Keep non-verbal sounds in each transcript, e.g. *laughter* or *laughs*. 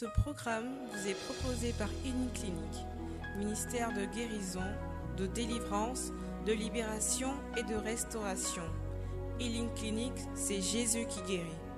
Ce programme vous est proposé par Uniclinique, ministère de guérison, de délivrance, de libération et de restauration. Healing Clinic, c'est Jésus qui guérit.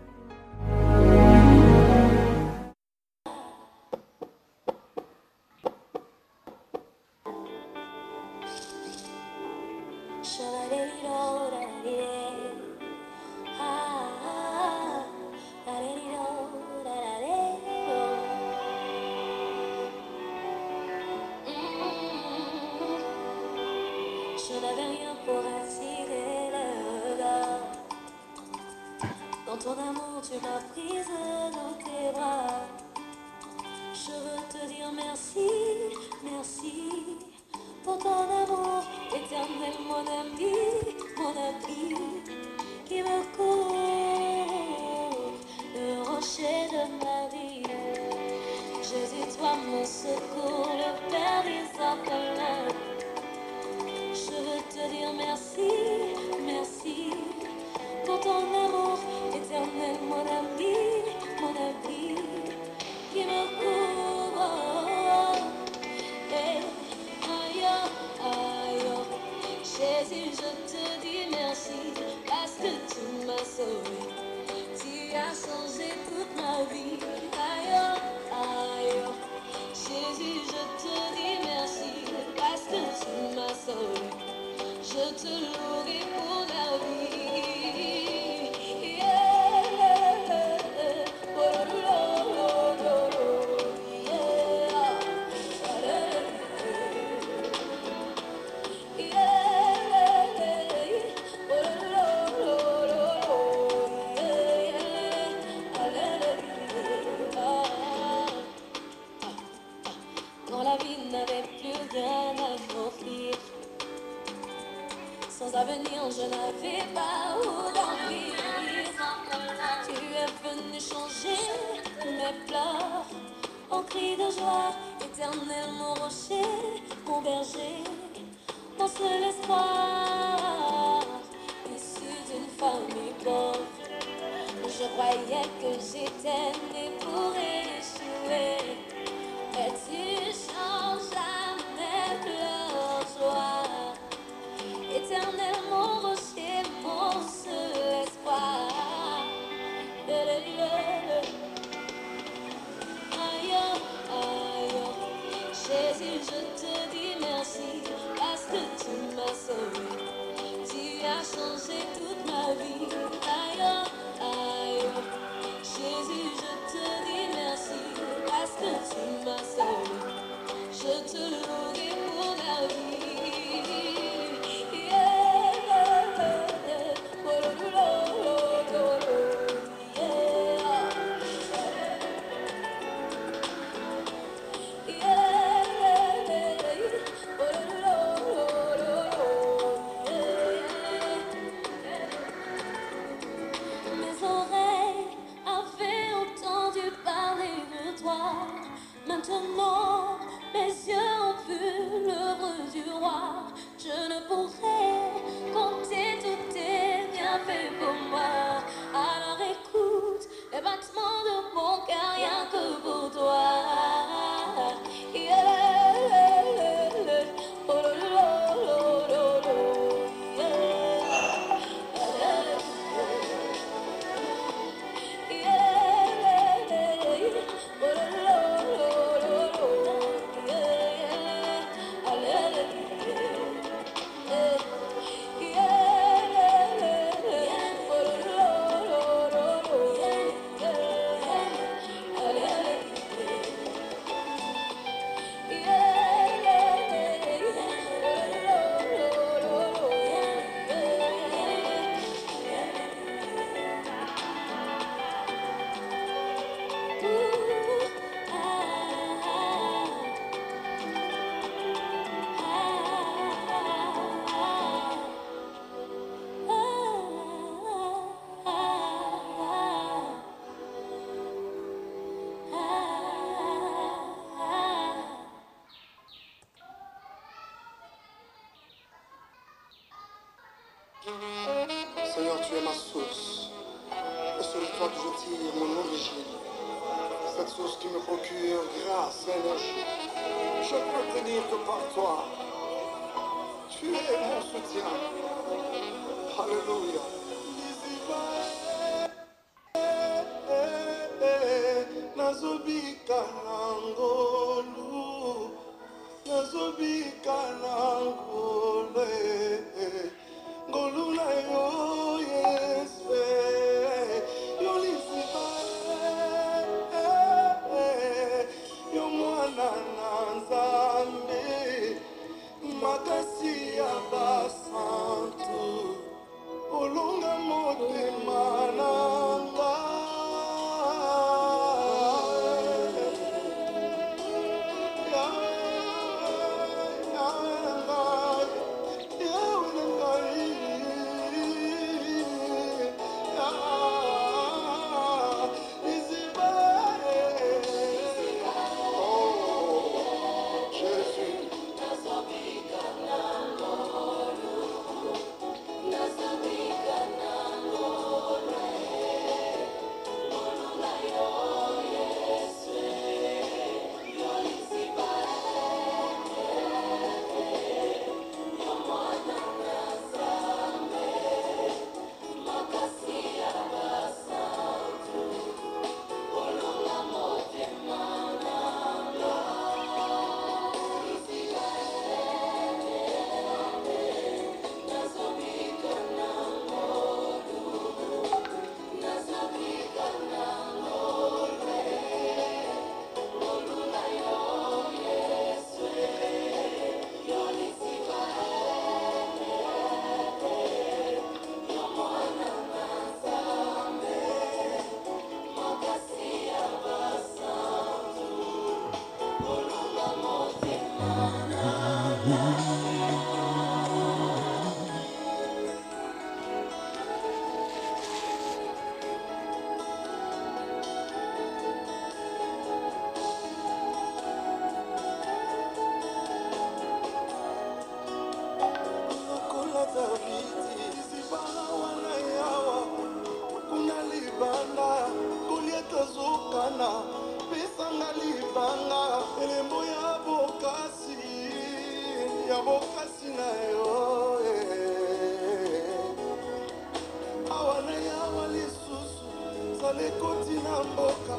misala ekoti na mboka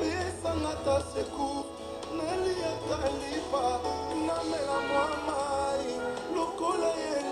pesanga ta secour naliaka lipa namela mwa mai. Lokola yeli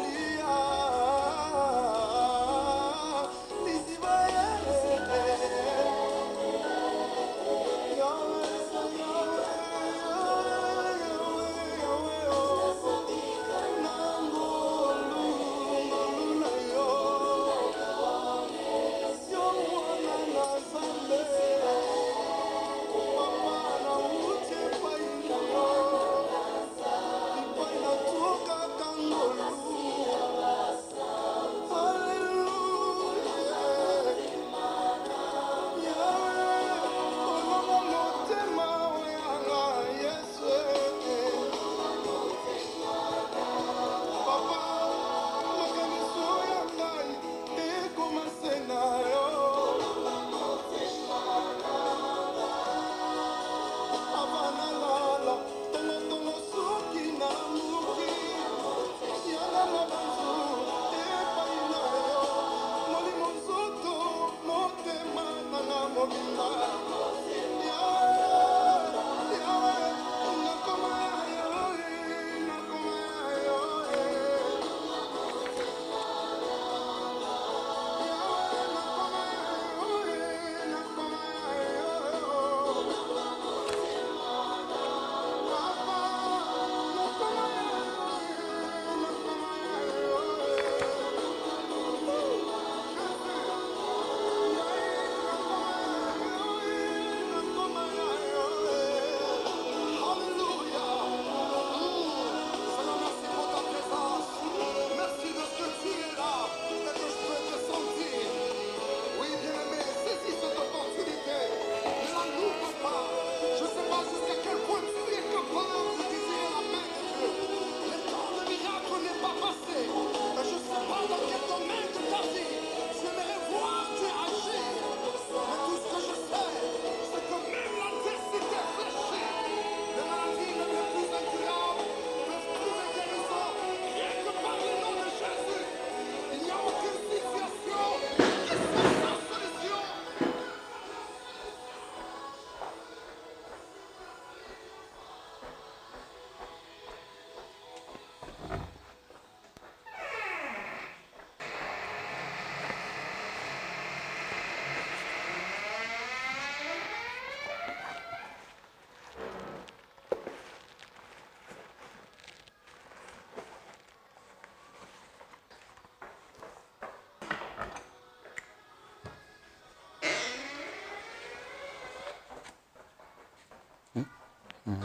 嗯。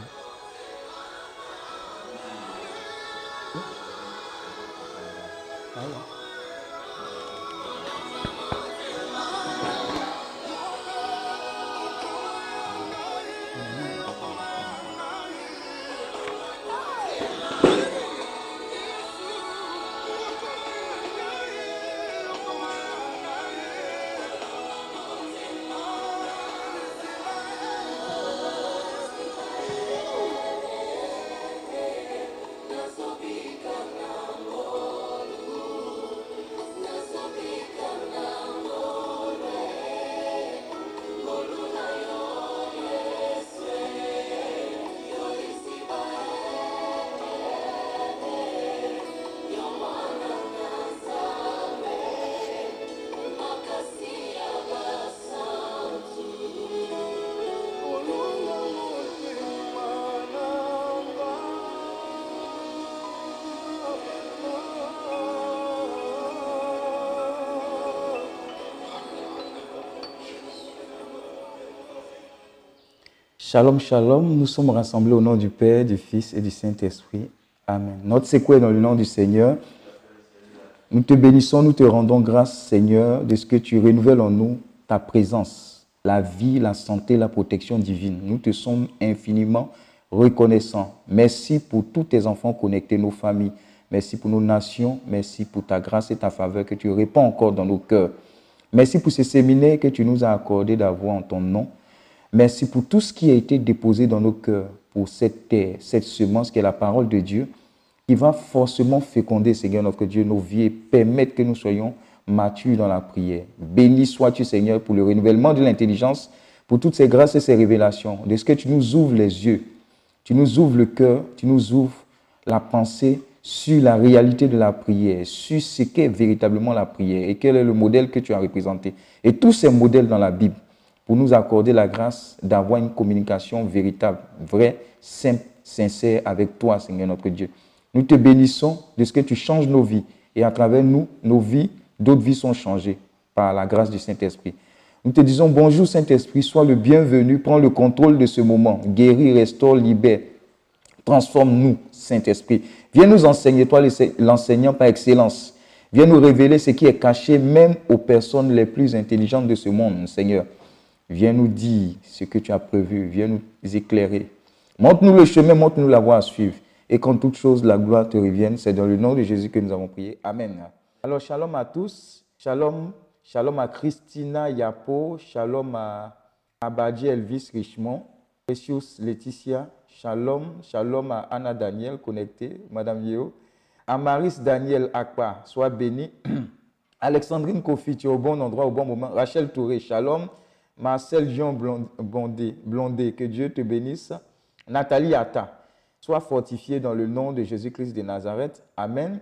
嗯，了。Shalom, shalom. Nous sommes rassemblés au nom du Père, du Fils et du Saint-Esprit. Amen. Notre séquoie dans le nom du Seigneur. Nous te bénissons, nous te rendons grâce, Seigneur, de ce que tu renouvelles en nous ta présence, la vie, la santé, la protection divine. Nous te sommes infiniment reconnaissants. Merci pour tous tes enfants connectés, nos familles. Merci pour nos nations. Merci pour ta grâce et ta faveur que tu répands encore dans nos cœurs. Merci pour ces séminaires que tu nous as accordés d'avoir en ton nom. Merci pour tout ce qui a été déposé dans nos cœurs, pour cette terre, cette semence qui est la parole de Dieu, qui va forcément féconder, Seigneur notre Dieu, nos vies et permettre que nous soyons matures dans la prière. Béni sois-tu, Seigneur, pour le renouvellement de l'intelligence, pour toutes ces grâces et ces révélations, de ce que tu nous ouvres les yeux, tu nous ouvres le cœur, tu nous ouvres la pensée sur la réalité de la prière, sur ce qu'est véritablement la prière et quel est le modèle que tu as représenté. Et tous ces modèles dans la Bible pour nous accorder la grâce d'avoir une communication véritable, vraie, simple, sincère avec toi, Seigneur notre Dieu. Nous te bénissons de ce que tu changes nos vies et à travers nous, nos vies, d'autres vies sont changées par la grâce du Saint-Esprit. Nous te disons bonjour Saint-Esprit, sois le bienvenu, prends le contrôle de ce moment, guéris, restaure, libère, transforme-nous, Saint-Esprit. Viens nous enseigner, toi l'enseignant par excellence. Viens nous révéler ce qui est caché même aux personnes les plus intelligentes de ce monde, Seigneur. Viens nous dire ce que tu as prévu. Viens nous éclairer. Montre-nous le chemin, montre-nous la voie à suivre. Et quand toute chose, la gloire te revienne. C'est dans le nom de Jésus que nous avons prié. Amen. Alors, shalom à tous. Shalom, shalom à Christina Yapo. Shalom à Abadji Elvis Richmond. Precious Laetitia. Shalom. Shalom à Anna Daniel, connectée. Madame Yeo. Amaris Daniel Akpa, sois béni. *clears throat* Alexandrine Kofi, tu es au bon endroit, au bon moment. Rachel Touré, shalom. Marcel Jean Blondé, que Dieu te bénisse. Nathalie Atta, sois fortifiée dans le nom de Jésus-Christ de Nazareth. Amen.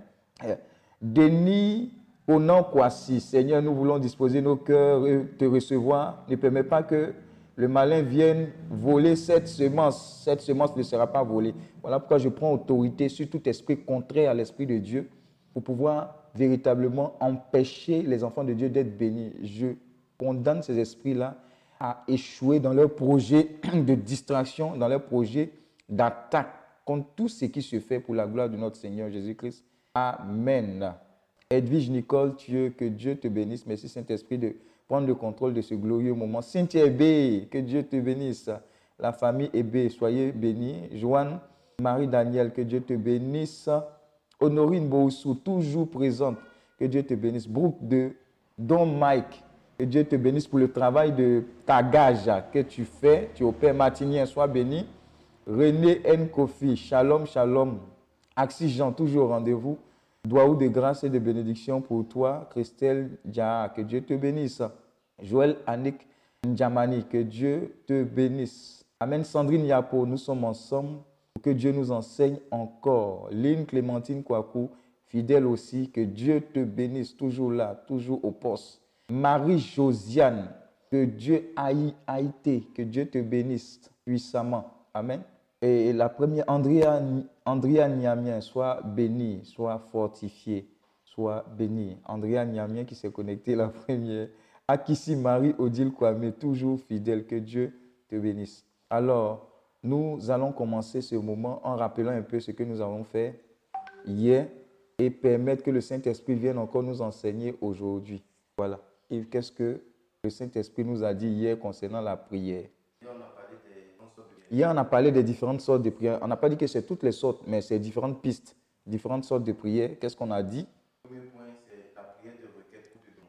Denis Onan Kwasi, Seigneur, nous voulons disposer nos cœurs et te recevoir. Ne permets pas que le malin vienne voler cette semence. Cette semence ne sera pas volée. Voilà pourquoi je prends autorité sur tout esprit contraire à l'Esprit de Dieu pour pouvoir véritablement empêcher les enfants de Dieu d'être bénis. Je condamne ces esprits-là à échouer dans leur projet *clears throat* de distraction, dans leur projet d'attaque contre tout ce qui se fait pour la gloire de notre Seigneur Jésus-Christ. Amen. Edwige Nicole, Dieu, que Dieu te bénisse. Merci Saint-Esprit de prendre le contrôle de ce glorieux moment. Cynthia Ebe, que Dieu te bénisse. La famille Ebe, soyez bénis. Joanne, Marie-Daniel, que Dieu te bénisse. Honorine Boussou, toujours présente. Que Dieu te bénisse. Brooke de Don Mike, que Dieu te bénisse pour le travail de tagage que tu fais. Tu opères matinien, sois béni. René N. Kofi, shalom, shalom. Jean, toujours rendez-vous. Doaou de grâce et de bénédiction pour toi. Christelle Dja, que Dieu te bénisse. Joël Annick Ndjamani, que Dieu te bénisse. Amen. Sandrine Yapo, nous sommes ensemble. Que Dieu nous enseigne encore. Lynn Clémentine Kouakou, fidèle aussi. Que Dieu te bénisse, toujours là, toujours au poste. Marie-Josiane, que Dieu aille, été, que Dieu te bénisse puissamment. Amen. Et la première, Andrea, Andrea Niamien, soit béni, soit fortifié, soit béni. Andrea Niamien qui s'est connecté la première. Akissi Marie-Odile Kwame, toujours fidèle, que Dieu te bénisse. Alors, nous allons commencer ce moment en rappelant un peu ce que nous avons fait hier et permettre que le Saint-Esprit vienne encore nous enseigner aujourd'hui. Voilà. Et qu'est-ce que le Saint-Esprit nous a dit hier concernant la prière? Hier, on a parlé des différentes sortes de prières. On n'a pas dit que c'est toutes les sortes, mais c'est différentes pistes, différentes sortes de prières. Qu'est-ce qu'on a dit?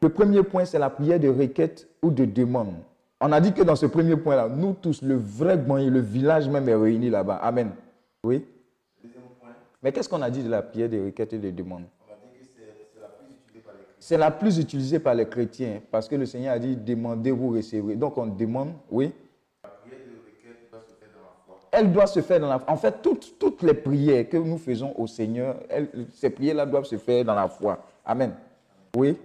Le premier point, c'est la prière de requête ou de demande. On a dit que dans ce premier point-là, nous tous, le vrai et le village même est réuni là-bas. Amen. Oui Mais qu'est-ce qu'on a dit de la prière de requête et de demande? C'est la plus utilisée par les chrétiens parce que le Seigneur a dit demandez, vous recevrez. Donc on demande, oui. La prière de requête doit se faire dans la foi. Elle doit se faire dans la foi. En fait, toutes, toutes les prières que nous faisons au Seigneur, ces prières-là doivent se faire dans la foi. Amen. Oui.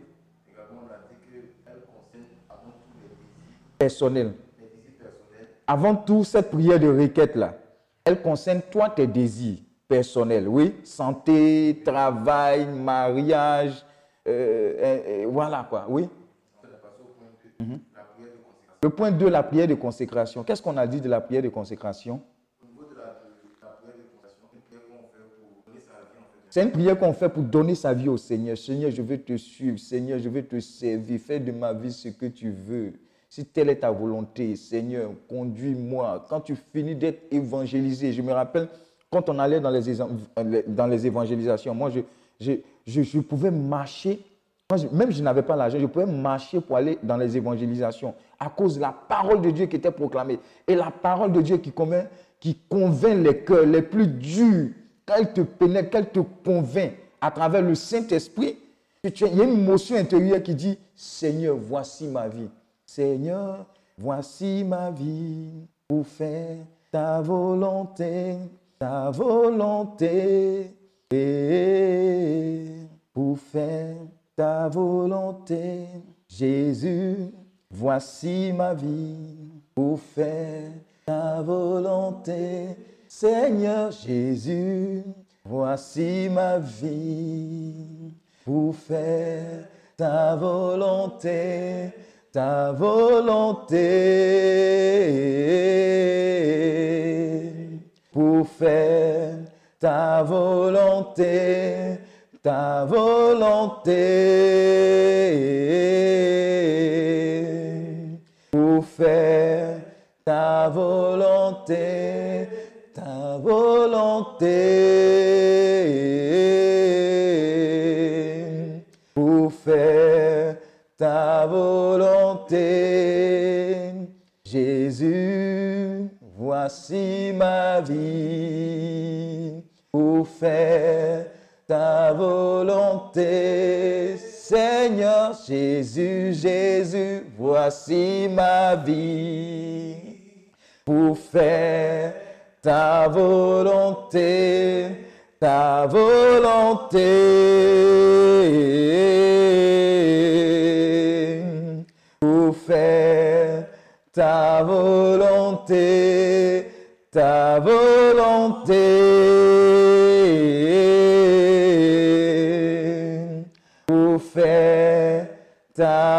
Également, on a dit qu'elle concerne avant tout les désirs personnels. Les désirs personnels. Avant tout, cette prière de requête-là, elle concerne toi tes désirs personnels. Oui. Santé, travail, mariage euh, voilà quoi, oui. Mhm. Le point 2, la prière de consécration. Qu'est-ce qu'on a dit de la prière de consécration? C'est une prière qu'on fait pour donner sa vie au Seigneur. Seigneur, je veux te suivre. Seigneur, je veux te servir. Fais de ma vie ce que tu veux. Si telle est ta volonté, Seigneur, conduis-moi. Quand tu finis d'être évangélisé, je me rappelle quand on allait dans les, dans les évangélisations, moi, je, pouvais marcher. même je n'avais pas l'argent, je pouvais marcher pour aller dans les évangélisations à cause de la parole de Dieu qui était proclamée. Et la parole de Dieu qui convainc, qui convainc les cœurs les plus durs, qu'elle te pénètre, qu'elle te convainc à travers le Saint-Esprit. Il y a une motion intérieure qui dit, Seigneur, voici ma vie. Seigneur, voici ma vie pour faire ta volonté, ta volonté pour faire ta volonté. Jésus, voici ma vie pour faire ta volonté. Seigneur Jésus, voici ma vie pour faire ta volonté, ta volonté. Pour faire ta volonté, ta volonté. Pour faire ta volonté, ta volonté. Pour faire ta volonté. Jésus, voici ma vie faire ta volonté. Seigneur Jésus, Jésus, voici ma vie pour faire ta volonté, ta volonté. Pour faire ta volonté, ta volonté.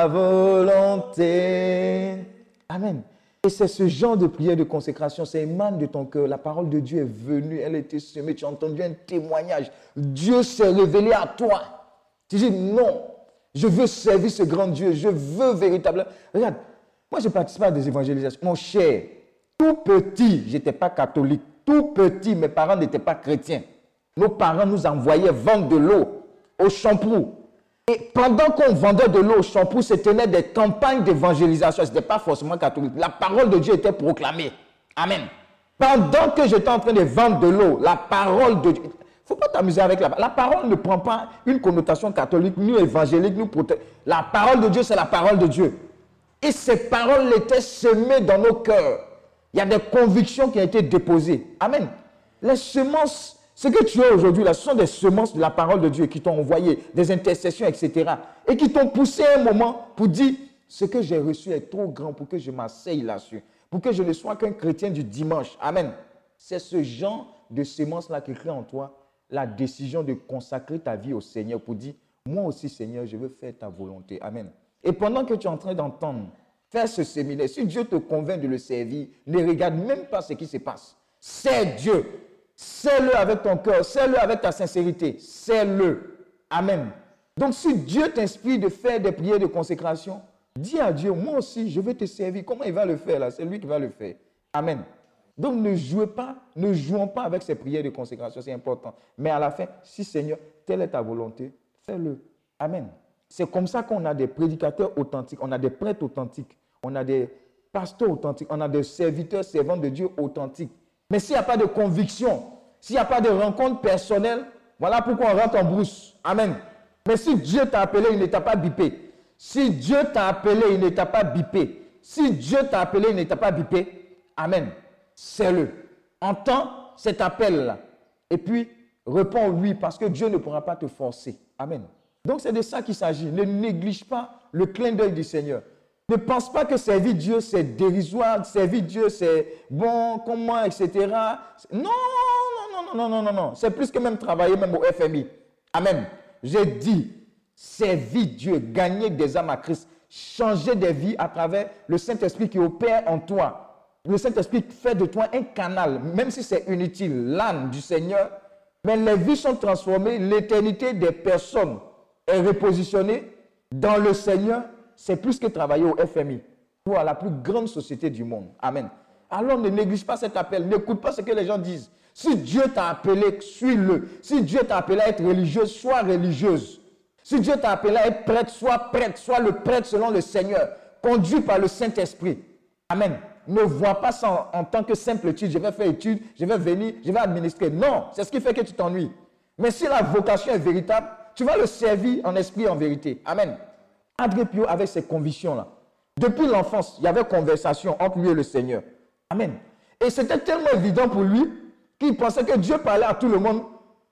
Volonté. Amen. Et c'est ce genre de prière de consécration, ça émane de ton cœur. La parole de Dieu est venue, elle a été semée, tu as entendu un témoignage. Dieu s'est révélé à toi. Tu dis non, je veux servir ce grand Dieu, je veux véritablement. Regarde, moi je participe à des évangélisations. Mon cher, tout petit, je n'étais pas catholique. Tout petit, mes parents n'étaient pas chrétiens. Nos parents nous envoyaient vendre de l'eau au champrou. Et pendant qu'on vendait de l'eau au shampoo, se tenait des campagnes d'évangélisation. Ce n'était pas forcément catholique. La parole de Dieu était proclamée. Amen. Pendant que j'étais en train de vendre de l'eau, la parole de Dieu. Il ne faut pas t'amuser avec la La parole ne prend pas une connotation catholique, ni évangélique, ni La parole de Dieu, c'est la parole de Dieu. Et ces paroles étaient semées dans nos cœurs. Il y a des convictions qui ont été déposées. Amen. Les semences ce que tu as aujourd'hui, là, ce sont des semences de la parole de Dieu qui t'ont envoyé, des intercessions, etc. Et qui t'ont poussé un moment pour dire, ce que j'ai reçu est trop grand pour que je m'asseye là-dessus, pour que je ne sois qu'un chrétien du dimanche. Amen. C'est ce genre de semences-là qui crée en toi la décision de consacrer ta vie au Seigneur pour dire, moi aussi Seigneur, je veux faire ta volonté. Amen. Et pendant que tu es en train d'entendre, faire ce séminaire, si Dieu te convainc de le servir, ne regarde même pas ce qui se passe. C'est Dieu. C'est-le avec ton cœur, c'est-le avec ta sincérité, c'est-le. Amen. Donc si Dieu t'inspire de faire des prières de consécration, dis à Dieu, moi aussi, je vais te servir. Comment il va le faire là? C'est lui qui va le faire. Amen. Donc ne jouez pas, ne jouons pas avec ces prières de consécration, c'est important. Mais à la fin, si Seigneur, telle est ta volonté, fais-le. Amen. C'est comme ça qu'on a des prédicateurs authentiques, on a des prêtres authentiques, on a des pasteurs authentiques, on a des serviteurs, servants de Dieu authentiques. Mais s'il n'y a pas de conviction, s'il n'y a pas de rencontre personnelle, voilà pourquoi on rentre en brousse. Amen. Mais si Dieu t'a appelé, il ne t'a pas bipé. Si Dieu t'a appelé, il ne t'a pas bipé. Si Dieu t'a appelé, il ne t'a pas bipé. Amen. C'est le. Entends cet appel-là. Et puis, réponds oui, parce que Dieu ne pourra pas te forcer. Amen. Donc, c'est de ça qu'il s'agit. Ne néglige pas le clin d'œil du Seigneur. Ne pense pas que servir Dieu, c'est dérisoire, servir Dieu, c'est bon, comment, etc. Non, non, non, non, non, non, non. C'est plus que même travailler même au FMI. Amen. J'ai dit, servir Dieu, gagner des âmes à Christ, changer des vies à travers le Saint-Esprit qui opère en toi. Le Saint-Esprit fait de toi un canal, même si c'est inutile, l'âme du Seigneur. Mais les vies sont transformées, l'éternité des personnes est repositionnée dans le Seigneur. C'est plus que travailler au FMI ou à la plus grande société du monde. Amen. Alors ne néglige pas cet appel, n'écoute pas ce que les gens disent. Si Dieu t'a appelé, suis-le. Si Dieu t'a appelé à être religieuse, sois religieuse. Si Dieu t'a appelé à être prêtre, sois prêtre, sois le prêtre selon le Seigneur, conduit par le Saint-Esprit. Amen. Ne vois pas ça en, tant que simple étude. Je vais faire étude, je vais venir, je vais administrer. Non, c'est ce qui fait que tu t'ennuies. Mais si la vocation est véritable, tu vas le servir en esprit en vérité. Amen. André Pio avait ses convictions-là. Depuis l'enfance, il y avait conversation entre lui et le Seigneur. Amen. Et c'était tellement évident pour lui qu'il pensait que Dieu parlait à tout le monde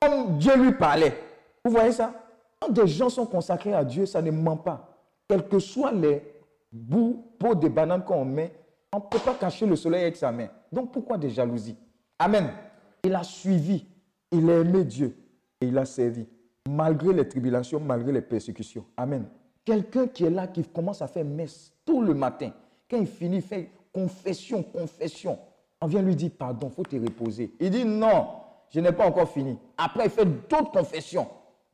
comme Dieu lui parlait. Vous voyez ça? Quand des gens sont consacrés à Dieu, ça ne ment pas. Quels que soient les bouts, pots de bananes qu'on met, on ne peut pas cacher le soleil avec sa main. Donc pourquoi des jalousies? Amen. Il a suivi, il a aimé Dieu et il a servi, malgré les tribulations, malgré les persécutions. Amen. Quelqu'un qui est là, qui commence à faire messe tout le matin, quand il finit, il fait confession, confession. On vient lui dire, pardon, faut te reposer. Il dit, non, je n'ai pas encore fini. Après, il fait d'autres confessions.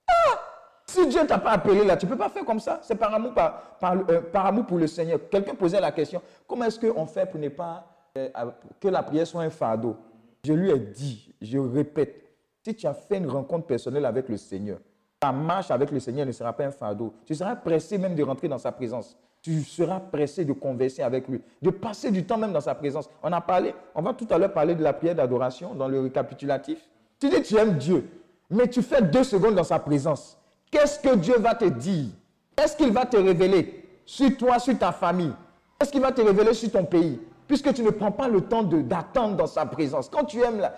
Ah! Si Dieu ne t'a pas appelé là, tu ne peux pas faire comme ça. C'est par amour, par, euh, par, amour pour le Seigneur. Quelqu'un posait la question, comment est-ce qu'on fait pour ne pas euh, que la prière soit un fardeau? Je lui ai dit, je répète, si tu as fait une rencontre personnelle avec le Seigneur, ta marche avec le Seigneur ne sera pas un fardeau. Tu seras pressé même de rentrer dans sa présence. Tu seras pressé de converser avec lui, de passer du temps même dans sa présence. On a parlé, on va tout à l'heure parler de la prière d'adoration dans le récapitulatif. Tu dis tu aimes Dieu, mais tu fais deux secondes dans sa présence. Qu'est-ce que Dieu va te dire? Est-ce qu'il va te révéler sur toi, sur ta famille? Est-ce qu'il va te révéler sur ton pays? Puisque tu ne prends pas le temps d'attendre dans sa présence. Quand tu aimes, la,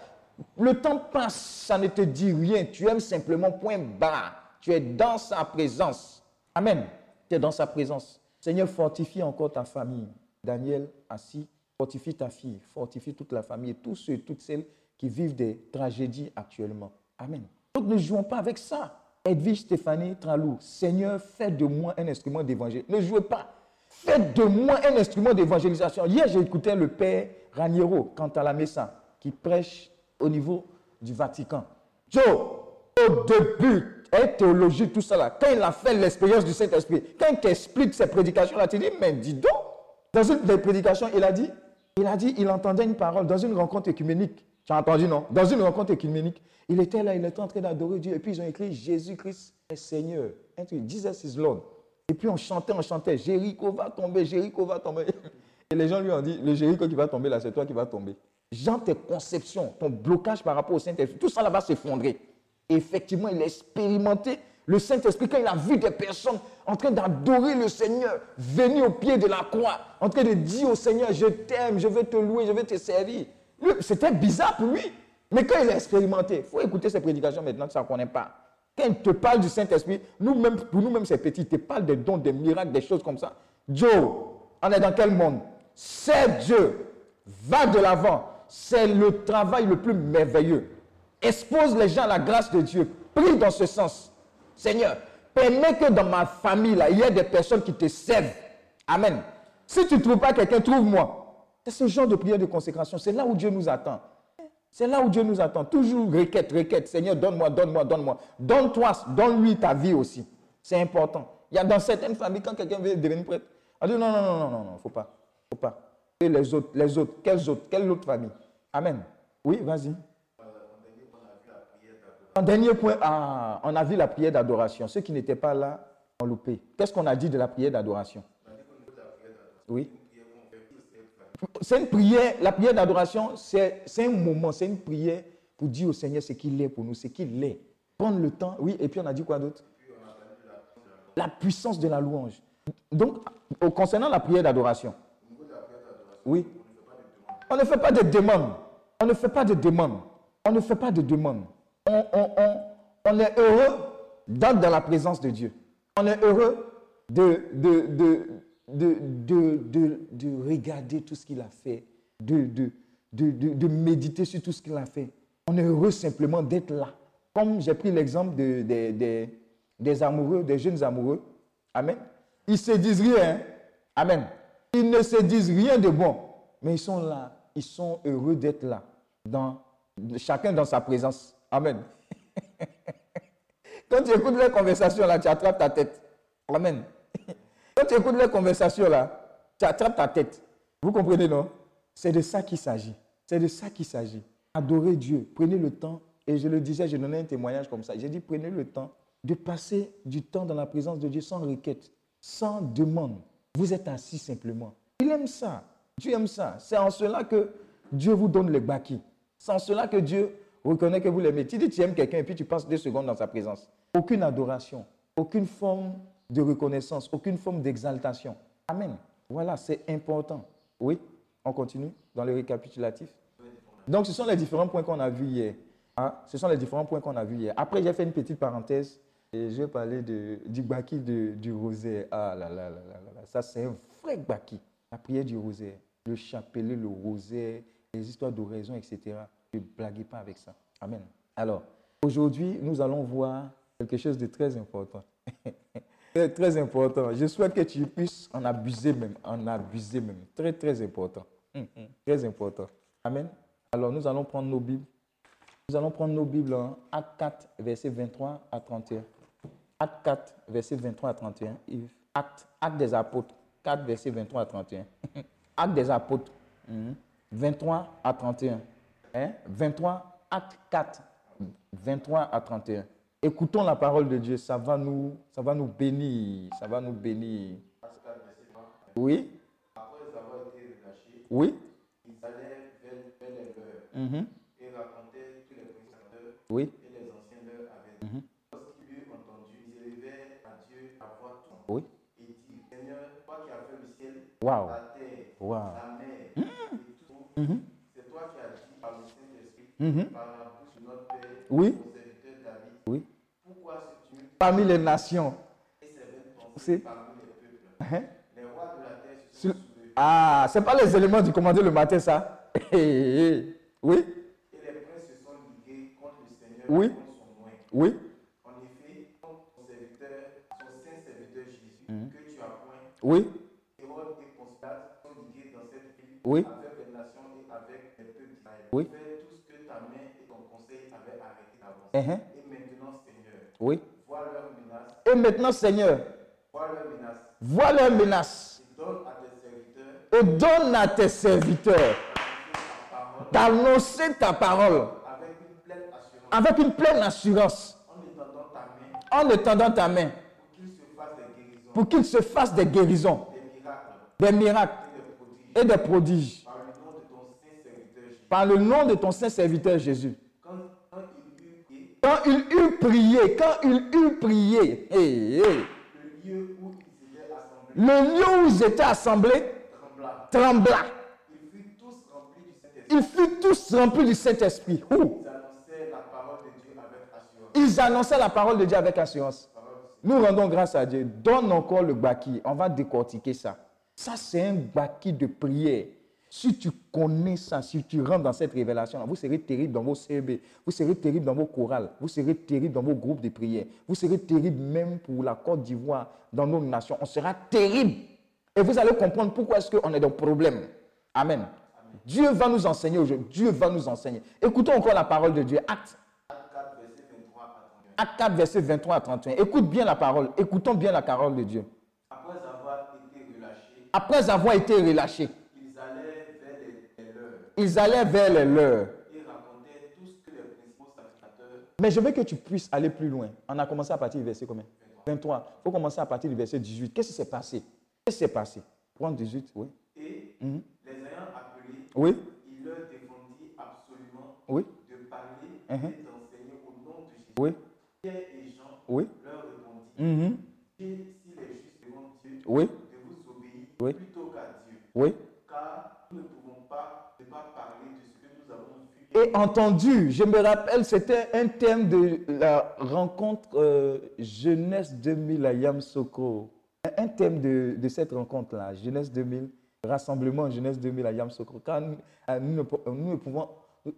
le temps passe, ça ne te dit rien. Tu aimes simplement point bas. Tu es dans sa présence. Amen. Tu es dans sa présence. Seigneur, fortifie encore ta famille. Daniel, assis, fortifie ta fille, fortifie toute la famille tous ceux et toutes celles qui vivent des tragédies actuellement. Amen. Donc ne jouons pas avec ça. Edwige Stéphanie Tralou, Seigneur, fais de moi un instrument d'évangile. Ne jouez pas. Faites de moi un instrument d'évangélisation. Hier, j'ai écouté le père Raniero, quant à la Messa, qui prêche au niveau du Vatican. Joe, au début, et théologie, tout ça là, quand il a fait l'expérience du Saint-Esprit, quand il t'explique ses prédications là, tu dis, mais dis donc, dans une des prédications, il a dit, il a dit, il entendait une parole dans une rencontre écuménique. Tu as entendu, non? Dans une rencontre écuménique. Il était là, il était en train d'adorer Dieu. Et puis ils ont écrit Jésus-Christ est Seigneur. Un truc, Jesus is Lord. Et puis on chantait, on chantait, Jéricho va tomber, Jéricho va tomber. *laughs* Et les gens lui ont dit, le Jéricho qui va tomber là, c'est toi qui vas tomber. Jean, tes conceptions, ton blocage par rapport au Saint-Esprit, tout ça là va s'effondrer. Effectivement, il a expérimenté le Saint-Esprit quand il a vu des personnes en train d'adorer le Seigneur, venir au pied de la croix, en train de dire au Seigneur, je t'aime, je vais te louer, je vais te servir. C'était bizarre pour lui. Mais quand il a expérimenté, il faut écouter ses prédications maintenant que ça ne connaît pas. Quand il te parle du Saint-Esprit, nous-mêmes, pour nous-mêmes, c'est petit, il te parle des dons, des miracles, des choses comme ça. Joe, on est dans quel monde? C'est Dieu. Va de l'avant c'est le travail le plus merveilleux. Expose les gens à la grâce de Dieu. Prie dans ce sens. Seigneur, permets que dans ma famille, là, il y ait des personnes qui te servent. Amen. Si tu ne trouves pas quelqu'un, trouve-moi. C'est ce genre de prière de consécration. C'est là où Dieu nous attend. C'est là où Dieu nous attend. Toujours requête, requête. Seigneur, donne-moi, donne-moi, donne-moi. Donne-toi, donne-lui ta vie aussi. C'est important. Il y a dans certaines familles, quand quelqu'un veut devenir prêtre, on dit non, non, non, non, non, non, faut pas. faut pas. Et les autres, les autres, quelles autres, quelle autre famille? Amen. Oui, vas-y. En dernier point, on a vu la prière d'adoration. Ceux qui n'étaient pas là ont loupé. Qu'est-ce qu'on a dit de la prière d'adoration? Oui. C'est une prière, la prière d'adoration, c'est un moment, c'est une prière pour dire au Seigneur ce qu'il est pour nous, ce qu'il est. Prendre le temps, oui, et puis on a dit quoi d'autre? La puissance de la louange. Donc, concernant la prière d'adoration, oui, on ne fait pas de demande. On ne fait pas de demande. On ne fait pas de demande. On, est heureux d'être dans la présence de Dieu. On est heureux de, de, de, de, de regarder tout ce qu'il a fait, de, méditer sur tout ce qu'il a fait. On est heureux simplement d'être là. Comme j'ai pris l'exemple des, des amoureux, des jeunes amoureux. Amen. Ils se disent rien. Amen. Ils ne se disent rien de bon. Mais ils sont là. Ils sont heureux d'être là. Dans, chacun dans sa présence. Amen. *laughs* Quand tu écoutes les conversations là, tu attrapes ta tête. Amen. *laughs* Quand tu écoutes les conversations là, tu attrapes ta tête. Vous comprenez, non? C'est de ça qu'il s'agit. C'est de ça qu'il s'agit. Adorez Dieu. Prenez le temps. Et je le disais, je donnais un témoignage comme ça. J'ai dit, prenez le temps de passer du temps dans la présence de Dieu sans requête, sans demande. Vous êtes assis simplement. Il aime ça. Dieu aime ça. C'est en cela que Dieu vous donne le baki. C'est en cela que Dieu reconnaît que vous l'aimez. Tu dis tu aimes quelqu'un et puis tu passes deux secondes dans sa présence. Aucune adoration, aucune forme de reconnaissance, aucune forme d'exaltation. Amen. Voilà, c'est important. Oui, on continue dans le récapitulatif. Donc, ce sont les différents points qu'on a vus hier. Ah, ce sont les différents points qu'on a vus hier. Après, j'ai fait une petite parenthèse et je vais parler de, du baki du rosaire. Ah là là là là là, ça c'est un vrai baki. La prière du rosaire, le chapelet, le rosaire, les histoires d'oraison, etc. Ne blaguez pas avec ça. Amen. Alors, aujourd'hui, nous allons voir quelque chose de très important. *laughs* C'est très important. Je souhaite que tu puisses en abuser même, en abuser même. Très, très important. Hum, hum. Très important. Amen. Alors, nous allons prendre nos Bibles. Nous allons prendre nos Bibles en Acte 4, verset 23 à 31. Acte 4, verset 23 à 31. Acte, Acte des apôtres, 4, verset 23 à 31. *laughs* Acte des apôtres, 23 hum, à 31. Hein? 23, Acte 4, 23 à 31. Écoutons la parole de Dieu, ça va nous, ça va nous bénir, ça va nous bénir. Oui? Après avoir été relâchés, oui? ils allaient vers, vers les leurs mm -hmm. et racontaient tous les prédicateurs oui. et les anciens leurs avaient dit. Mm -hmm. Lorsqu'ils eurent entendu, ils élevaient à Dieu à voix toute oui. et dit Seigneur, toi qui as fait le ciel, wow. la terre, wow. la mer mm -hmm. et tout, mm -hmm. c'est toi qui as dit par le Saint-Esprit, par la bouche de notre Père, oui. Oui. Pourquoi ce Parmi les nations. C'est parmi les peuples. Hein? Les rois de la terre se sont Ah, ce n'est pas les éléments du commandé le matin, ça *laughs* Oui. Et les princes se sont ligués contre le Seigneur oui. contre son moyen. Oui. Ville oui. avec les nations et avec les peuples d'Israël. Oui. Fais tout ce que ta main et ton conseil avaient arrêté d'avance. Uh -huh. Oui. Et maintenant, Seigneur, vois leurs menaces. Et donne à tes serviteurs d'annoncer ta parole avec une pleine assurance en étendant ta main pour qu'il se fasse des guérisons, des miracles et des prodiges par le nom de ton saint serviteur Jésus. Quand il eut prié, quand il eut prié, le lieu où ils étaient assemblés trembla. Ils furent tous remplis du Saint-Esprit. Ils annonçaient la parole de Dieu avec assurance. Nous rendons grâce à Dieu. Donne encore le baki. On va décortiquer ça. Ça, c'est un baki de prière. Si tu connais ça, si tu rentres dans cette révélation, vous serez terrible dans vos CB, vous serez terrible dans vos chorales, vous serez terrible dans vos groupes de prière, vous serez terrible même pour la Côte d'Ivoire, dans nos nations. On sera terrible. Et vous allez comprendre pourquoi est-ce qu'on est dans problème. Amen. Dieu va nous enseigner aujourd'hui. Dieu va nous enseigner. Écoutons encore la parole de Dieu. Acte, Acte 4, verset 23 à 31. Acte 4, verset 23 à 31. Écoute bien la parole. Écoutons bien la parole de Dieu. Après avoir été relâchés, Après avoir été relâchés, ils allèrent vers les, les leurs ils allaient vers les leurs. racontaient tout ce que les principaux sacrificateurs Mais je veux que tu puisses aller plus loin. On a commencé à partir du verset combien? 23. Il faut commencer à partir du verset 18. Qu'est-ce qui s'est passé? Qu'est-ce qui s'est passé? Prends 18, oui. et Mhm. les ayant appelés, Oui, il leur défendit absolument oui, de parler Mhm. et d'enseigner au nom de Jésus. oui, Pierre et Jean oui. leur répondit Mhm. Et s'il est juste devant Dieu Oui. de vous obéir Oui. plutôt qu'à Dieu, Oui. car nous ne pouvons pas ne pas parler de ce que nous avons vu Et entendu, je me rappelle, c'était un thème de la rencontre euh, Jeunesse 2000 à Yamsoko. Un thème de, de cette rencontre-là, Jeunesse 2000, Rassemblement Jeunesse 2000 à Yamsoko. Car nous, euh, nous nous ne pouvons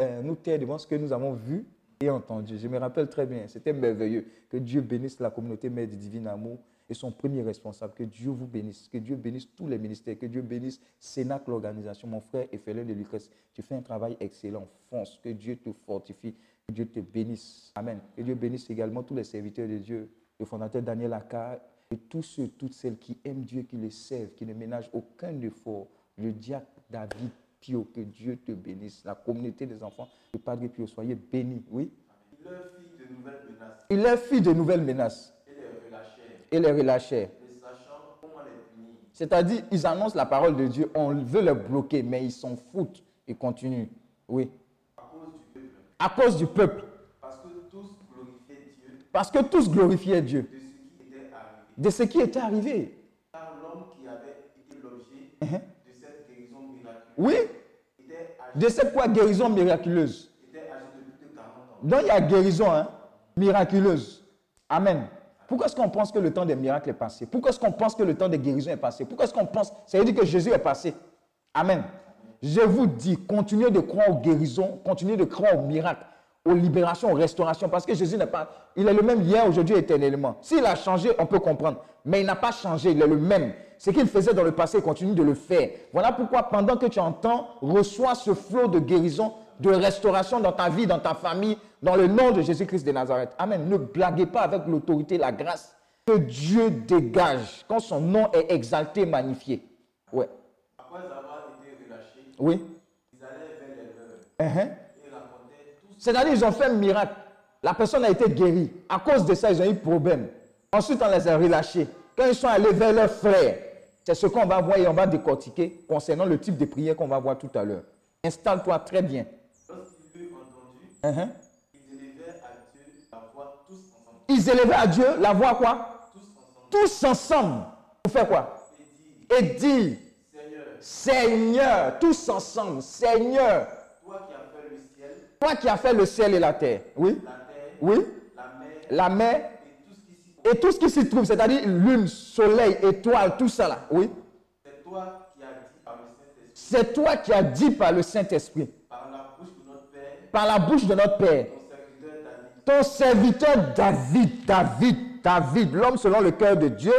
euh, nous taire devant ce que nous avons vu et entendu. Je me rappelle très bien, c'était merveilleux. Que Dieu bénisse la communauté Mère du Divin Amour et son premier responsable. Que Dieu vous bénisse. Que Dieu bénisse tous les ministères. Que Dieu bénisse Sénac, l'organisation. Mon frère Ephelin de Lucas, tu fais un travail excellent. Fonce. Que Dieu te fortifie. Que Dieu te bénisse. Amen. Que Dieu bénisse également tous les serviteurs de Dieu. Le fondateur Daniel Akkar et tous ceux, toutes celles qui aiment Dieu, qui le servent, qui ne ménagent aucun effort. Le diacre David Pio, que Dieu te bénisse. La communauté des enfants de Padre Pio, soyez bénis. Oui. Il leur fit de nouvelles menaces Il leur fit de nouvelles menaces et les relâchèrent, et les relâchèrent. C'est-à-dire, ils annoncent la parole de Dieu, on veut les bloquer, mais ils s'en foutent. Ils continuent. Oui. à cause du peuple, À cause du peuple. parce que tous glorifiaient Dieu Parce que tous glorifiaient Dieu de ce qui était arrivé. de ce qui était arrivé. Car l'homme qui avait été guérison miraculeuse Oui, de cette quoi guérison miraculeuse? était âgé de plus de 40 ans. Donc il y a guérison hein, miraculeuse. Amen. Pourquoi est-ce qu'on pense que le temps des miracles est passé? Pourquoi est-ce qu'on pense que le temps des guérisons est passé? Pourquoi est-ce qu'on pense? Ça veut dire que Jésus est passé. Amen. Je vous dis, continuez de croire aux guérisons, continuez de croire aux miracles, aux libérations, aux restaurations, parce que Jésus n'est pas, il est le même hier, aujourd'hui, éternellement. S'il a changé, on peut comprendre, mais il n'a pas changé, il est le même. Ce qu'il faisait dans le passé, il continue de le faire. Voilà pourquoi pendant que tu entends, reçois ce flot de guérison, de restauration dans ta vie, dans ta famille, dans le nom de Jésus-Christ de Nazareth. Amen. Ne blaguez pas avec l'autorité, la grâce que Dieu dégage quand son nom est exalté, magnifié. Ouais. Après avoir été Oui. ils allèrent vers les tout ce C'est-à-dire, ils ont fait un miracle. La personne a été guérie. À cause de ça, ils ont eu problème. Ensuite, on les a relâchés. Quand ils sont allés vers leurs frères, c'est ce qu'on va voir et on va décortiquer concernant le type de prière qu'on va voir tout à l'heure. Installe-toi très bien. Lorsqu'ils entendu, ils élevèrent à Dieu la voix tous ensemble. Ils élevaient à Dieu la voix quoi? Tous ensemble. Tous ensemble. Pour faire quoi? Et dit, dire, Seigneur, Seigneur, tous ensemble, Seigneur, toi qui as toi qui as fait le ciel et la terre. Oui? La terre, Oui? la mer La mer et tout ce qui s'y trouve, c'est-à-dire lune, soleil, étoile, tout ça là. Oui? C'est toi qui as dit par le Saint-Esprit, C'est toi qui as dit par le Saint-Esprit, par la bouche de notre Père, par la bouche de notre Père, ton serviteur David, ton serviteur David, David, David, l'homme selon le cœur de Dieu,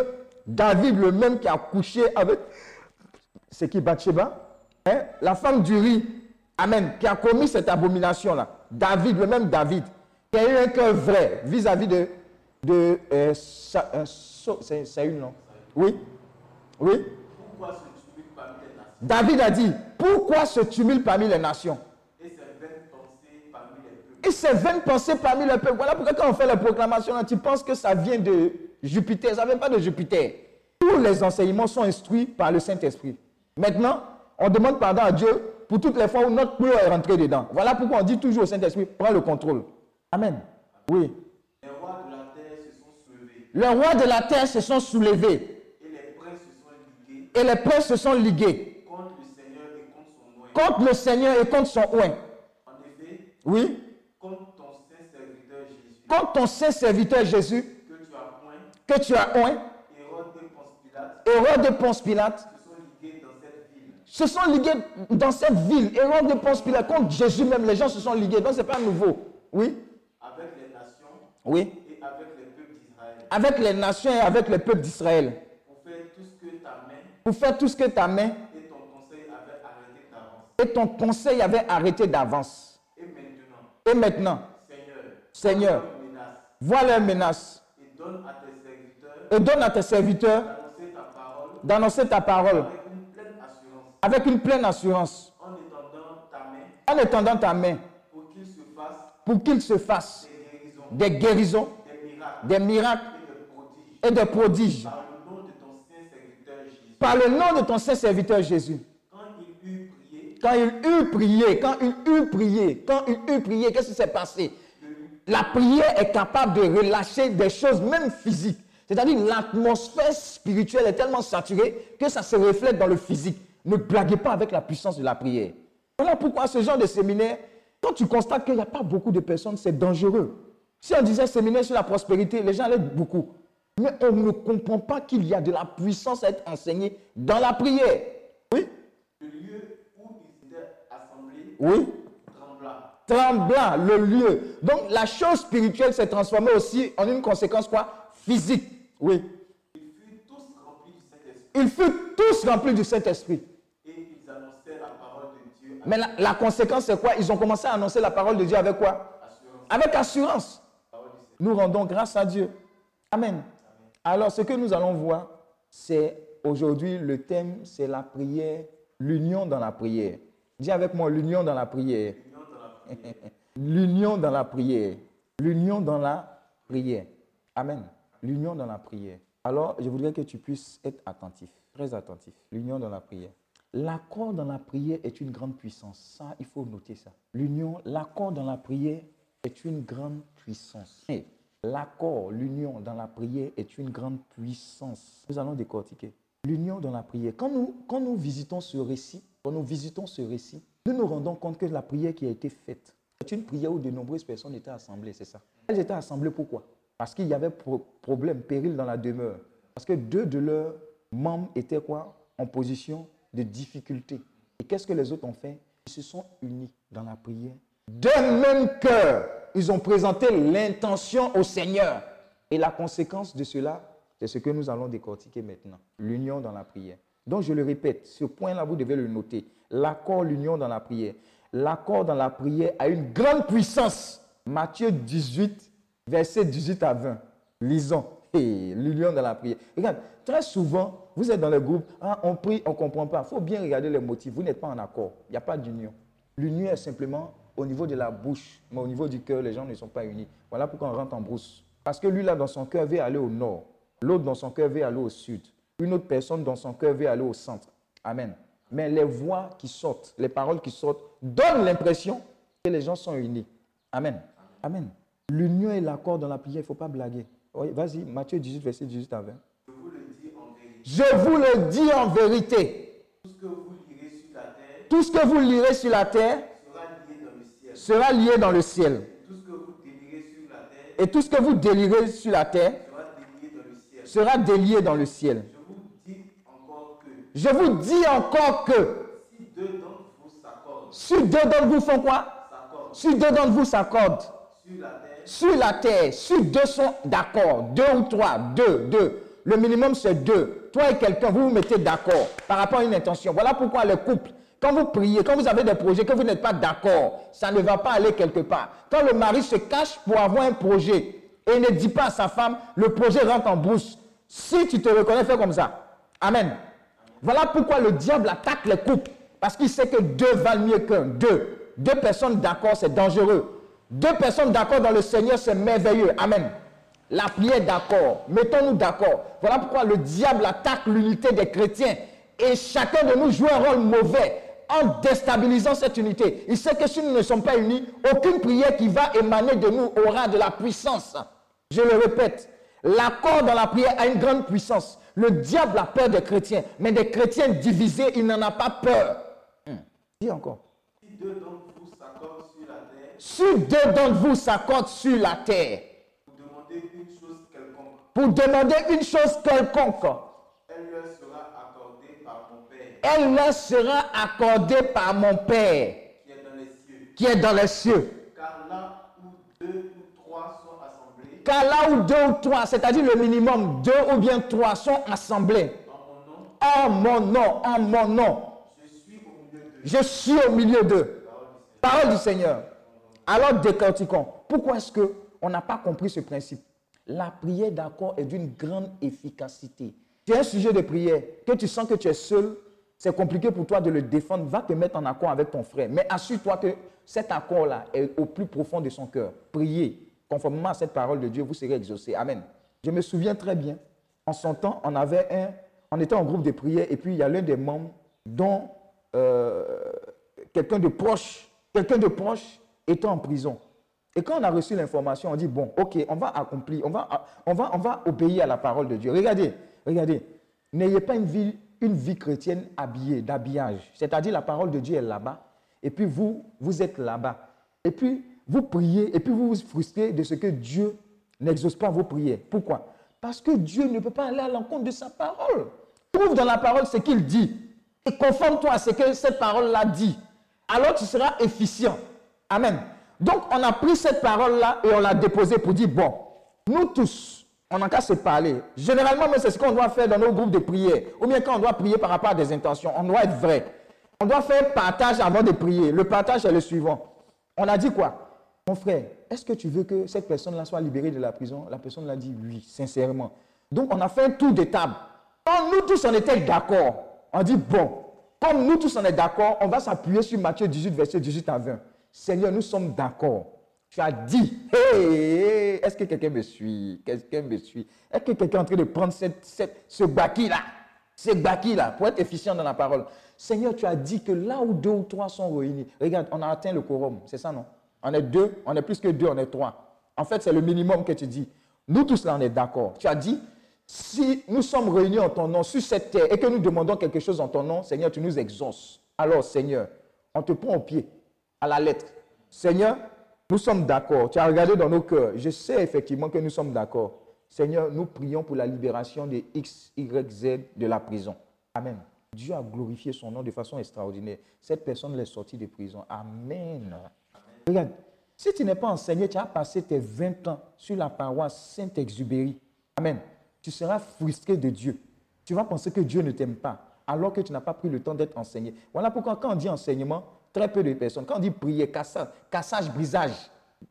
David le même qui a couché avec, c'est qui Bathsheba? Hein? La femme du riz, Amen, qui a commis cette abomination-là. David, le même David, qui a eu un cœur vrai vis-à-vis de, de euh, Sa- euh, c'est Saül, non? Oui Oui pourquoi ce parmi les nations? David a dit, pourquoi ce tumulte parmi les nations? Et ces vaines pensées parmi les peuples Et ces vaines pensées parmi le peuple. Voilà pourquoi quand on fait la proclamation, là, tu penses que ça vient de Jupiter. Ça ne vient pas de Jupiter. Tous les enseignements sont instruits par le Saint-Esprit. Maintenant, on demande pardon à Dieu pour toutes les fois où notre peur est rentré dedans. Voilà pourquoi on dit toujours au Saint-Esprit, prends le contrôle. Amen. Oui. Les rois de la terre se sont soulevés Les rois de la terre se sont soulevés et les princes se sont ligués et les princes se sont ligués contre le Seigneur et contre son oint. contre le Seigneur et contre son oint. En effet, Oui. contre ton saint serviteur Jésus, Contre ton saint serviteur Jésus, que tu as point, que tu as oint, Hérode et Ponce Pilate Hérode de Ponce Pilate, se sont ligués dans cette ville. Se sont ligués dans cette ville. Hérode de Ponce Pilate, contre Jésus même, les gens se sont ligués. Donc, ce n'est pas nouveau. Oui avec les nations Oui. et avec les peuples d'Israël, Avec les nations et avec le peuple d'Israël. pour faire tout ce que ta main Pour faire tout ce que ta main et ton conseil avaient arrêté d'avance. Et ton conseil avait arrêté d'avance. Et maintenant, Et maintenant, Seigneur, Seigneur, vois leurs menaces et donne à tes serviteurs et donne à tes serviteurs d'annoncer ta parole d'annoncer ta parole avec une pleine assurance avec une pleine assurance. En étendant ta main. En étendant ta main. Pour qu'il se fasse pour qu'il se fasse des guérisons, des miracles. et des prodiges. par le nom de ton saint serviteur Jésus. Quand il eut prié, quand il eut prié, quand il eut prié, qu'est-ce qui s'est passé? La prière est capable de relâcher des choses même physiques. C'est-à-dire l'atmosphère spirituelle est tellement saturée que ça se reflète dans le physique. Ne blaguez pas avec la puissance de la prière. Voilà pourquoi ce genre de séminaire, quand tu constates qu'il n'y a pas beaucoup de personnes, c'est dangereux. Si on disait séminaire sur la prospérité, les gens allaient beaucoup. Mais on ne comprend pas qu'il y a de la puissance à être enseignée dans la prière. Oui, le lieu où ils étaient assemblés oui. trembla. tremblant le lieu. Donc la chose spirituelle s'est transformée aussi en une conséquence quoi? Physique. Oui. Ils furent tous remplis du Saint-Esprit Ils furent tous remplis du Saint-Esprit. et ils annonçaient la parole de Dieu Mais la, la conséquence c'est quoi? Ils ont commencé à annoncer la parole de Dieu avec quoi? Assurance. Avec assurance. Nous rendons grâce à Dieu. Amen. Alors ce que nous allons voir, c'est aujourd'hui le thème, c'est la prière, l'union dans la prière. Dis avec moi l'union dans la prière. L'union dans la *laughs* prière. L'union dans la prière. Amen. L'union dans la prière. Alors, je voudrais que tu puisses être attentif, très attentif. L'union dans la prière. L'accord dans la prière est une grande puissance. Ça, il faut noter ça. L'union, l'accord dans la prière est une grande puissance. Et L'accord, l'union dans la prière est une grande puissance. Nous allons décortiquer. L'union dans la prière. Quand nous, quand nous visitons ce récit, quand nous visitons ce récit, nous nous rendons compte que la prière qui a été faite, c'est une prière où de nombreuses personnes étaient assemblées, c'est ça. Elles étaient assemblées pourquoi Parce qu'il y avait pro- problème, péril dans la demeure. Parce que deux de leurs membres étaient quoi? En position de difficulté. Et qu'est-ce que les autres ont fait? Ils se sont unis dans la prière. D'un même cœur, ils ont présenté l'intention au Seigneur. Et la conséquence de cela, c'est ce que nous allons décortiquer maintenant. L'union dans la prière. Donc je le répète, ce point-là, vous devez le noter. L'accord, l'union dans la prière. L'accord dans la prière a une grande puissance. Matthieu 18, verset 18 à 20. Lisons. *laughs* L'union dans la prière. Regarde, très souvent, vous êtes dans le groupe, ah, on prie, on ne comprend pas. Il faut bien regarder les motifs. Vous n'êtes pas en accord. Il n'y a pas d'union. L'union est simplement au niveau de la bouche, mais au niveau du cœur, les gens ne sont pas unis. Voilà pourquoi on rentre en brousse. Parce que lui, là, dans son cœur, veut aller au nord. L'autre, dans son cœur, veut aller au sud. Une autre personne, dans son cœur, veut aller au centre. Amen. Mais les voix qui sortent, les paroles qui sortent, donnent l'impression que les gens sont unis. Amen. Amen. L'union et l'accord dans la prière, il ne faut pas blaguer. Vas-y, Matthieu 18, verset 18 à 20. Je vous le dis en vérité. Tout ce que vous lirez sur la terre Tout ce que vous lirez sur la terre sera lié dans le ciel. Et tout ce que vous délirez sur la terre sera délié dans le ciel. Je vous dis encore que si deux d'entre vous s'accordent, si deux d'entre vous font quoi? s'accordent Si deux d'entre vous s'accordent sur la terre, sur la terre, si deux sont d'accord, deux ou trois, deux, deux, le minimum c'est deux. Toi et quelqu'un, vous vous mettez d'accord par rapport à une intention. Voilà pourquoi les couples, quand vous priez, quand vous avez des projets, que vous n'êtes pas d'accord, ça ne va pas aller quelque part. Quand le mari se cache pour avoir un projet et ne dit pas à sa femme, le projet rentre en brousse. Si tu te reconnais, fais comme ça. Amen. Voilà pourquoi le diable attaque les couples. Parce qu'il sait que deux valent mieux qu'un. Deux. Deux personnes d'accord, c'est dangereux. Deux personnes d'accord dans le Seigneur, c'est merveilleux. Amen. La prière d'accord. Mettons-nous d'accord. Voilà pourquoi le diable attaque l'unité des chrétiens. Et chacun de nous joue un rôle mauvais en déstabilisant cette unité. Il sait que si nous ne sommes pas unis, aucune prière qui va émaner de nous aura de la puissance. Je le répète, l'accord dans la prière a une grande puissance. Le diable a peur des chrétiens, mais des chrétiens divisés, il n'en a pas peur. Hmm. Dis encore. si deux d'entre vous s'accordent sur la terre, Si deux d'entre vous s'accordent sur la terre vous demandez une chose quelconque, pour demander une chose quelconque, elle leur sera accordée par mon Père elle leur sera accordée par mon Père qui est dans les cieux. qui est dans les cieux. Car là où deux ou trois sont assemblés Car là où deux ou trois, c'est-à-dire le minimum, deux ou bien trois sont assemblés en mon nom, en mon nom, en mon nom, je suis au milieu d'eux. Je suis au milieu d'eux. Parole du Seigneur. Alors décortiquons. Pourquoi est-ce qu'on n'a pas compris ce principe? La prière d'accord est d'une grande efficacité. Tu as un sujet de prière que tu sens que tu es seul, c'est compliqué pour toi de le défendre, va te mettre en accord avec ton frère. Mais assure-toi que cet accord-là est au plus profond de son cœur. Priez. Conformément à cette parole de Dieu, vous serez exaucés. Amen. Je me souviens très bien, en son temps, on avait un, on était en groupe de prière et puis il y a l'un des membres dont euh, quelqu'un de proche, quelqu'un de proche était en prison. Et quand on a reçu l'information, on dit, bon, ok, on va accomplir, on va, on va, on va obéir à la parole de Dieu. Regardez, regardez, n'ayez pas une vie, une vie chrétienne habillée, d'habillage. C'est-à-dire la parole de Dieu est là-bas, et puis vous, vous êtes là-bas. Et puis, vous priez, et puis vous vous frustrez de ce que Dieu n'exauce pas vos prières. Pourquoi? Parce que Dieu ne peut pas aller à l'encontre de sa parole. Trouve dans la parole ce qu'il dit, et conforme-toi à ce que cette parole-là dit. Alors tu seras efficient. Amen. Donc, on a pris cette parole-là et on l'a déposée pour dire, bon, nous tous, on n'a qu'à se parler. Généralement, c'est ce qu'on doit faire dans nos groupes de prière. Ou bien quand on doit prier par rapport à des intentions, on doit être vrai. On doit faire partage avant de prier. Le partage est le suivant. On a dit quoi? Mon frère, est-ce que tu veux que cette personne-là soit libérée de la prison? La personne l'a dit oui, sincèrement. Donc, on a fait un tour de table. Quand nous tous, on était d'accord, on dit, bon, comme nous tous, on est d'accord, on va s'appuyer sur Matthieu 18, verset 18 à 20. Seigneur, nous sommes d'accord. Tu as dit, hey, est-ce que quelqu'un me suit? Me suit? Est-ce que quelqu'un est en train de prendre cette, cette, ce baki-là Ce baki-là, pour être efficient dans la parole. Seigneur, tu as dit que là où deux ou trois sont réunis, regarde, on a atteint le quorum, c'est ça, non? On est deux, on est plus que deux, on est trois. En fait, c'est le minimum que tu dis. Nous tous là, on est d'accord. Tu as dit, si nous sommes réunis en ton nom sur cette terre et que nous demandons quelque chose en ton nom, Seigneur, tu nous exauces. Alors, Seigneur, on te prend au pied à la lettre. Seigneur, nous sommes d'accord. Tu as regardé dans nos cœurs. Je sais effectivement que nous sommes d'accord. Seigneur, nous prions pour la libération des X, Y, Z de la prison. Amen. Dieu a glorifié son nom de façon extraordinaire. Cette personne l'est sortie de prison. Amen. Regarde, si tu n'es pas enseigné, tu as passé tes 20 ans sur la paroisse Saint-Exupéry. Amen. Tu seras frustré de Dieu. Tu vas penser que Dieu ne t'aime pas alors que tu n'as pas pris le temps d'être enseigné. Voilà pourquoi quand on dit enseignement, Très peu de personnes. Quand on dit prier, cassage, cassage, brisage,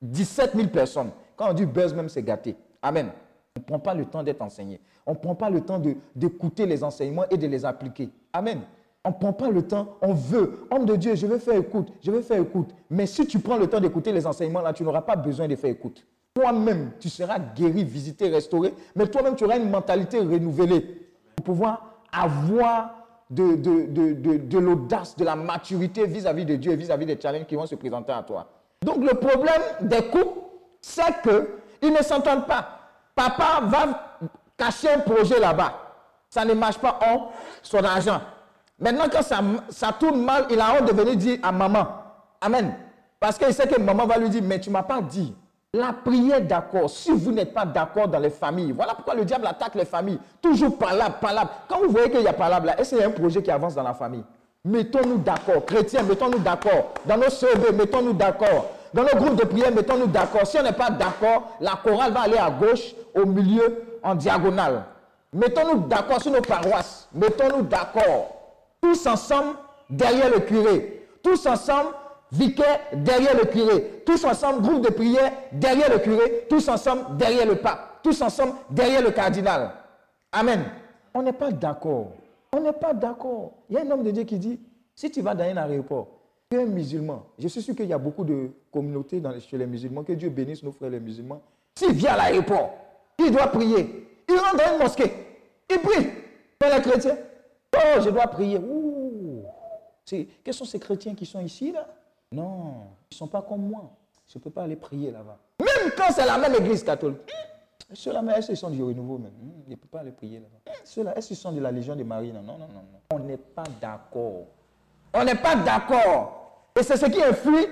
17 000 personnes. Quand on dit buzz, même c'est gâté. Amen. On ne prend pas le temps d'être enseigné. On ne prend pas le temps d'écouter les enseignements et de les appliquer. Amen. On ne prend pas le temps, on veut. Homme de Dieu, je veux faire écoute, je veux faire écoute. Mais si tu prends le temps d'écouter les enseignements, là, tu n'auras pas besoin de faire écoute. Toi-même, tu seras guéri, visité, restauré, mais toi-même, tu auras une mentalité renouvelée pour pouvoir avoir de, l'audace, de la maturité vis-à-vis de Dieu et vis-à-vis des challenges qui vont se présenter à toi. Donc le problème des couples, c'est qu'ils ne s'entendent pas. Papa va cacher un projet là-bas. Ça ne marche pas, on, son argent. Maintenant, quand ça, ça tourne mal, il a honte de venir dire à maman, Amen. Parce qu'il sait que maman va lui dire, mais tu ne m'as pas dit. La prière d'accord, si vous n'êtes pas d'accord dans les familles, voilà pourquoi le diable attaque les familles. Toujours palabre, palabre. Quand vous voyez qu'il y a palabre là, est-ce qu'il y a un projet qui avance dans la famille? Mettons-nous d'accord. Chrétiens, mettons-nous d'accord. Dans nos CV, mettons-nous d'accord. Dans nos groupes de prière, mettons-nous d'accord. Si on n'est pas d'accord, la chorale va aller à gauche, au milieu, en diagonale. Mettons-nous d'accord sur nos paroisses. Mettons-nous d'accord. Tous ensemble, derrière le curé. Tous ensemble, vicaire derrière le curé, tous ensemble, groupe de prière derrière le curé, tous ensemble derrière le pape, tous ensemble derrière le cardinal. Amen. On n'est pas d'accord. On n'est pas d'accord. Il y a un homme de Dieu qui dit, si tu vas dans un aéroport, tu es un musulman. Je suis sûr qu'il y a beaucoup de communautés dans, chez les musulmans, que Dieu bénisse nos frères les musulmans. S'il vient à l'aéroport, il doit prier. Il rentre dans une mosquée. Il prie. Mais les chrétiens, oh, je dois prier. Ouh. Quels sont ces chrétiens qui sont ici, là? Non, ils ne sont pas comme moi. Je ne peux pas aller prier là-bas. Même quand c'est la même église catholique. Ceux-là, est-ce qu'ils sont du renouveau même? Je ne peux pas aller prier là-bas. Ceux-là, est-ce qu'ils sont de la Légion de Marie Non, non, non, non. On n'est pas d'accord. On n'est pas d'accord. Et c'est ce qui influe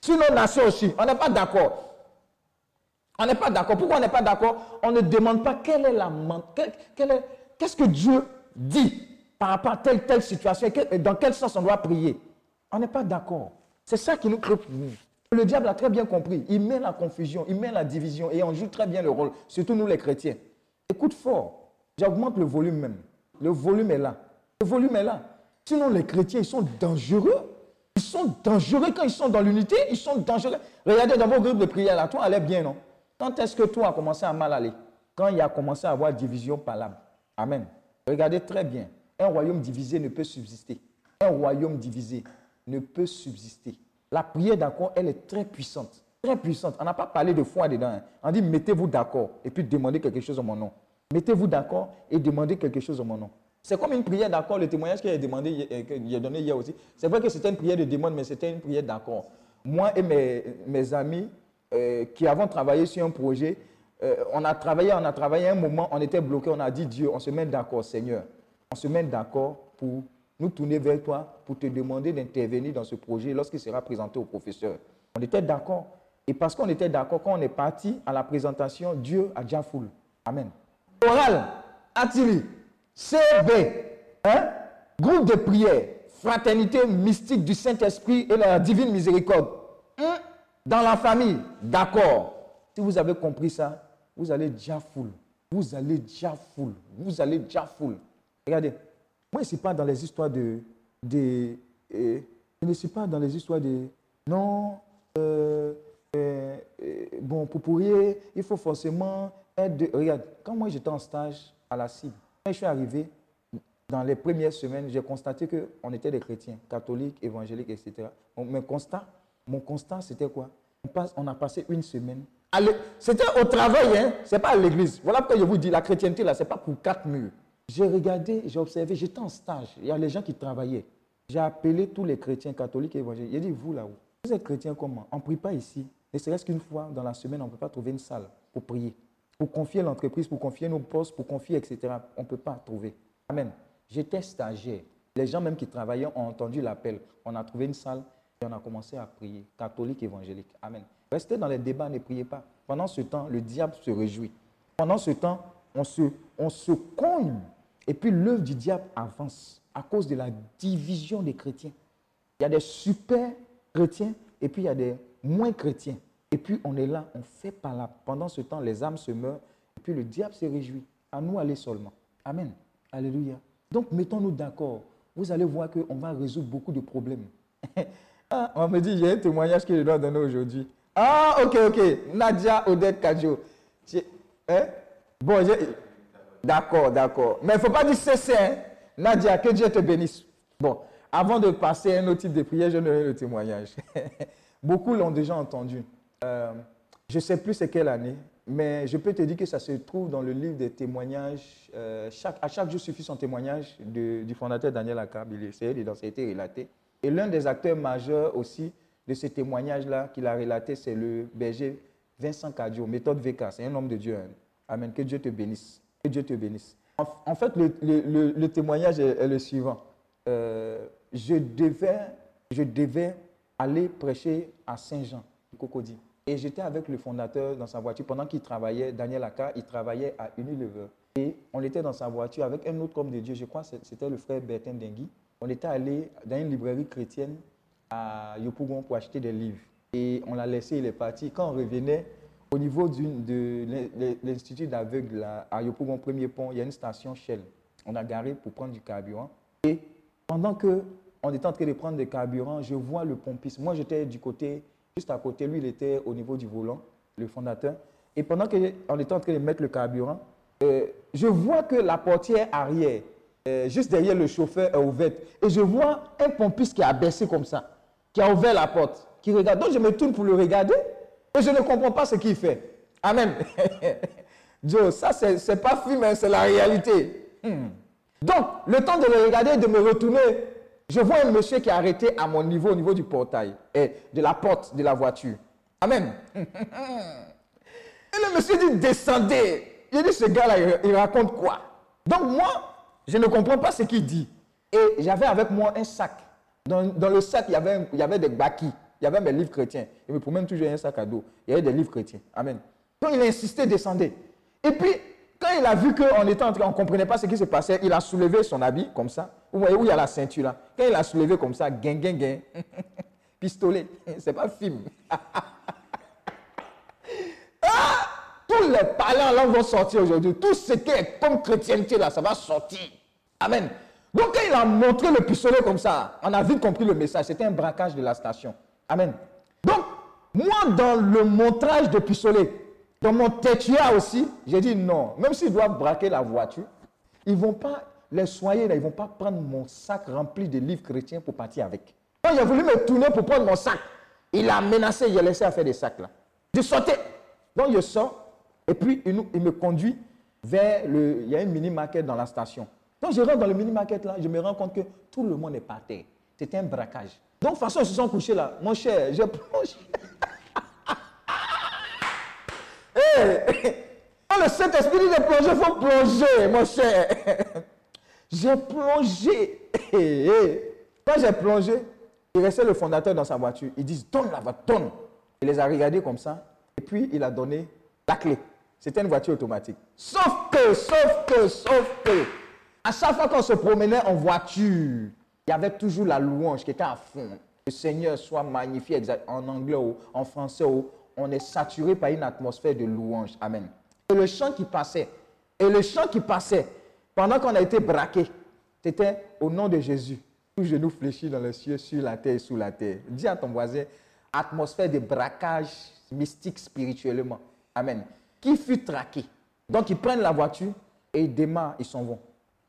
sur nos nations aussi. On n'est pas d'accord. On n'est pas d'accord. Pourquoi on n'est pas d'accord? On ne demande pas quelle est la qu'est-ce que Dieu dit par rapport à telle telle situation, dans quel sens on doit prier. On n'est pas d'accord. C'est ça qui nous crée. Le diable a très bien compris. Il met la confusion, il met la division et on joue très bien le rôle, surtout nous les chrétiens. Écoute fort, j'augmente le volume même. Le volume est là. Le volume est là. Sinon, les chrétiens, ils sont dangereux. sont dangereux quand ils sont dans l'unité, ils sont dangereux. Regardez dans vos groupes de prière, là, tout allait bien, non? Quand est-ce que tout a commencé à mal aller? Quand il a commencé à avoir division par l'âme. Amen. Regardez très bien. Un royaume divisé ne peut subsister. Un royaume divisé ne peut subsister. La prière d'accord, elle est très puissante. Très puissante. On n'a pas parlé de foi dedans. hein. On dit mettez-vous d'accord et puis demandez quelque chose en mon nom. Mettez-vous d'accord et demandez quelque chose en mon nom. C'est comme une prière d'accord, le témoignage qu'il a, demandé, euh, qu'il a donné hier aussi. C'est vrai que c'était une prière de demande, mais c'était une prière d'accord. Moi et mes, mes amis euh, qui avons travaillé sur un projet, euh, on a travaillé, on a travaillé un moment, on était bloqué, on a dit Dieu, on se met d'accord, Seigneur. On se met d'accord pour nous tourner vers toi, pour te demander d'intervenir dans ce projet lorsqu'il sera présenté au professeur. On était d'accord. Et parce qu'on était d'accord, quand on est parti à la présentation, Dieu a déjà foule. Amen. Oral, Attili, CB, hein? groupe de prière, fraternité mystique du Saint-Esprit et la divine miséricorde. Hein? Dans la famille, d'accord. Si vous avez compris ça, vous allez déjà foule. Vous allez déjà foule. Vous allez déjà foule. Regardez, moi, je ne suis pas dans les histoires de. euh, je ne suis pas dans les histoires de. Non, euh, euh, bon, pour prier, il faut forcément être. de- regarde, quand moi j'étais en stage à la cible, quand je suis arrivé, dans les premières semaines, j'ai constaté qu'on était des chrétiens, catholiques, évangéliques, etc. Mon, constat, mon constat, c'était quoi? On, a passé une semaine. C'était au travail, hein? ce n'est pas à l'église. Voilà pourquoi je vous dis, la chrétienté, là, ce n'est pas pour quatre murs. J'ai regardé, j'ai observé, j'étais en stage. Il y a les gens qui travaillaient. J'ai appelé tous les chrétiens catholiques et évangéliques. J'ai dit, vous là-haut, vous êtes chrétiens comment? On ne prie pas ici. Ne serait-ce qu'une fois dans la semaine, on ne peut pas trouver une salle pour prier. Pour confier l'entreprise, pour confier nos postes, pour confier, etc. On ne peut pas trouver. Amen. J'étais stagiaire. Les gens même qui travaillaient ont entendu l'appel. On a trouvé une salle et on a commencé à prier. Catholique, évangélique. Amen. Restez dans les débats, ne priez pas. Pendant ce temps, le diable se réjouit. Pendant ce temps, on se, on se cogne. Et puis l'œuvre du diable avance à cause de la division des chrétiens. Il y a des super chrétiens et puis il y a des moins chrétiens. Et puis on est là, on fait par là. Pendant ce temps, les âmes se meurent et puis le diable se réjouit. À nous aller seulement. Amen. Alléluia. Donc mettons-nous d'accord. Vous allez voir qu'on va résoudre beaucoup de problèmes. *laughs* Ah, on me dit, j'ai un témoignage que je dois donner aujourd'hui. Ah, ok, ok. Nadia Odette Kadjo. Hein? Bon, j'ai- D'accord, d'accord. Mais il ne faut pas dire c'est hein. Nadia, que Dieu te bénisse. Bon, avant de passer à un autre type de prière, je donnerai le témoignage. *laughs* Beaucoup l'ont déjà entendu. Euh, je ne sais plus c'est quelle année, mais je peux te dire que ça se trouve dans le livre des témoignages. euh, à chaque jour suffit son témoignage du fondateur Daniel Akab. Il a été relaté. Et l'un des acteurs majeurs aussi de ce témoignage-là qu'il a relaté, c'est le berger Vincent Cadio, méthode VK. C'est un homme de Dieu. hein. Amen. Que Dieu te bénisse. Que Dieu te bénisse. En, fait, le, témoignage est, le suivant. Euh, je, devais, je devais aller prêcher à Saint-Jean, Cocody. Et j'étais avec le fondateur dans sa voiture. Pendant qu'il travaillait, Daniel Aka, il travaillait à Unilever. Et on était dans sa voiture avec un autre homme de Dieu, je crois c'était le frère Bertin Dengui. On était allé dans une librairie chrétienne à Yopougon pour acheter des livres. Et on l'a laissé, il est parti. Quand on revenait, au niveau de l'in- l'Institut d'aveugle à Yopougon, premier pont, il y a une station Shell. On a garé pour prendre du carburant. Et pendant que on était en train de prendre du carburant, je vois le pompiste. Moi, j'étais du côté, juste à côté. Lui, il était au niveau du volant, le fondateur. Et pendant qu'on était en train de mettre le carburant, euh, je vois que la portière arrière, euh, juste derrière le chauffeur, est ouverte. Et je vois un pompiste qui a baissé comme ça, qui a ouvert la porte, qui regarde. Donc, je me tourne pour le regarder et je ne comprends pas ce qu'il fait. Amen. *laughs* Joe, ça, c'est pas film, hein, c'est la réalité. Hmm. Donc, le temps de le regarder de me retourner, je vois un monsieur qui est arrêté à mon niveau, au niveau du portail, de la porte de la voiture. Amen. *laughs* Et le monsieur dit, descendez. Il dit, ce gars-là, il, raconte quoi? Donc moi, je ne comprends pas ce qu'il dit. Et j'avais avec moi un sac. Dans, le sac, il y, avait, il y avait des bakis. Il y avait mes livres chrétiens. Il me promène toujours un sac à dos. Il y avait des livres chrétiens. Amen. Donc il a insisté, descendez. Et puis, quand il a vu qu'on était en train, on ne comprenait pas ce qui se passait, il a soulevé son habit comme ça. Vous voyez où il y a la ceinture là? Quand il a soulevé comme ça, gain, gain, gain, *laughs* pistolet. *laughs* C'est pas film. *laughs* Ah Tous les parlants là vont sortir aujourd'hui. Tout ce qui est comme chrétienté là, ça va sortir. Amen. Donc quand il a montré le pistolet comme ça, on a vite compris le message. C'était un braquage de la station. Amen. Donc, moi, dans le montrage de pistolet, dans mon têtuaire aussi, j'ai dit non. Même s'ils doivent braquer la voiture, ils ne vont pas, les soigner, là, ils ne vont pas prendre mon sac rempli de livres chrétiens pour partir avec. Quand a voulu me tourner pour prendre mon sac, il a menacé, il a laissé à faire des sacs là. Je sortais. Donc je sors, et puis il, il me conduit vers le. Il y a une mini-market dans la station. Donc je rentre dans le mini-market là, je me rends compte que tout le monde est par terre. C'était un braquage. Donc de toute façon, ils se sont couchés là. Mon cher, j'ai plongé. Quand le Saint-Esprit dit de plonger, il faut plonger, mon cher. J'ai plongé. Hey. Quand j'ai plongé, il restait le fondateur dans sa voiture. Ils disent, donne la voiture, donne. Il les a regardés comme ça. Et puis, il a donné la clé. C'était une voiture automatique. Sauf que, sauf que, sauf que, à chaque fois qu'on se promenait en voiture, il y avait toujours la louange qui était à fond. Le Seigneur soit magnifié en anglais ou en français. on est saturé par une atmosphère de louange. Amen. Et le chant qui passait, et le chant qui passait, pendant qu'on a été braqué, c'était au nom de Jésus. Tout genou fléchi dans les cieux, sur la terre et sous la terre. Dis à ton voisin, atmosphère de braquage mystique spirituellement. Amen. Qui fut traqué? Donc ils prennent la voiture et ils démarrent, ils s'en vont.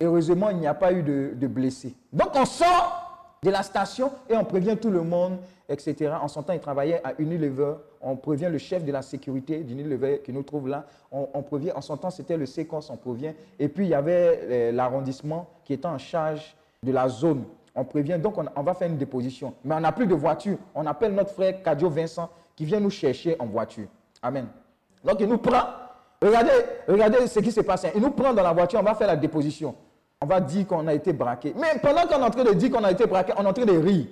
Heureusement, il n'y a pas eu de, blessés. Donc on sort de la station et on prévient tout le monde, etc. En son temps, il travaillait à Unilever. On prévient le chef de la sécurité d'Unilever qui nous trouve là. On, prévient, en son temps, c'était le séquence, on prévient. Et puis, il y avait euh, l'arrondissement qui était en charge de la zone. On prévient, donc on, on va faire une déposition. Mais on n'a plus de voiture. On appelle notre frère Cadio Vincent qui vient nous chercher en voiture. Amen. Donc il nous prend. Regardez, regardez ce qui s'est passé. Il nous prend dans la voiture, on va faire la déposition. On va dire qu'on a été braqué. Mais pendant qu'on est en train de dire qu'on a été braqué, on est en train de rire.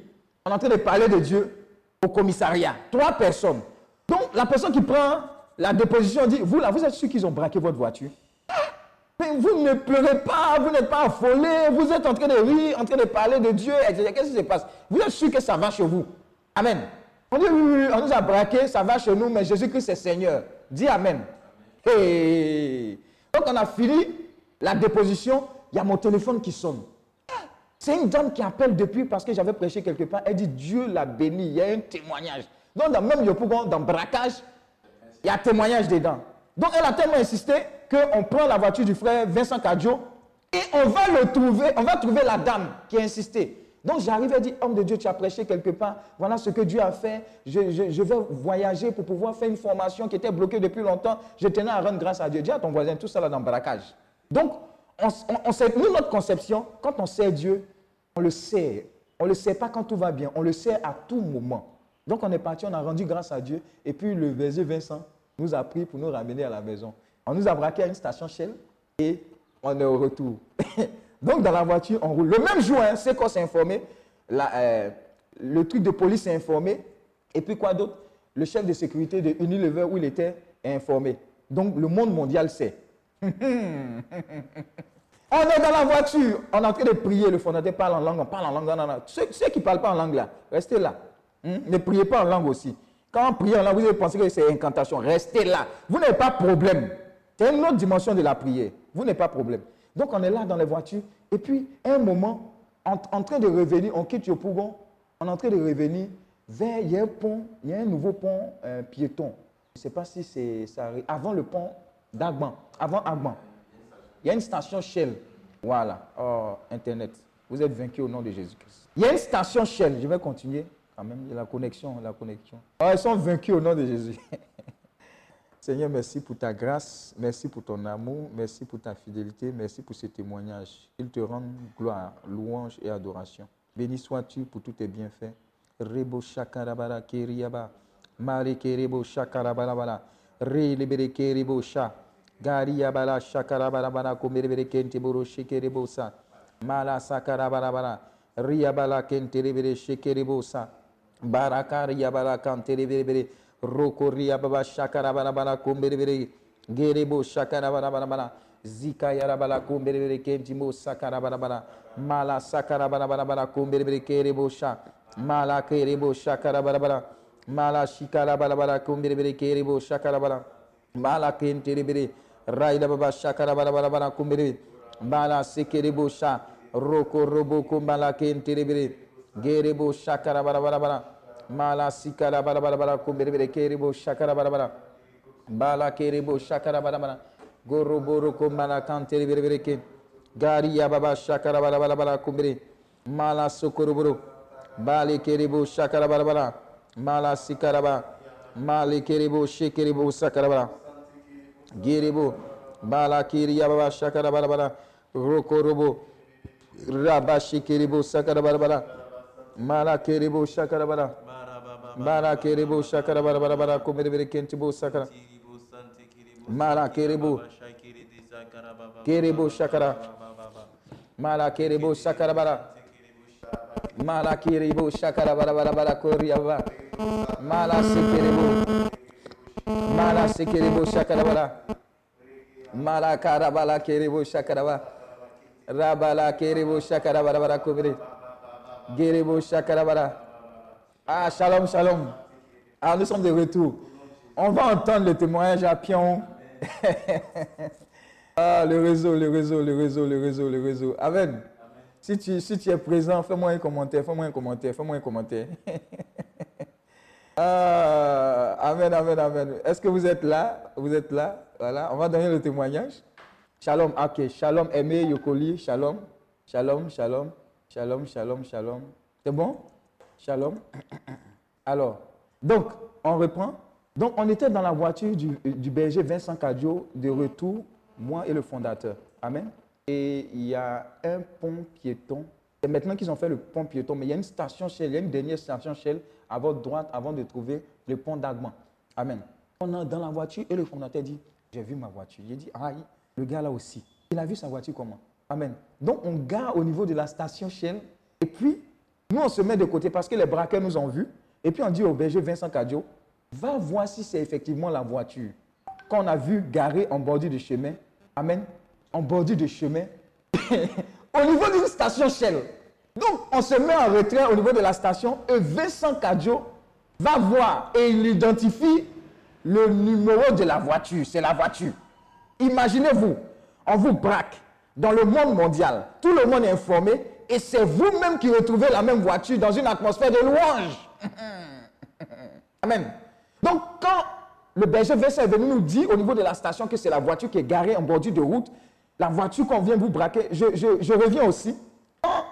On est en train de parler de Dieu au commissariat. Trois personnes. Donc la personne qui prend la déposition dit, vous là, vous êtes sûr qu'ils ont braqué votre voiture? Vous ne pleurez pas, vous n'êtes pas affolé, vous êtes en train de rire, en train de parler de Dieu, etc. Qu'est-ce qui se passe? Vous êtes sûr que ça va chez vous? Amen. On dit oui, oui, on nous a braqué, ça va chez nous, mais Jésus-Christ est Seigneur. Dis Amen. Hey. Donc on a fini la déposition, il y a mon téléphone qui sonne. C'est une dame qui appelle depuis parce que j'avais prêché quelque part. Elle dit Dieu l'a béni, il y a un témoignage. Donc dans même Yopougon, dans braquage, il y a témoignage dedans. Donc elle a tellement insisté qu'on prend la voiture du frère Vincent Cadjo et on va le trouver, on va trouver la dame qui a insisté. Donc j'arrive et dis, homme de Dieu, tu as prêché quelque part, voilà ce que Dieu a fait, je, vais voyager pour pouvoir faire une formation qui était bloquée depuis longtemps, je tenais à rendre grâce à Dieu. Dis à ton voisin, tout ça là dans braquage. Donc, on, sait, nous, notre conception, quand on sait Dieu, on le sait. On ne le sait pas quand tout va bien, on le sait à tout moment. Donc on est parti, on a rendu grâce à Dieu, et puis le verger Vincent nous a pris pour nous ramener à la maison. On nous a braqué à une station Shell et on est au retour. *laughs* Donc dans la voiture, on roule. Le même jour, hein, c'est qu'on s'est informé, euh, le truc de police s'est informé, et puis quoi d'autre? Le chef de sécurité de Unilever où il était est informé. Donc le monde mondial sait. *laughs* On est dans la voiture, on est en train de prier, le fondateur parle en langue, on parle en langue. Non, non, non. Ceux, qui ne parlent pas en langue là, restez là. Hein? Ne priez pas en langue aussi. Quand on prie en langue, vous allez penser que c'est incantation. Restez là. Vous n'avez pas de problème. C'est une autre dimension de la prière. Vous n'avez pas de problème. Donc on est là dans les voitures. Et puis, un moment, en, en train de revenir, on quitte Yopougon, on est en train de revenir vers, il y a un pont, il y a un nouveau pont euh, piéton. Je ne sais pas si c'est ça. Avant le pont d'Agban, avant Agban. Il y a une station Shell. Voilà. Oh, Internet. Vous êtes vaincu au nom de Jésus-Christ. Il y a une station Shell. Je vais continuer quand même. Il y a la connexion, la connexion. Oh, ils sont vaincus au nom de Jésus. *laughs* Seigneur, merci pour ta grâce, merci pour ton amour, merci pour ta fidélité, merci pour ce témoignage. Il te rend gloire, louange et adoration. Béni sois-tu pour tous tes bienfaits. Rebo shakarabara keriaba, mare kerebo shakarabarabara, re lebere kerebo sha, garia bala kente boro shekerebo sa, mala sakarabarabara, ria bala kente lebere shekerebo sa, Barakaria barakan terebere rokoria baba shakara bara bara kumbere gerebo shakara bara bara bara zika yara bara kumbere kentimo sakara bara bara mala sakara bara bara bara kumbere kerebo sha mala shikala bala bala kumbiri biri kiri shakala bala. Mala kintiri biri raida baba shakala bala bala bala kumbiri. Mala sikiri bu sha roko robo kumbala kintiri biri giri bu shakala bala bala bala. Mala sikala bala bala bala kumbiri biri kiri shakala bala bala. Mala kiri bu shakala bala bala. Goro boro kumbala kintiri biri biri kiri gari ya baba shakala bala bala bala kumbiri. Mala sukuru Bali kiribu shakala bala bala, bala. mala sikaraba mali kiribu shikiribu sakarabara giribu bala kiriyababa shakarabarabara rukurubu raba shikiribu sakarabarabara mala kiribu shakarabara mala kiribu shakarabarabarabara kumiribiri kintibu sakara mala kiribu kiribu shakara mala kiribu shakarabara Mala kerebo shakara bara bara bara koriaba. Mala sekerebo. Mala sekerebo shakara bara. Mala karabala kerebo shakara bara. Rabala kerebo shakara bara bara kumere. Gerebo shakara bara. Ah, shalom, shalom. Ah, nous sommes de retour. On va entendre le témoignage à Pion. *laughs* ah, le réseau, le réseau, le réseau, le réseau, le réseau. Amen. Si tu, si tu es présent, fais-moi un commentaire, fais-moi un commentaire, fais-moi un commentaire. *laughs* ah, amen, amen, amen. Est-ce que vous êtes là? Vous êtes là? Voilà, on va donner le témoignage. Shalom, ok. Shalom, aimé, Yokoli, shalom. Shalom, shalom, shalom, shalom, shalom. C'est bon? Shalom. *coughs* Alors, donc, on reprend. Donc, on était dans la voiture du, du berger Vincent Cadio de retour, moi et le fondateur. Amen. Et il y a un pont piéton. C'est maintenant qu'ils ont fait le pont piéton, mais il y a une station Shell, il y a une dernière station Shell à votre droite avant de trouver le pont d'Agman. Amen. On est dans la voiture et le fondateur dit J'ai vu ma voiture. Il dit Aïe, le gars là aussi. Il a vu sa voiture comment? Amen. Donc, on gare au niveau de la station Shell et puis nous, on se met de côté parce que les braqueurs nous ont vus. Et puis on dit au berger Vincent Cadio, va voir si c'est effectivement la voiture. Qu'on a vu garer en bordure de chemin, Amen, en bordure de chemin, *laughs* au niveau d'une station Shell. Donc on se met en retrait au niveau de la station et Vincent Cadio va voir et il identifie le numéro de la voiture. C'est la voiture. Imaginez-vous, on vous braque dans le monde mondial. Tout le monde est informé et c'est vous-même qui retrouvez la même voiture dans une atmosphère de louange. *laughs* Amen. Donc, quand le berger Vincent est venu nous dire au niveau de la station que c'est la voiture qui est garée en bordure de route, la voiture qu'on vient vous braquer, je, reviens aussi.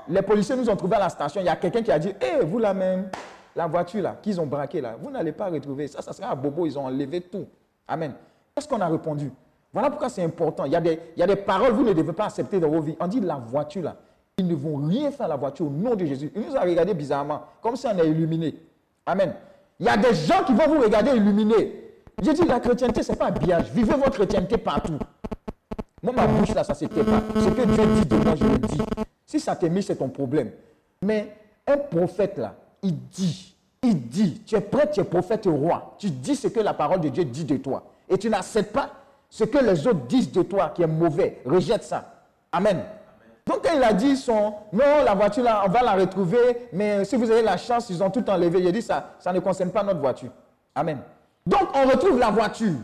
Les policiers nous ont trouvés à la station, il y a quelqu'un qui a dit Hé, vous là même, la voiture là, qu'ils ont braquée là, vous n'allez pas retrouver. Ça, ça sera à Bobo, ils ont enlevé tout. Amen. Qu'est-ce qu'on a répondu? Voilà pourquoi c'est important. Il y, a des, il y a des paroles vous ne devez pas accepter dans vos vies. On dit la voiture là, ils ne vont rien faire à la voiture au nom de Jésus. Il nous a regardé bizarrement, comme si on est illuminé. Amen. Il y a des gens qui vont vous regarder illuminés. J'ai dit, la chrétienté, ce n'est pas habillage. Vivez votre chrétienté partout. Moi, ma bouche, là, ça ne s'était pas. Ce que Dieu dit de moi, je le dis. Si ça t'est mis, c'est ton problème. Mais un prophète, là, il dit, il dit, tu es prêtre, tu es prophète roi. Tu dis ce que la parole de Dieu dit de toi. Et tu n'acceptes pas ce que les autres disent de toi qui est mauvais. Rejette ça. Amen. Donc, quand il a dit son, non, la voiture, là, on va la retrouver, mais si vous avez la chance, ils ont tout enlevé. Il a dit, ça, ça ne concerne pas notre voiture. Amen. Donc, on retrouve la voiture.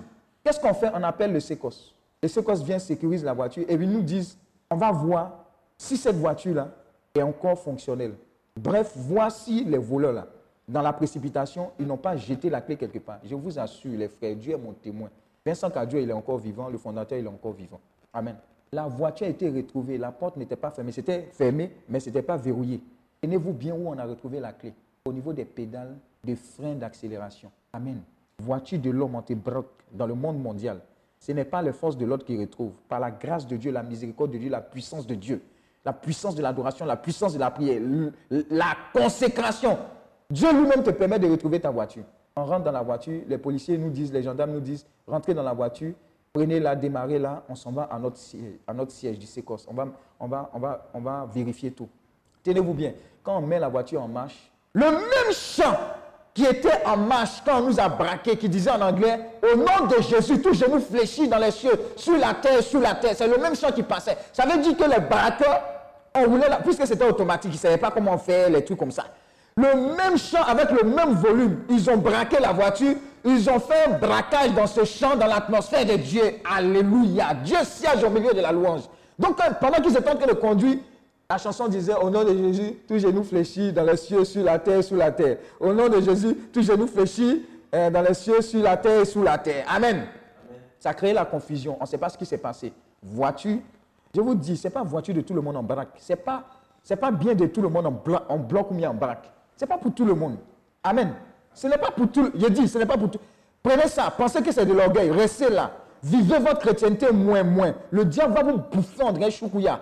Qu'est-ce qu'on fait? On appelle le SECOS. Le SECOS vient sécuriser la voiture et ils nous disent, on va voir si cette voiture-là est encore fonctionnelle. Bref, voici les voleurs là. Dans la précipitation, ils n'ont pas jeté la clé quelque part. Je vous assure, les frères, Dieu est mon témoin. Vincent Cadio, il est encore vivant, le fondateur, il est encore vivant. Amen. La voiture a été retrouvée, la porte n'était pas fermée. C'était fermé, mais ce n'était pas verrouillé. Tenez-vous bien où on a retrouvé la clé. Au niveau des pédales des freins d'accélération. Amen. Voiture de l'homme antébroc dans le monde mondial. Ce n'est pas les forces de l'autre qui retrouvent. Par la grâce de Dieu, la miséricorde de Dieu, la puissance de Dieu, la puissance de l'adoration, la puissance de la prière, la consécration. Dieu lui-même te permet de retrouver ta voiture. On rentre dans la voiture, les policiers nous disent, les gendarmes nous disent, rentrez dans la voiture, prenez-la, démarrez-la, on s'en va à notre siège, du va, on, va, on va vérifier tout. Tenez-vous bien, quand on met la voiture en marche, le même chant qui était en marche quand on nous a braqués, qui disait en anglais, au nom de Jésus, tout genou fléchit dans les cieux, sur la terre, sur la terre. C'est le même chant qui passait. Ça veut dire que les braqueurs, on roulait là, puisque c'était automatique, ils ne savaient pas comment faire les trucs comme ça. Le même chant avec le même volume, ils ont braqué la voiture, ils ont fait un braquage dans ce chant, dans l'atmosphère de Dieu. Alléluia. Dieu siège au milieu de la louange. Donc, pendant qu'ils étaient en train de conduire, La chanson disait Au nom de Jésus, tout genou fléchit dans les cieux, sur la terre, sous la terre. Au nom de Jésus, tout genou fléchit euh, dans les cieux, sur la terre et sous la terre. Amen. Ça a créé la confusion. On ne sait pas ce qui s'est passé. Voiture, je vous dis, ce n'est pas voiture de tout le monde en baraque. Ce n'est pas, pas bien de tout le monde en, en bloc ou bien en baraque. Ce n'est pas pour tout le monde. Amen. Ce n'est pas pour tout. Je dis, ce n'est pas pour tout. Prenez ça, pensez que c'est de l'orgueil. Restez là. Vivez votre chrétienté moins, moins. Le diable va vous bouffer en choucouya.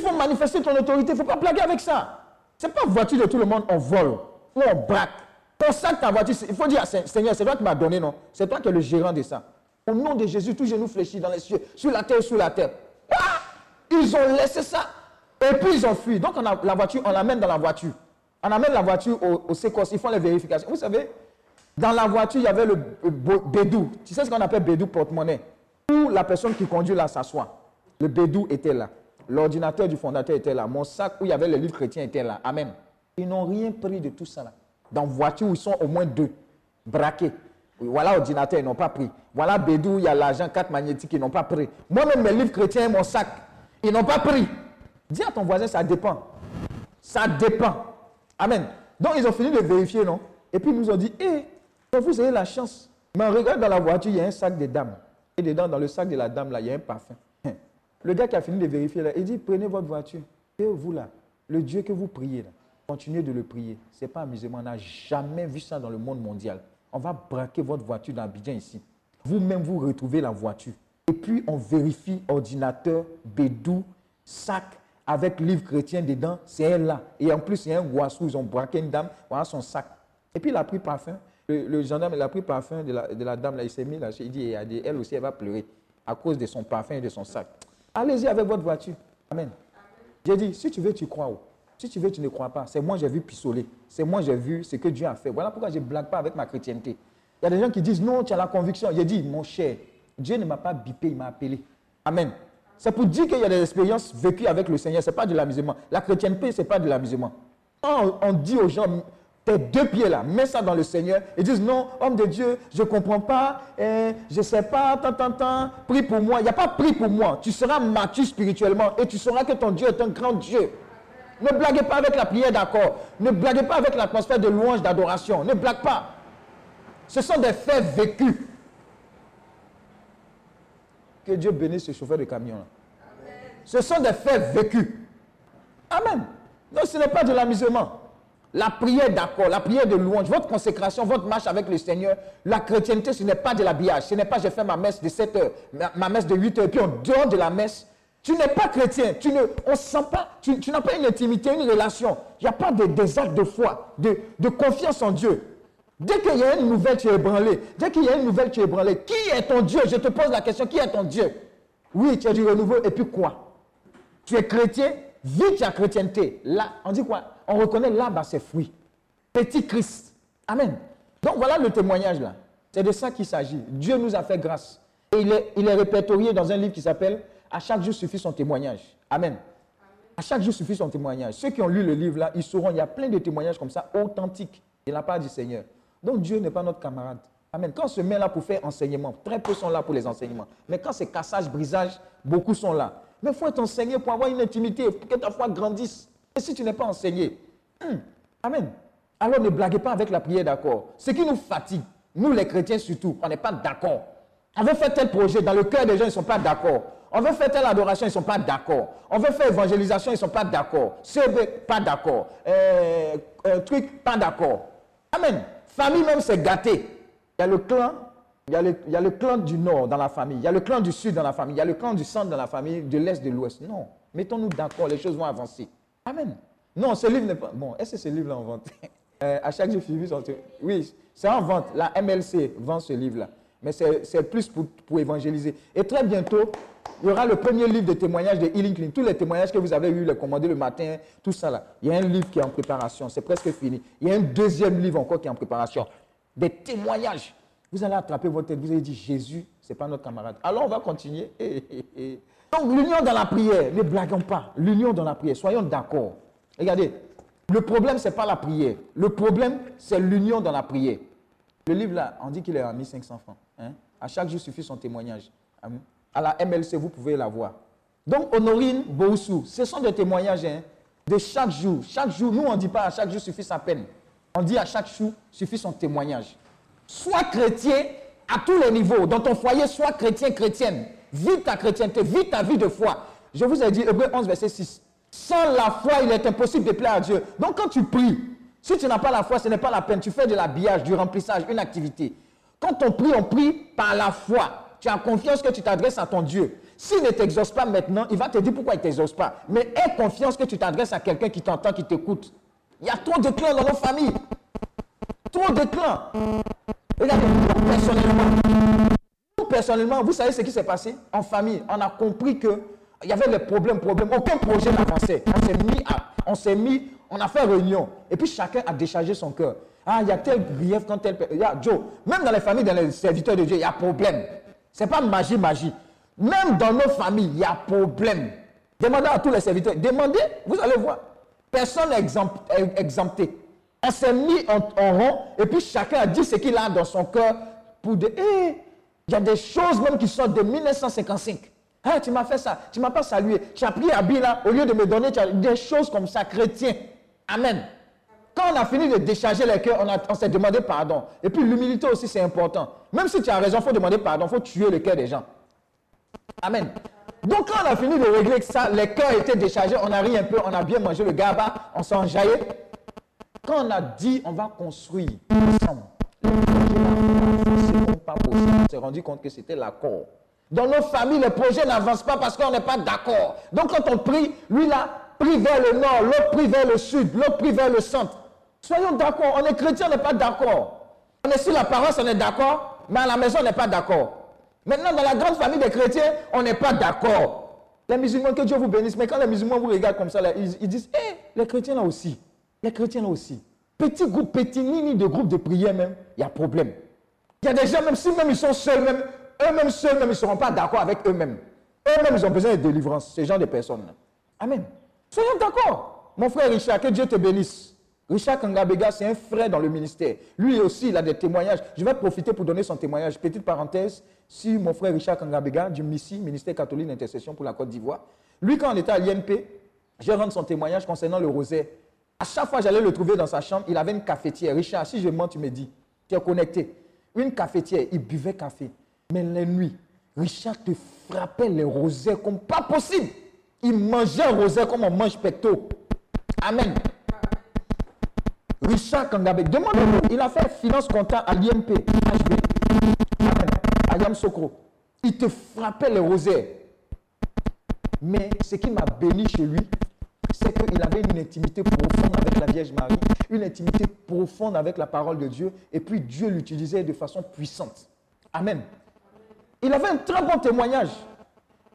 Il faut manifester ton autorité. Il ne faut pas blaguer avec ça. Ce n'est pas voiture de tout le monde, on vole ou on braque. Consacre ta voiture. Il faut dire, Seigneur, c'est toi qui m'as donné, non? C'est toi qui es le gérant de ça. Au nom de Jésus, tout genou fléchit dans les cieux, sur la terre, sur la terre. Ah Ils ont laissé ça. Et puis ils ont fui. Donc on a la voiture, on l'amène dans la voiture. On amène la voiture au, au ils font les vérifications. Vous savez, dans la voiture, il y avait le bo- bédou. Tu sais ce qu'on appelle bédou porte-monnaie? Où la personne qui conduit là s'assoit. Le bédou était là. L'ordinateur du fondateur était là. Mon sac où il y avait les livres chrétiens était là. Amen. Ils n'ont rien pris de tout ça là. Dans voiture où ils sont au moins deux, braqués. Voilà ordinateur, ils n'ont pas pris. Voilà bédou, il y a l'argent, carte magnétique, ils n'ont pas pris. Moi-même, mes livres chrétiens et mon sac, ils n'ont pas pris. Dis à ton voisin, ça dépend. Ça dépend. Amen. Donc, ils ont fini de vérifier, non? Et puis, ils nous ont dit, hé, vous avez la chance. Mais regarde dans la voiture, il y a un sac de dames. Et dedans, dans le sac de la dame, là, il y a un parfum. Le gars qui a fini de vérifier, là, il dit, prenez votre voiture. Et vous, là, le Dieu que vous priez, là, continuez de le prier. Ce n'est pas amusement. On n'a jamais vu ça dans le monde mondial. On va braquer votre voiture dans Abidjan ici. Vous-même, vous retrouvez la voiture. Et puis, on vérifie ordinateur, bédou, sac, avec livre chrétien dedans, c'est elle là. Et en plus, il y a un guassou, ils ont braqué une dame, voilà son sac. Et puis, il a pris parfum. Le, gendarme, il a pris parfum de la, de la dame, là, il s'est mis là, il dit, elle aussi, elle va pleurer à cause de son parfum et de son sac. Allez-y avec votre voiture. Amen. J'ai dit, si tu veux, tu crois. oh. Si tu veux, tu ne crois pas. C'est moi, j'ai vu pissoler. C'est moi, j'ai vu ce que Dieu a fait. Voilà pourquoi je ne blague pas avec ma chrétienté. Il y a des gens qui disent, non, tu as la conviction. J'ai dit, mon cher, Dieu ne m'a pas bipé, il m'a appelé. Amen. C'est pour dire qu'il y a des expériences vécues avec le Seigneur. Ce n'est pas de l'amusement. La chrétienté, ce n'est pas de l'amusement. On, on dit aux gens, tes deux pieds là, mets ça dans le Seigneur. Ils disent, non, homme de Dieu, je ne comprends pas, eh, je ne sais pas, tant, tant, tant, prie pour moi. Il n'y a pas prie pour moi. Tu seras mature spirituellement et tu sauras que ton Dieu est un grand Dieu. Ne blaguez pas avec la prière d'accord. Ne blaguez pas avec l'atmosphère de louange, d'adoration. Ne blague pas. Ce sont des faits vécus. Que Dieu bénisse ce chauffeur de camion. là. Ce sont des faits vécus. Amen. Donc ce n'est pas de l'amusement. La prière d'accord, la prière de louange, votre consécration, votre marche avec le Seigneur, la chrétienté, ce n'est pas de l'habillage. Ce n'est pas j'ai fait ma messe de 7 heures, ma, messe de 8 heures, puis en dehors de la messe, tu n'es pas chrétien. Tu ne, on pas, tu, n'as pas une intimité, une relation. Il n'y a pas de, des actes de foi, de, de confiance en Dieu. Dès qu'il y a une nouvelle, tu es ébranlé. Dès qu'il y a une nouvelle, tu es ébranlé. Qui est ton Dieu? Je te pose la question, qui est ton Dieu? Oui, tu as du renouveau, et puis quoi? Tu es chrétien, vis ta chrétienté. Là, on dit quoi? On reconnaît l'arbre à ses fruits. Petit Christ. Amen. Donc voilà le témoignage là. C'est de ça qu'il s'agit. Dieu nous a fait grâce. Et il est, répertorié dans un livre qui s'appelle À chaque jour suffit son témoignage. Amen. À chaque jour suffit son témoignage. Ceux qui ont lu le livre là, ils sauront, il y a plein de témoignages comme ça, authentiques, de la part du Seigneur. Donc Dieu n'est pas notre camarade. Amen. Quand on se met là pour faire enseignement, très peu sont là pour les enseignements. Mais quand c'est cassage, brisage, beaucoup sont là. Mais il faut être enseigné pour avoir une intimité, pour que ta foi grandisse. Et si tu n'es pas enseigné, hum, Amen. Alors ne blaguez pas avec la prière d'accord. Ce qui nous fatigue, nous les chrétiens surtout, on n'est pas d'accord. On veut faire tel projet, dans le cœur des gens, ils ne sont pas d'accord. On veut faire telle adoration, ils ne sont pas d'accord. On veut faire évangélisation, ils ne sont pas d'accord. CB, pas d'accord. Euh, euh, truc, pas d'accord. Amen. Famille même, c'est gâté. Il y a le clan, il y a le clan du nord dans la famille, il y a le clan du sud dans la famille, il y a le clan du centre dans la famille, de l'est, de l'ouest. Non. Mettons-nous d'accord, les choses vont avancer. Amen. Non, ce livre n'est pas. Bon, est-ce que ce livre-là en vente? *laughs* Euh, À chaque jour, Oui, c'est en vente. La MLC vend ce livre-là. Mais c'est plus pour, évangéliser. Et très bientôt, il y aura le premier livre de témoignages de Healing Clinic. Tous les témoignages que vous avez eu, les commandés le matin, tout ça là. Il y a un livre qui est en préparation. C'est presque fini. Il y a un deuxième livre encore qui est en préparation. Des témoignages. Vous allez attraper votre tête. Vous allez dire Jésus, ce n'est pas notre camarade. Alors on va continuer. Hé, hé, hé. Donc l'union dans la prière, ne blaguons pas. L'union dans la prière, soyons d'accord. Regardez, le problème, ce n'est pas la prière. Le problème, c'est l'union dans la prière. Le livre là, on dit qu'il est à 1500 francs. hein. À chaque jour suffit son témoignage. À la MLC, vous pouvez la voir. Donc, Honorine Boussou, ce sont des témoignages hein, de chaque jour. Chaque jour, nous, on ne dit pas à chaque jour suffit sa peine. On dit à chaque jour suffit son témoignage. Sois chrétien à tous les niveaux. Dans ton foyer, sois chrétien, chrétienne. Vis ta chrétienté, vis ta vie de foi. Je vous ai dit, Hébreu 11, verset 6. Sans la foi, il est impossible de plaire à Dieu. Donc, quand tu pries, si tu n'as pas la foi, ce n'est pas la peine. Tu fais de l'habillage, du remplissage, une activité. Quand on prie, on prie par la foi. Tu as confiance que tu t'adresses à ton Dieu. S'il ne t'exauce pas maintenant, il va te dire pourquoi il ne t'exauce pas. Mais aie confiance que tu t'adresses à quelqu'un qui t'entend, qui t'écoute. Il y a trop de clans dans nos familles. Trop de clans. Regardez, personnellement, personnellement, vous savez ce qui s'est passé en famille On a compris que il y avait des problèmes, problèmes. Aucun projet n'avançait. On s'est mis, à, on s'est mis, on a fait réunion. Et puis chacun a déchargé son cœur. Ah, il y a tel grief quand tel. Il y a Joe. Même dans les familles, dans les serviteurs de Dieu, il y a problème. Ce n'est pas magie, magie. Même dans nos familles, il y a problème. Demandez à tous les serviteurs. Demandez, vous allez voir. Personne n'est exempté. On s'est mis en, rond et puis chacun a dit ce qu'il a dans son cœur pour dire, il y a des choses même qui sortent de 1955. Hein, tu m'as fait ça, tu ne m'as pas salué. Tu as pris habit là, au lieu de me donner des choses comme ça, chrétien. Amen. Quand on a fini de décharger les cœurs, on, s'est demandé pardon. Et puis l'humilité aussi, c'est important. Même si tu as raison, il faut demander pardon, il faut tuer le cœur des gens. Amen. Donc quand on a fini de régler ça, les cœurs étaient déchargés, on a ri un peu, on a bien mangé le gaba, on s'est enjaillé. Quand on a dit on va construire ensemble, on s'est rendu compte que c'était l'accord. Dans nos familles, les projets n'avancent pas parce qu'on n'est pas d'accord. Donc quand on prie, lui là, prie vers le nord, l'autre prie vers le sud, l'autre prie vers le centre. Soyons d'accord, on est chrétien, on n'est pas d'accord. On est sur la paroisse, on est d'accord, mais à la maison, on n'est pas d'accord. Maintenant, dans la grande famille des chrétiens, on n'est pas d'accord. Les musulmans, que Dieu vous bénisse, mais quand les musulmans vous regardent comme ça, ils, disent, hé, les chrétiens là aussi, les chrétiens là aussi. Petit groupe, petit nini de groupe de prière même, il y a problème. Il y a des gens, même si même ils sont seuls, même, eux-mêmes seuls, même ils ne seront pas d'accord avec eux-mêmes. Eux-mêmes, ils ont besoin de délivrance, ces gens de personnes. Amen. Soyons d'accord. Mon frère Richard, que Dieu te bénisse. Richard Kangabega, c'est un frère dans le ministère. Lui aussi, il a des témoignages. Je vais profiter pour donner son témoignage. Petite parenthèse, si mon frère Richard Kangabega, du MISI, Ministère catholique d'intercession pour la Côte d'Ivoire, lui, quand on était à l'INP, je rendre son témoignage concernant le rosaire. À chaque fois, j'allais le trouver dans sa chambre, il avait une cafetière. Richard, si je mens, tu me dis, tu es connecté. Une cafetière, il buvait café. Mais les nuits, Richard te frappait les rosaires comme pas possible. Il mangeait rosaire comme on mange pecto. Amen. Richard Kangabé, demandez-moi, il a fait finance comptable à l'IMP, Amen. À Yamsokro. Il te frappait les rosaires. Mais ce qui m'a béni chez lui, c'est qu'il avait une intimité profonde avec la Vierge Marie, une intimité profonde avec la parole de Dieu, et puis Dieu l'utilisait de façon puissante. Amen. Il avait un très bon témoignage.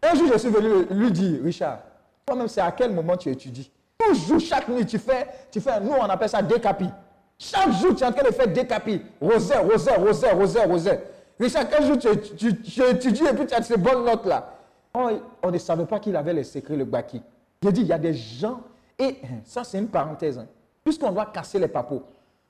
Un jour, je suis venu lui dire, Richard, toi-même, c'est à quel moment tu étudies? Toujours, chaque nuit, tu fais, tu fais, nous, on appelle ça décapi. Chaque jour, tu es en train de faire décapi. Rosaire, rosaire, rosaire, rosaire, rosaire. Richard, quel jour tu, étudies et puis tu as ces bonnes notes-là? Oh, On ne savait pas qu'il avait les secrets, le baki. J'ai dit, il y a des gens, et ça, c'est une parenthèse. Hein. Puisqu'on doit casser les papos,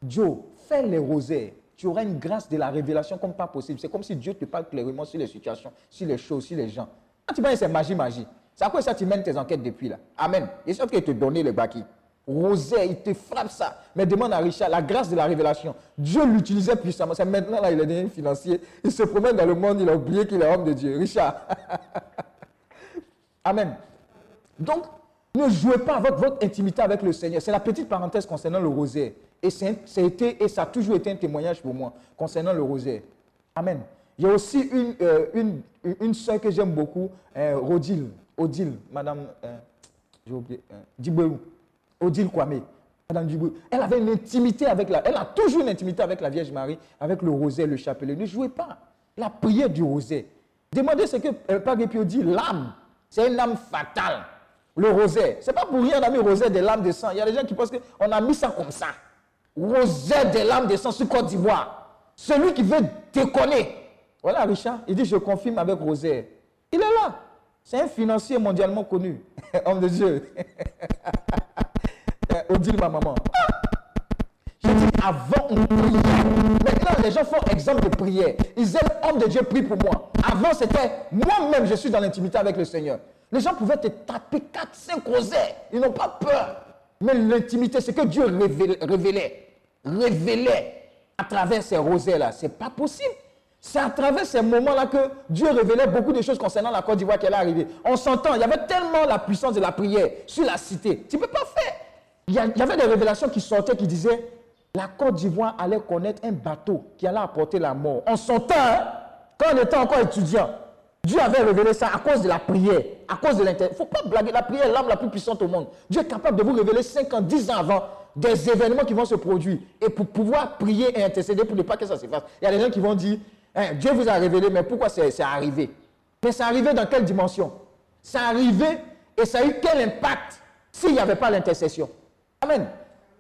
Joe, fais les rosaires tu auras une grâce de la révélation comme pas possible. C'est comme si Dieu te parle clairement sur les situations, sur les choses, sur les gens. Quand tu penses c'est magie, magie. C'est à quoi ça tu mènes tes enquêtes depuis là? Amen. Et c'est qu'il te donné le baki. Rosé, il te frappe ça. Mais demande à Richard la grâce de la révélation. Dieu l'utilisait puissamment. C'est maintenant là, il est devenu financier. Il se promène dans le monde, il a oublié qu'il est homme de Dieu. Richard. *laughs* Amen. Donc, ne jouez pas votre, votre intimité avec le Seigneur. C'est la petite parenthèse concernant le rosaire. Et, et ça a toujours été un témoignage pour moi concernant le rosaire. Amen. Il y a aussi une, euh, une, une soeur que j'aime beaucoup, euh, Odile, Madame, euh, j'ai oublié, euh, Odile Kwame. Madame Diboué. Elle avait une intimité avec la, elle a toujours une intimité avec la Vierge Marie, avec le rosaire, le chapelet. Ne jouez pas la prière du rosaire. Demandez ce que euh, Père Pio dit, l'âme, c'est une âme fatale. Le rosaire. Ce n'est pas pour rien qu'on a mis rosaire des lames de sang. Il y a des gens qui pensent qu'on a mis ça comme ça rosaire des lames de sang sur Côte d'Ivoire. Celui qui veut déconner. Voilà, Richard, il dit, je confirme avec Rosaire. Il est là. C'est un financier mondialement connu. *laughs* Homme de Dieu. *laughs* Odile, ma maman. Je dis, avant, on priait. Maintenant, les gens font exemple de prière. Ils aiment, homme de Dieu, prie pour moi. Avant, c'était moi-même, je suis dans l'intimité avec le Seigneur. Les gens pouvaient te taper 4, 5 rosaires. Ils n'ont pas peur. Mais l'intimité, c'est que Dieu révélait, révélait, à travers ces rosaires-là. Ce n'est pas possible. C'est à travers ces moments-là que Dieu révélait beaucoup de choses concernant la Côte d'Ivoire qui est arrivée. On s'entend, il y avait tellement la puissance de la prière sur la cité. Tu ne peux pas faire. Il y, a- il y avait des révélations qui sortaient qui disaient la Côte d'Ivoire allait connaître un bateau qui allait apporter la mort. On s'entend, hein, quand on était encore étudiant. Dieu avait révélé ça à cause de la prière, à cause de l'inter. Il ne faut pas blaguer, la prière est l'arme la plus puissante au monde. Dieu est capable de vous révéler 5 ans, 10 ans avant des événements qui vont se produire. Et pour pouvoir prier et intercéder pour ne pas que ça se fasse. Il y a des gens qui vont dire, Hein, Dieu vous a révélé, mais pourquoi c'est arrivé? Mais c'est arrivé dans quelle dimension? C'est arrivé et ça a eu quel impact s'il n'y avait pas l'intercession? Amen.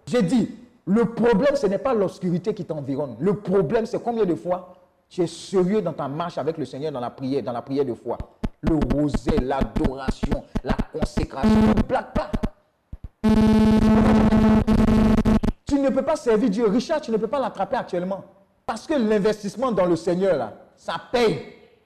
J'ai dit, le problème, ce n'est pas l'obscurité qui t'environne. Le problème, c'est combien de fois tu es sérieux dans ta marche avec le Seigneur dans la prière, dans la prière de foi. Le rosaire, l'adoration, la consécration. Ne blague pas. Tu ne peux pas servir Dieu. Richard, tu ne peux pas l'attraper actuellement. Parce que l'investissement dans le Seigneur, ça paye.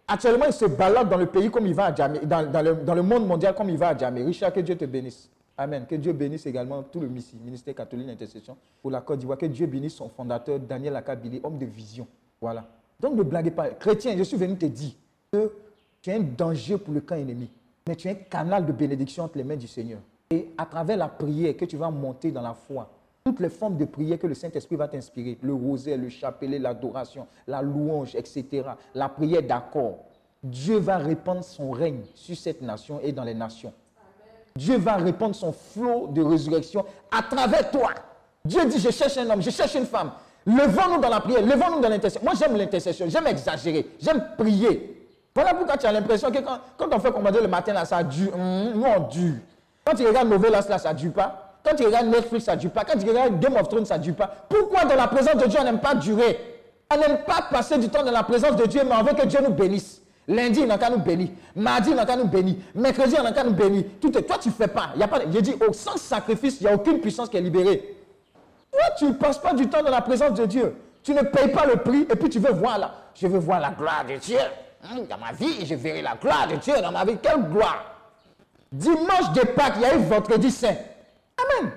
Actuellement, il se balade dans le pays comme il va à Djamé, dans, le, monde mondial comme il va à Djamé. Richard, que Dieu te bénisse. Amen. Que Dieu bénisse également tout le ministère catholique d'intercession pour la Côte d'Ivoire. Que Dieu bénisse son fondateur, Daniel Akabili, homme de vision. Voilà. Donc ne blaguez pas. Chrétien, je suis venu te dire que tu es un danger pour le camp ennemi. Mais tu es un canal de bénédiction entre les mains du Seigneur. Et à travers la prière que tu vas monter dans la foi, toutes les formes de prière que le Saint-Esprit va t'inspirer, le rosaire, le chapelet, l'adoration, la louange, etc., la prière d'accord, Dieu va répandre son règne sur cette nation et dans les nations. Dieu va répandre son flot de résurrection à travers toi. Dieu dit, je cherche un homme, je cherche une femme. Levons-nous dans la prière, levons-nous dans l'intercession. Moi, j'aime l'intercession, j'aime exagérer, j'aime prier. Voilà pourquoi tu as l'impression que quand, on fait commander le matin, là, ça dure. Hum, nous, on dure. Quand tu regardes Novelas, là, ça ne dure pas. Quand tu regardes Netflix, ça ne dure pas. Quand tu regardes Game of Thrones, ça ne dure pas. Pourquoi dans la présence de Dieu, on n'aime pas durer? On n'aime pas passer du temps dans la présence de Dieu, mais on veut que Dieu nous bénisse. Lundi, il n'a qu'à nous bénir. Mardi, il n'a qu'à nous bénir. Mercredi, il n'a qu'à nous bénir. Tout est, toi, tu ne fais pas. Il y a pas dit, oh, sans sacrifice, il n'y a aucune puissance qui est libérée. Toi, tu ne passes pas du temps dans la présence de Dieu. Tu ne payes pas le prix et puis tu veux voir là. Je veux voir la gloire de Dieu. Hum, Dans ma vie, je verrai la gloire de Dieu dans ma vie. Quelle gloire Dimanche de Pâques, il y a eu vendredi saint. Amen.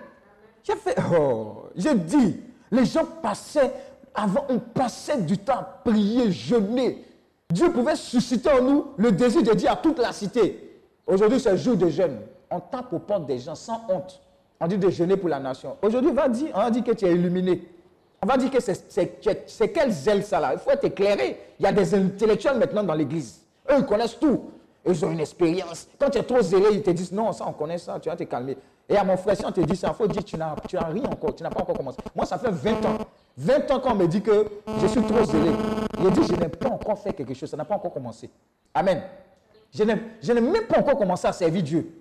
J'ai fait, oh, dit, les gens passaient, avant, on passait du temps à prier, jeûner. Dieu pouvait susciter en nous le désir de dire à toute la cité, aujourd'hui c'est jour de jeûne. On tape aux portes des gens sans honte. On dit de jeûner pour la nation. Aujourd'hui, on va dire, on dire que tu es illuminé. On va dire que c'est- quel zèle ça là? Il faut être éclairé. Il y a des intellectuels maintenant dans l'église. Eux, ils connaissent tout. Ils ont une expérience. Quand tu es trop zélé, ils te disent non, ça on connaît ça, tu vas te calmer. Et à mon frère, si on te dit ça, il faut dire tu n'as rien encore, tu n'as pas encore commencé. Moi, ça fait 20 ans. 20 ans qu'on me dit que je suis trop zélé. Je dis je n'ai pas encore fait quelque chose, ça n'a pas encore commencé. Amen. Je n'ai même pas encore commencé à servir Dieu.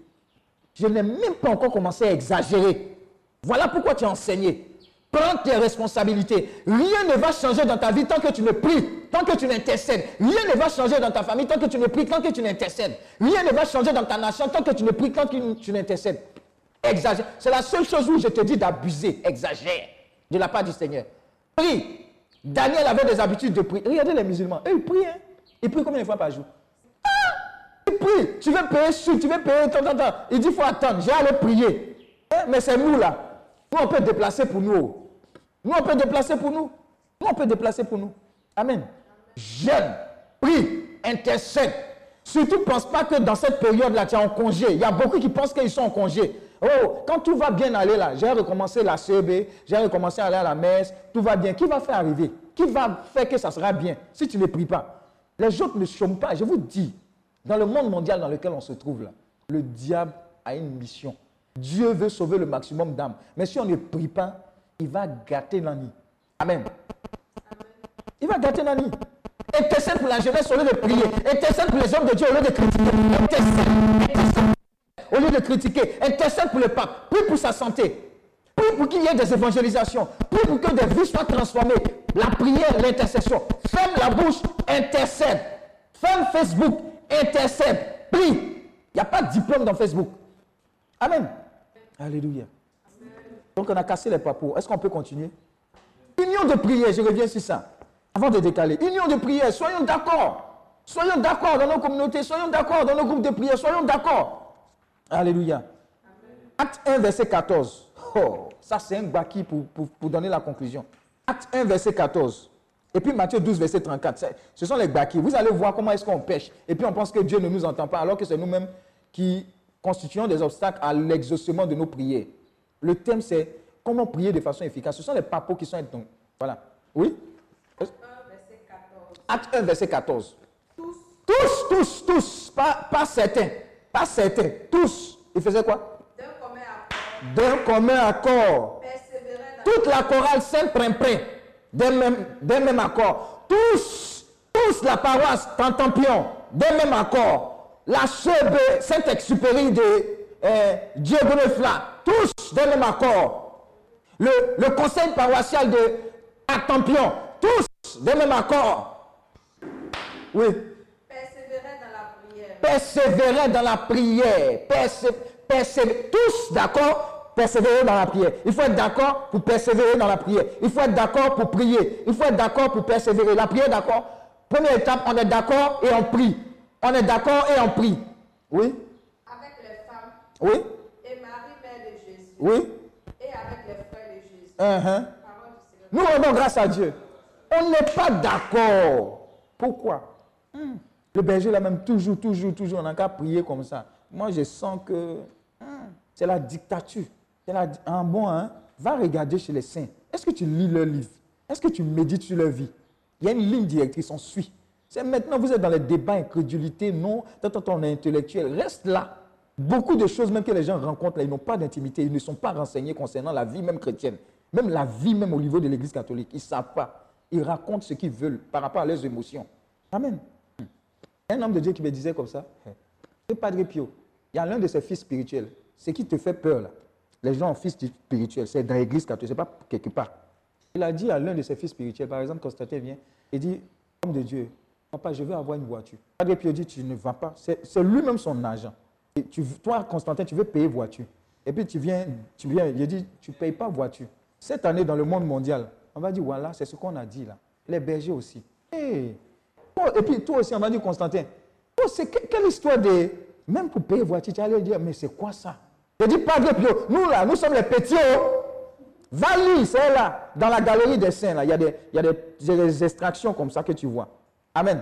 Je n'ai même pas encore commencé à exagérer. Voilà pourquoi tu es enseigné. Prends tes responsabilités. Rien ne va changer dans ta vie tant que tu ne pries, tant que tu n'intercèdes. Rien ne va changer dans ta famille tant que tu ne pries, tant que tu n'intercèdes. Rien ne va changer dans ta nation tant que tu ne pries, tant que tu n'intercèdes. Exagère. C'est la seule chose où je te dis d'abuser. Exagère. De la part du Seigneur. Prie. Daniel avait des habitudes de prier. Regardez les musulmans. Eux, ils prient. Hein? Ils prient combien de fois par jour? Tu veux payer sur, tu veux payer, tant. Il dit, il faut attendre, j'ai aller prier. Hein, Mais c'est nous là. Nous, on peut déplacer pour nous. Nous, on peut déplacer pour nous. Nous, on peut déplacer pour nous. Amen. Jeûne, prie, intercède. Surtout, pense pas que dans cette période-là, tu es en congé. Il y a beaucoup qui pensent qu'ils sont en congé. Oh, quand tout va bien aller là, j'ai recommencé la CB, j'ai recommencé à aller à la messe, tout va bien. Qui va faire arriver? Qui va faire que ça sera bien si tu ne pries pas? Les autres ne chôment pas. Je vous dis, dans le monde mondial dans lequel on se trouve là, le diable a une mission. Dieu veut sauver le maximum d'âmes. Mais si on ne prie pas, il va gâter l'année. Amen. Il va gâter l'année. Intercède pour la jeunesse au lieu de prier. Intercède pour les hommes de Dieu au lieu de critiquer. Intercède au lieu de critiquer. Intercède pour le pape. Prie pour sa santé. Prie pour qu'il y ait des évangélisations. Prie pour que des vies soient transformées. La prière, l'intercession. Ferme la bouche, intercède. Ferme Facebook, intercède. Prie. Il n'y a pas de diplôme dans Facebook. Amen. Alléluia. Donc on a cassé les papous. Est-ce qu'on peut continuer? Union de prière, je reviens sur ça. Avant de décaler. Union de prière, soyons d'accord. Soyons d'accord dans nos communautés, soyons d'accord dans nos groupes de prière, soyons d'accord. Alléluia. Acte 1, verset 14. Oh, ça c'est un baki pour, pour, pour donner la conclusion. Acte 1, verset 14. Et puis Matthieu 12, verset 34. C'est- Ce sont les baki. Vous allez voir comment est-ce qu'on pêche. Et puis on pense que Dieu ne nous entend pas, alors que c'est nous-mêmes qui constituons des obstacles à l'exaucement de nos prières. Le thème c'est comment prier de façon efficace. Ce sont les papos qui sont... Donc, voilà. Oui? Acte 1, verset 14. Tous, tous, tous, pas, pas certains, pas certains, tous. Ils faisaient quoi? D'un commun accord, D'un commun accord. persévérer Toute la chorale Saint-Primprin, d'un même, accord. Tous, tous la paroisse Tantampion, d'un même accord. La chebe Saint-Exupéry de euh, Diegonefla, tous d'un même accord. Le, le conseil paroissial de Atampion, tous d'un même accord. Oui. persévérer dans la prière, persévérer dans la prière. Tous d'accord, persévérer dans la prière. Il faut être d'accord pour persévérer dans la prière. Il faut être d'accord pour prier. Il faut être d'accord pour persévérer. La prière, d'accord. Première étape, on est d'accord et on prie. On est d'accord et on prie. Oui, avec les femmes oui, et Marie, mère de Jésus, oui. et avec les frères de Jésus. Uh-huh. Du Seigneur. Nous rendons grâce à Dieu. On n'est pas d'accord. Pourquoi? Hmm. Le berger là même toujours, toujours, toujours, on n'a qu'à prier comme ça. Moi, je sens que hmm, c'est la dictature. C'est la, di- un bon, hein? Va regarder chez les saints. Est-ce que tu lis leurs livres Est-ce que tu médites sur leur vie? Il y a une ligne directrice, on suit. C'est maintenant, vous êtes dans les débats, incrédulité, non, tant, on est intellectuel. Reste là. Beaucoup de choses même que les gens rencontrent là, ils n'ont pas d'intimité, ils ne sont pas renseignés concernant la vie même chrétienne. Même la vie même au niveau de l'église catholique. Ils ne savent pas. Ils racontent ce qu'ils veulent par rapport à leurs émotions. Amen. A un homme de Dieu qui me disait comme ça, c'est Padre Pio, il y a l'un de ses fils spirituels. Ce qui te fait peur là, les gens ont fils spirituels, c'est dans l'église catholique, ce n'est pas quelque part. Il a dit à l'un de ses fils spirituels, par exemple, Constantin vient, il dit, homme de Dieu, papa, je veux avoir une voiture. Padre Pio dit, tu ne vas pas, c'est c'est lui-même son agent. Et tu, toi, Constantin, tu veux payer voiture. Et puis tu viens, tu viens, il dit, tu ne payes pas voiture. Cette année, dans le monde mondial, on va dire, voilà, c'est ce qu'on a dit là. Les bergers aussi. Oh, Et puis toi aussi, on va dire, Constantin, oh, c'est que- quelle histoire de... Même pour payer voiture, tu allais dire, mais c'est quoi ça? Je dis, Padre Pio, nous là, nous sommes les petits. oh. Va lire, c'est là, dans la galerie des saints, là, il y a des, il il extractions comme ça que tu vois. Amen.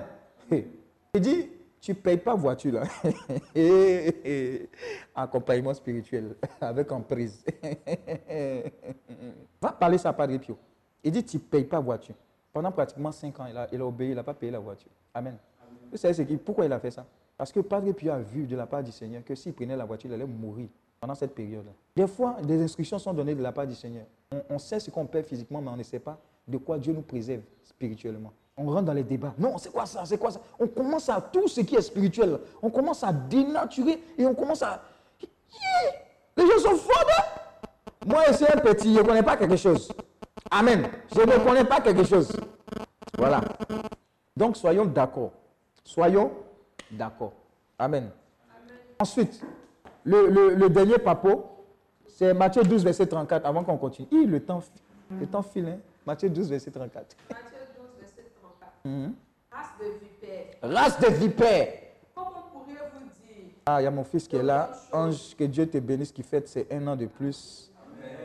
Il dit, tu ne payes pas voiture là. *laughs* Accompagnement spirituel, *laughs* avec emprise. *laughs* Va parler ça à Padre Pio. Il dit, tu ne payes pas voiture. Pendant pratiquement 5 ans, il a, il obéi, il n'a pas payé la voiture. Amen. Vous savez pourquoi il a fait ça? Parce que Padre Pio a vu de la part du Seigneur que s'il prenait la voiture, il allait mourir pendant cette période-là. Des fois, des instructions sont données de la part du Seigneur. On, sait ce qu'on perd physiquement, mais on ne sait pas de quoi Dieu nous préserve spirituellement. On rentre dans les débats. Non, c'est quoi ça? C'est quoi ça? On commence à tout ce qui est spirituel. On commence à dénaturer et on commence à. Les gens sont forts, hein? Moi, je suis un petit, je ne connais pas quelque chose. Amen. Je ne connais pas quelque chose. Voilà. Donc, soyons d'accord. Soyons d'accord. Amen. Ensuite, le, le- le dernier papo, c'est Matthieu 12, verset 34, avant qu'on continue. Hi, le temps, le temps file, hein? Matthieu 12, verset 34. Matthieu 12, verset 34. Mhm. Race de vipères, Race de vipères. comment pourriez-vous dire? Ah, il y a mon fils qui est là. Ange, que Dieu te bénisse, qui fête ses un an de plus.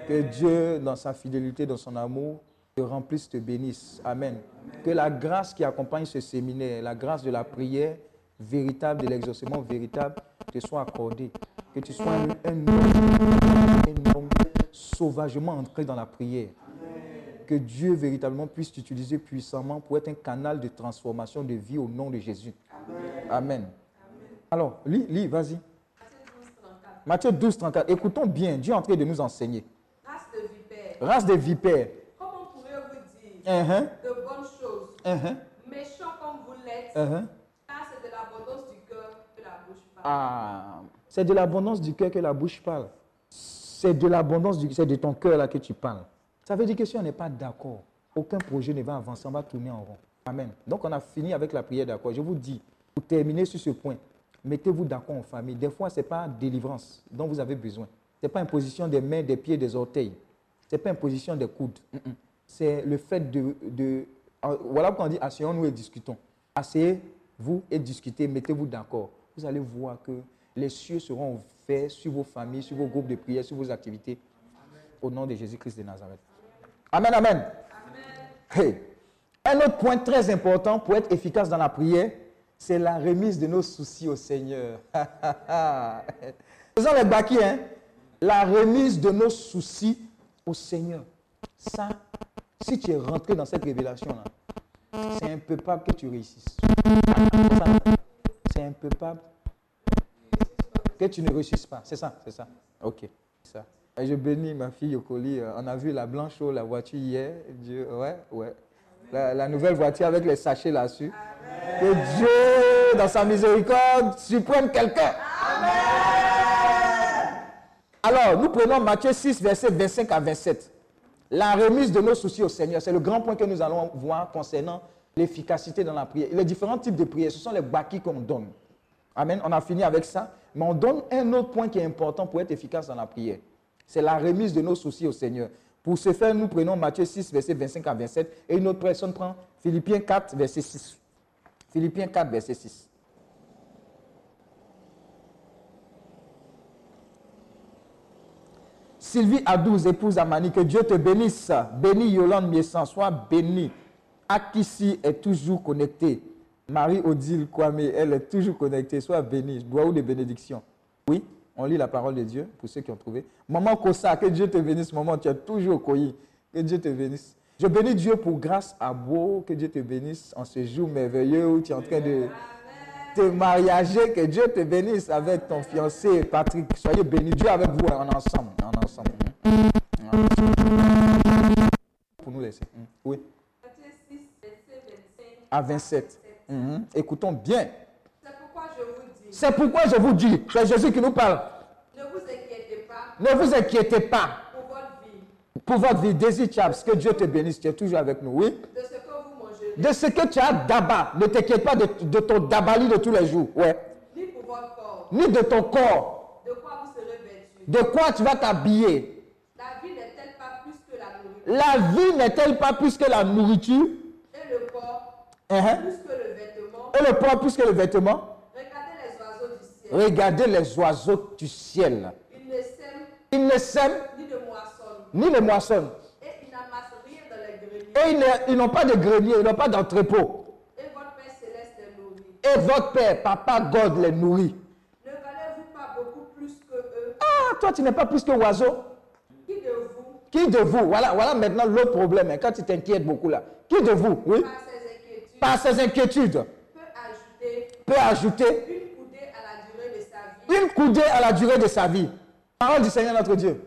Que Dieu, dans sa fidélité, dans son amour, te remplisse, te bénisse. Amen. Que la grâce qui accompagne ce séminaire, la grâce de la prière véritable, de l'exaucement véritable, te soit accordée. Que tu sois un, un homme, un homme sauvagement entré dans la prière. Que Dieu véritablement puisse t'utiliser puissamment pour être un canal de transformation de vie au nom de Jésus. Amen. Alors, lis, lis, vas-y. Matthieu 12, 34. Écoutons bien, Dieu est en train de nous enseigner. Race de vipères, Race des vipères. comment pourriez-vous dire Uh-huh, de bonnes choses, uh-huh, méchants comme vous l'êtes, uh-huh. car c'est de l'abondance du cœur que la bouche parle. Ah, c'est de l'abondance du cœur que la bouche parle. C'est de l'abondance du c'est de ton cœur là que tu parles. Ça veut dire que si on n'est pas d'accord, aucun projet ne va avancer, on va tourner en rond. Amen. Donc on a fini avec la prière d'accord. Je vous dis, pour terminer sur ce point, mettez-vous d'accord en famille. Des fois, ce n'est pas délivrance dont vous avez besoin. Ce n'est pas imposition des mains, des pieds, des orteils. Ce n'est pas imposition des coudes. C'est le fait de... de euh, voilà pourquoi on dit asseyons-nous et discutons. Asseyez-vous et discutez, mettez-vous d'accord. Vous allez voir que les cieux seront faire sur vos familles, sur vos groupes de prière, sur vos activités. Au nom de Jésus-Christ de Nazareth. Amen, amen. Hey. Un autre point très important pour être efficace dans la prière, c'est la remise de nos soucis au Seigneur. *laughs* Faisons les baki, hein? La remise de nos soucis au Seigneur. Ça, si tu es rentré dans cette révélation-là, c'est impopable que tu réussisses. C'est impopable que tu ne réussisses pas. C'est ça, c'est ça. Ok. Ça. Et je bénis ma fille Yokoli. Euh, On a vu la blanche la voiture hier. Dieu, ouais, ouais. La, la nouvelle voiture avec les sachets là-dessus. Que Dieu, dans sa miséricorde, supprime quelqu'un. Alors, nous prenons Matthieu 6, versets 25 à 27. La remise de nos soucis au Seigneur, c'est le grand point que nous allons voir concernant l'efficacité dans la prière. Les différents types de prières, ce sont les baki qu'on donne. Amen. On a fini avec ça. Mais on donne un autre point qui est important pour être efficace dans la prière. C'est la remise de nos soucis au Seigneur. Pour ce faire, nous prenons Matthieu 6, verset 25 à 27. Et une autre personne prend Philippiens 4, verset 6. Philippiens 4, verset 6. Sylvie Adouz, épouse Amani, que Dieu te bénisse. Béni Yolande Miessan, sois béni. Akissi est toujours connecté. Marie-Odile Kwame, elle est toujours connectée. Sois bénie. Dois ou de bénédiction. Oui, on lit la parole de Dieu pour ceux qui ont trouvé. Maman Kosa, que Dieu te bénisse. Maman, tu es toujours Koyi. Que Dieu te bénisse. Je bénis Dieu pour grâce à Beau. Que Dieu te bénisse en ce jour merveilleux où tu es en train de te mariager. Que Dieu te bénisse avec ton fiancé Patrick. Soyez bénis. Dieu avec vous en ensemble. En ensemble. En ensemble. Pour nous laisser. Oui. Matthieu 6, verset 25 À 27. Mhm. Écoutons bien. C'est pourquoi je vous dis, C'est pourquoi je vous dis, c'est Jésus qui nous parle. ne vous inquiétez pas Ne vous inquiétez pas pour votre vie, pour votre vie. Daisy Chaps, que Dieu te bénisse. Tu es toujours avec nous, oui. de ce que vous mangerez, De ce que tu as d'abord, ne t'inquiète pas de, de ton dabali de tous les jours, ouais. ni pour votre corps, Ni de ton corps. de quoi vous serez. De quoi tu vas t'habiller. La vie n'est-elle pas plus que la nourriture? La vie n'est-elle pas plus que la nourriture? Corps plus que le vêtement Et le poids plus que le vêtement Regardez les oiseaux du ciel. Ils ne sèment Ils ne sèment ni ne moissonnent ni ne moissonnent. et ils n'amassent rien dans les greniers. Et ils n'ont pas de grenier, ils n'ont pas d'entrepôt. Et votre Père céleste les nourrit. Et votre père, papa God, les nourrit. Ne valez-vous pas beaucoup plus que eux? Ah, toi, tu n'es pas plus que oiseau. Qui de vous, Qui de vous? Voilà, voilà maintenant l'autre problème. hein, quand tu t'inquiètes beaucoup là. Qui de vous, oui, par ses inquiétudes, peut ajouter peut ajouter une coudée à la durée de sa vie une coudée à la durée de sa vie Parole du Seigneur notre Dieu.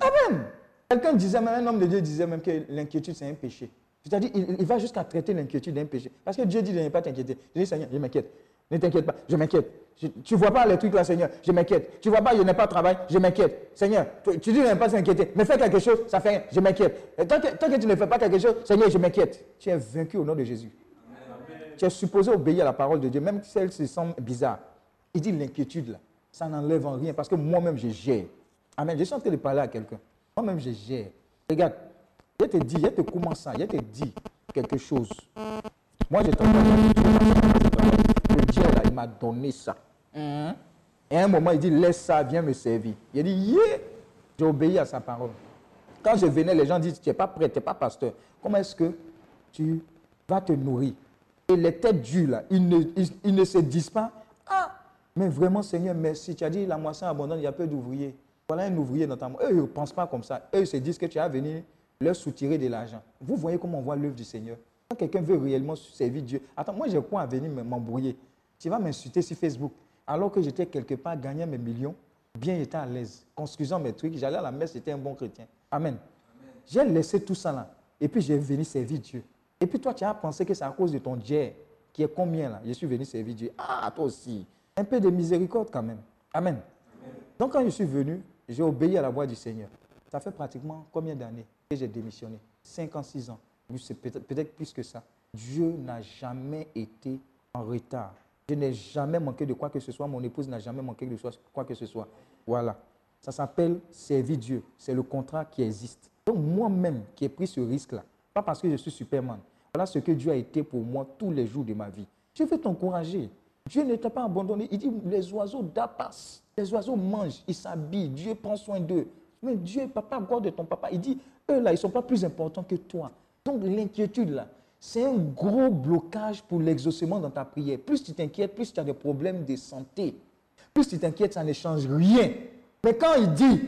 Amen. Quelqu'un disait, même un homme de Dieu disait même que l'inquiétude c'est un péché. C'est-à-dire, il, il va jusqu'à traiter l'inquiétude d'un péché. Parce que Dieu dit de ne pas t'inquiéter. Je dis, Seigneur, je m'inquiète. Ne t'inquiète pas, je m'inquiète. Tu ne vois pas les trucs là, Seigneur, je m'inquiète. Tu ne vois pas, je n'ai pas de travail, je m'inquiète. Seigneur, tu, tu dis ne pas s'inquiéter, mais fais quelque chose, ça fait rien, je m'inquiète. Et tant que, tant que tu ne fais pas quelque chose, Seigneur, je m'inquiète. Tu es vaincu au nom de Jésus. Tu es supposé obéir à la parole de Dieu, même si elle se semble bizarre. Il dit l'inquiétude là, ça n'enlève en rien parce que moi-même je gère. Amen. Je suis en train de parler à quelqu'un. Moi-même je gère. Regarde, je te dis, je te commence ça, je te dis quelque chose. Moi je t'entends. Le Dieu là, il m'a donné ça. Mhm. Et à un moment, il dit, laisse ça, viens me servir. Il dit, yeah, j'ai obéi à sa parole. Quand je venais, les gens disent, tu n'es pas prêt, tu n'es pas pasteur. Comment est-ce que tu vas te nourrir? Et les têtes dures, là, ils ne, ils- ils ne se disent pas, ah, mais vraiment, Seigneur, merci. Tu as dit, la moisson abondante, il y a peu d'ouvriers. Voilà un ouvrier dans ta. Eux, ils ne pensent pas comme ça. Eux, ils se disent que tu as venu leur soutirer de l'argent. Vous voyez comment on voit l'œuvre du Seigneur. Quand quelqu'un veut réellement servir Dieu, attends, moi, j'ai quoi à venir me- m'embrouiller Tu vas m'insulter sur Facebook. Alors que j'étais quelque part, gagnant mes millions, bien j'étais à l'aise, construisant mes trucs, j'allais à la messe, j'étais un bon chrétien. Amen. J'ai laissé tout ça là. Et puis j'ai venu servir Dieu. Et puis toi, tu as pensé que c'est à cause de ton Dieu qui est combien là? Je suis venu servir Dieu. Ah, toi aussi. Un peu de miséricorde quand même. Amen. Donc quand je suis venu, j'ai obéi à la voix du Seigneur. Ça fait pratiquement combien d'années que j'ai démissionné? 56 ans. Oui, C'est peut-être plus que ça. Dieu n'a jamais été en retard. Je n'ai jamais manqué de quoi que ce soit. Mon épouse n'a jamais manqué de quoi que ce soit. Voilà. Ça s'appelle servir Dieu. C'est le contrat qui existe. Donc moi-même qui ai pris ce risque-là, pas parce que je suis Superman, voilà ce que Dieu a été pour moi tous les jours de ma vie. Je veux t'encourager. Dieu ne t'a pas abandonné. Il dit, les oiseaux d'Apas, les oiseaux mangent, ils s'habillent, Dieu prend soin d'eux. Mais Dieu, papa, God de ton papa, il dit, eux là, ils ne sont pas plus importants que toi. Donc l'inquiétude là, c'est un gros blocage pour l'exaucement dans ta prière. Plus tu t'inquiètes, plus tu as des problèmes de santé. Plus tu t'inquiètes, ça ne change rien. Mais quand il dit,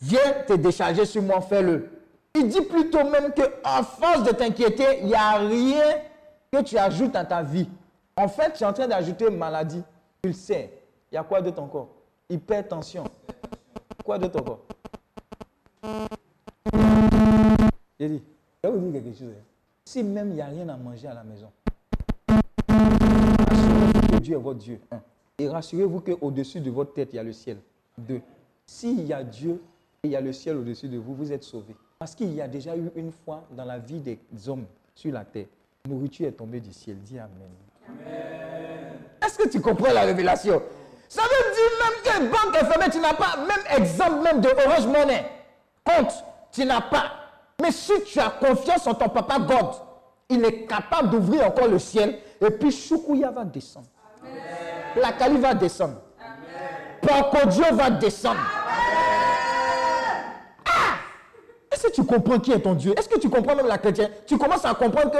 viens te décharger sur moi, fais-le. Il dit plutôt même qu'en force de t'inquiéter, il n'y a rien que tu ajoutes à ta vie. En fait, tu es en train d'ajouter maladie. Sais. Il y a quoi d'autre encore Hypertension. Quoi d'autre encore J'ai dit, je vais vous dire quelque chose. hein. Si même il n'y a rien à manger à la maison, rassurez-vous que Dieu est votre Dieu. Et rassurez-vous qu'au-dessus de votre tête, il y a le ciel. Deux. S'il y a Dieu et il y a le ciel au-dessus de vous, vous êtes sauvés. Parce qu'il y a déjà eu une fois dans la vie des hommes sur la terre, nourriture est tombée du ciel. Dis Amen. Est-ce que tu comprends la révélation? Ça veut dire même que banque est fermée, tu n'as pas, même exemple même de Orange Money, compte, tu n'as pas. Mais si tu as confiance en ton papa God, il est capable d'ouvrir encore le ciel et puis Choukouya va descendre. La Kali va descendre. Dieu va descendre. Ah Est-ce que tu comprends qui est ton Dieu? Est-ce que tu comprends même la chrétienne? Tu commences à comprendre que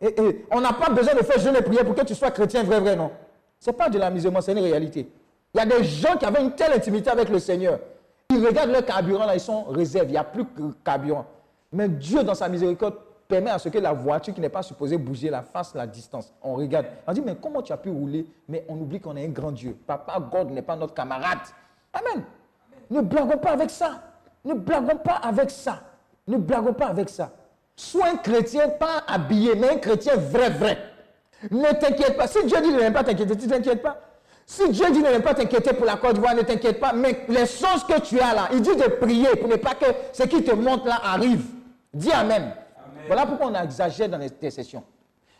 eh, eh, on n'a pas besoin de faire jeûne et prière pour que tu sois chrétien vrai, vrai, non? Ce n'est pas de l'amusement, c'est une réalité. Il y a des gens qui avaient une telle intimité avec le Seigneur. Ils regardent leur carburant, là, ils sont réserves, il n'y a plus de carburant. Mais Dieu, dans sa miséricorde, permet à ce que la voiture qui n'est pas supposée bouger, la fasse la distance. On regarde. On dit, mais comment tu as pu rouler? Mais on oublie qu'on est un grand Dieu. Papa God n'est pas notre camarade. Amen. Ne blaguons pas avec ça. Ne blaguons pas avec ça. Ne blaguons pas avec ça. Sois un chrétien, pas habillé, mais un chrétien vrai, vrai. Ne t'inquiète pas. Si Dieu dit ne pas t'inquiéter, tu t'inquiètes pas. Si Dieu dit ne pas t'inquiéter pour la Côte d'Ivoire, ne t'inquiète pas. Mais les choses que tu as là, il dit de prier pour ne pas que ce qui te montre là arrive. Dis Amen. Voilà pourquoi on exagère dans les sessions.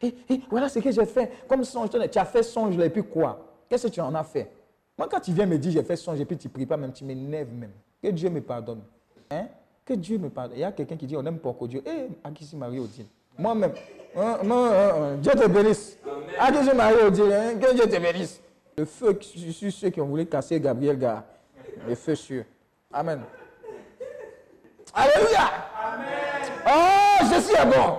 Et, et voilà ce que j'ai fait. Comme songe, tu as fait songe et puis quoi? Qu'est-ce que tu en as fait? Moi, quand tu viens me dire j'ai fait songe et puis tu ne pries pas même, tu m'énerves même. Que Dieu me pardonne. Hein? Que Dieu me pardonne. Il y a quelqu'un qui dit on n'aime pas Dieu. Eh, à qui s'est marié Odile Moi-même. Hein, moi, hein, hein, Dieu te bénisse. À qui s'est marié Odile hein? Que Dieu te bénisse. Le feu, suis ceux qui ont voulu casser Gabriel Gare. Le feu sûr. Amen. Alléluia. Oh, Jésus est bon.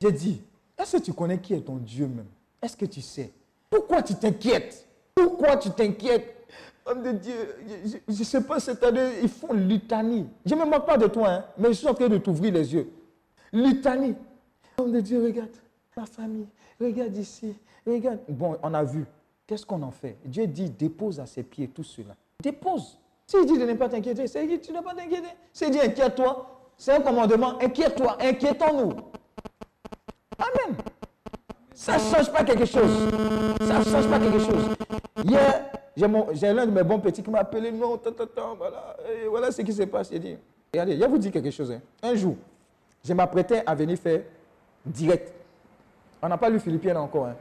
J'ai dit, est-ce que tu connais qui est ton Dieu même? Est-ce que tu sais? Pourquoi tu t'inquiètes? Pourquoi tu t'inquiètes? Homme de Dieu, je ne sais pas, cette année, ils font litanie. Je ne me moque pas de toi, hein, mais je suis en train de t'ouvrir les yeux. Litanie. Homme de Dieu, regarde, ma famille, regarde ici, regarde. Bon, on a vu. Qu'est-ce qu'on en fait? Dieu dit, dépose à ses pieds tout cela. Dépose. S'il dit de ne pas t'inquiéter, c'est dit, tu ne pas t'inquiéter. S'il dit, inquiète-toi, c'est un commandement, inquiète-toi, inquiétons-nous. Amen. Ça ne change pas quelque chose. Ça ne change pas quelque chose. Hier, j'ai l'un de mes bons petits qui m'a appelé, non, tant, tant, tant, voilà, et voilà ce qui se passe. J'ai dit, regardez, je vais vous dire quelque chose. hein. Un jour, je m'apprêtais à venir faire direct. On n'a pas lu Philippiens encore. hein.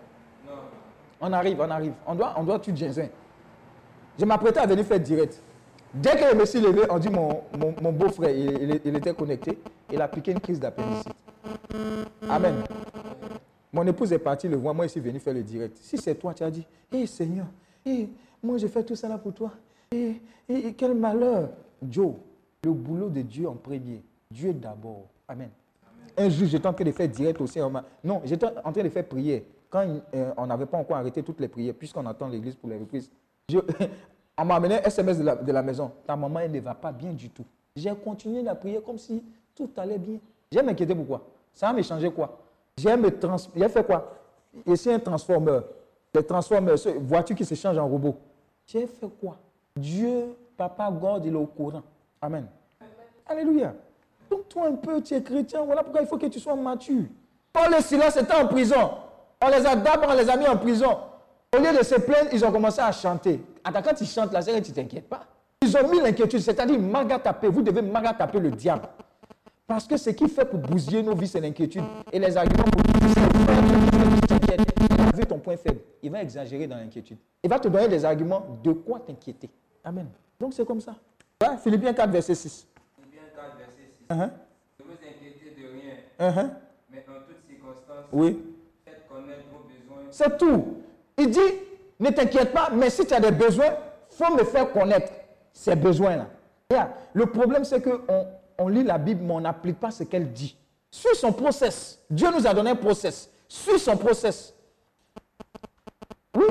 On arrive, on arrive. On doit, on doit tuer Jensen. Je m'apprêtais à venir faire direct. Dès que je me suis levé, on dit mon, mon, mon beau-frère, il, il- il était connecté, il a piqué une crise d'appendicite. Amen. Mon épouse est partie le voir, moi je suis venu faire le direct. Si c'est toi, tu as dit, hé Seigneur, hé, moi j'ai fait tout ça là pour toi. Hé, quel malheur. Joe, le boulot de Dieu en premier. Dieu d'abord. Amen. Un jour, j'étais en train de faire direct aussi. Non, j'étais en train de faire prière. Quand euh, on n'avait pas encore arrêté toutes les prières, puisqu'on attend l'église pour les reprises. Je- *laughs* on m'a amené un SMS de la, de la maison. Ta maman, elle ne va pas bien du tout. J'ai continué la prière comme si tout allait bien. J'ai m'inquiété pourquoi Ça va me changer quoi? J'ai trans... J'ai fait quoi? Ici, un transformeur. Les transformeurs, ce- voiture qui se change en robot. J'ai fait quoi? Dieu, Papa God, il est au courant. Amen. Alléluia. Donc toi un peu, tu es chrétien, voilà pourquoi il faut que tu sois mature. Paul et Silas étaient en prison. On les a d'abord, on les a mis en prison. Au lieu de se plaindre, ils ont commencé à chanter. Attends, quand ils chantent là, c'est que tu ne t'inquiètes pas. Ils ont mis l'inquiétude, c'est-à-dire magataper. Vous devez magataper le diable. Parce que ce qu'il fait pour bousiller nos vies, c'est l'inquiétude. Et les arguments pour. Il a vu ton point faible. Il va exagérer dans l'inquiétude. Il va te donner des arguments de quoi t'inquiéter. Amen. Donc c'est comme ça. Ouais, Philippiens 4, verset 6. Philippiens 4, verset 6. Uh-huh. Ne vous inquiétez de rien, Uh-huh. mais en toutes circonstances, Oui. faites connaître vos besoins C'est tout. Il dit, ne t'inquiète pas, mais si tu as des besoins, faut me faire connaître ces besoins-là. Le problème, c'est qu'on on lit la Bible, mais on n'applique pas ce qu'elle dit. Suis son process. Dieu nous a donné un process. Suis son process. Oui,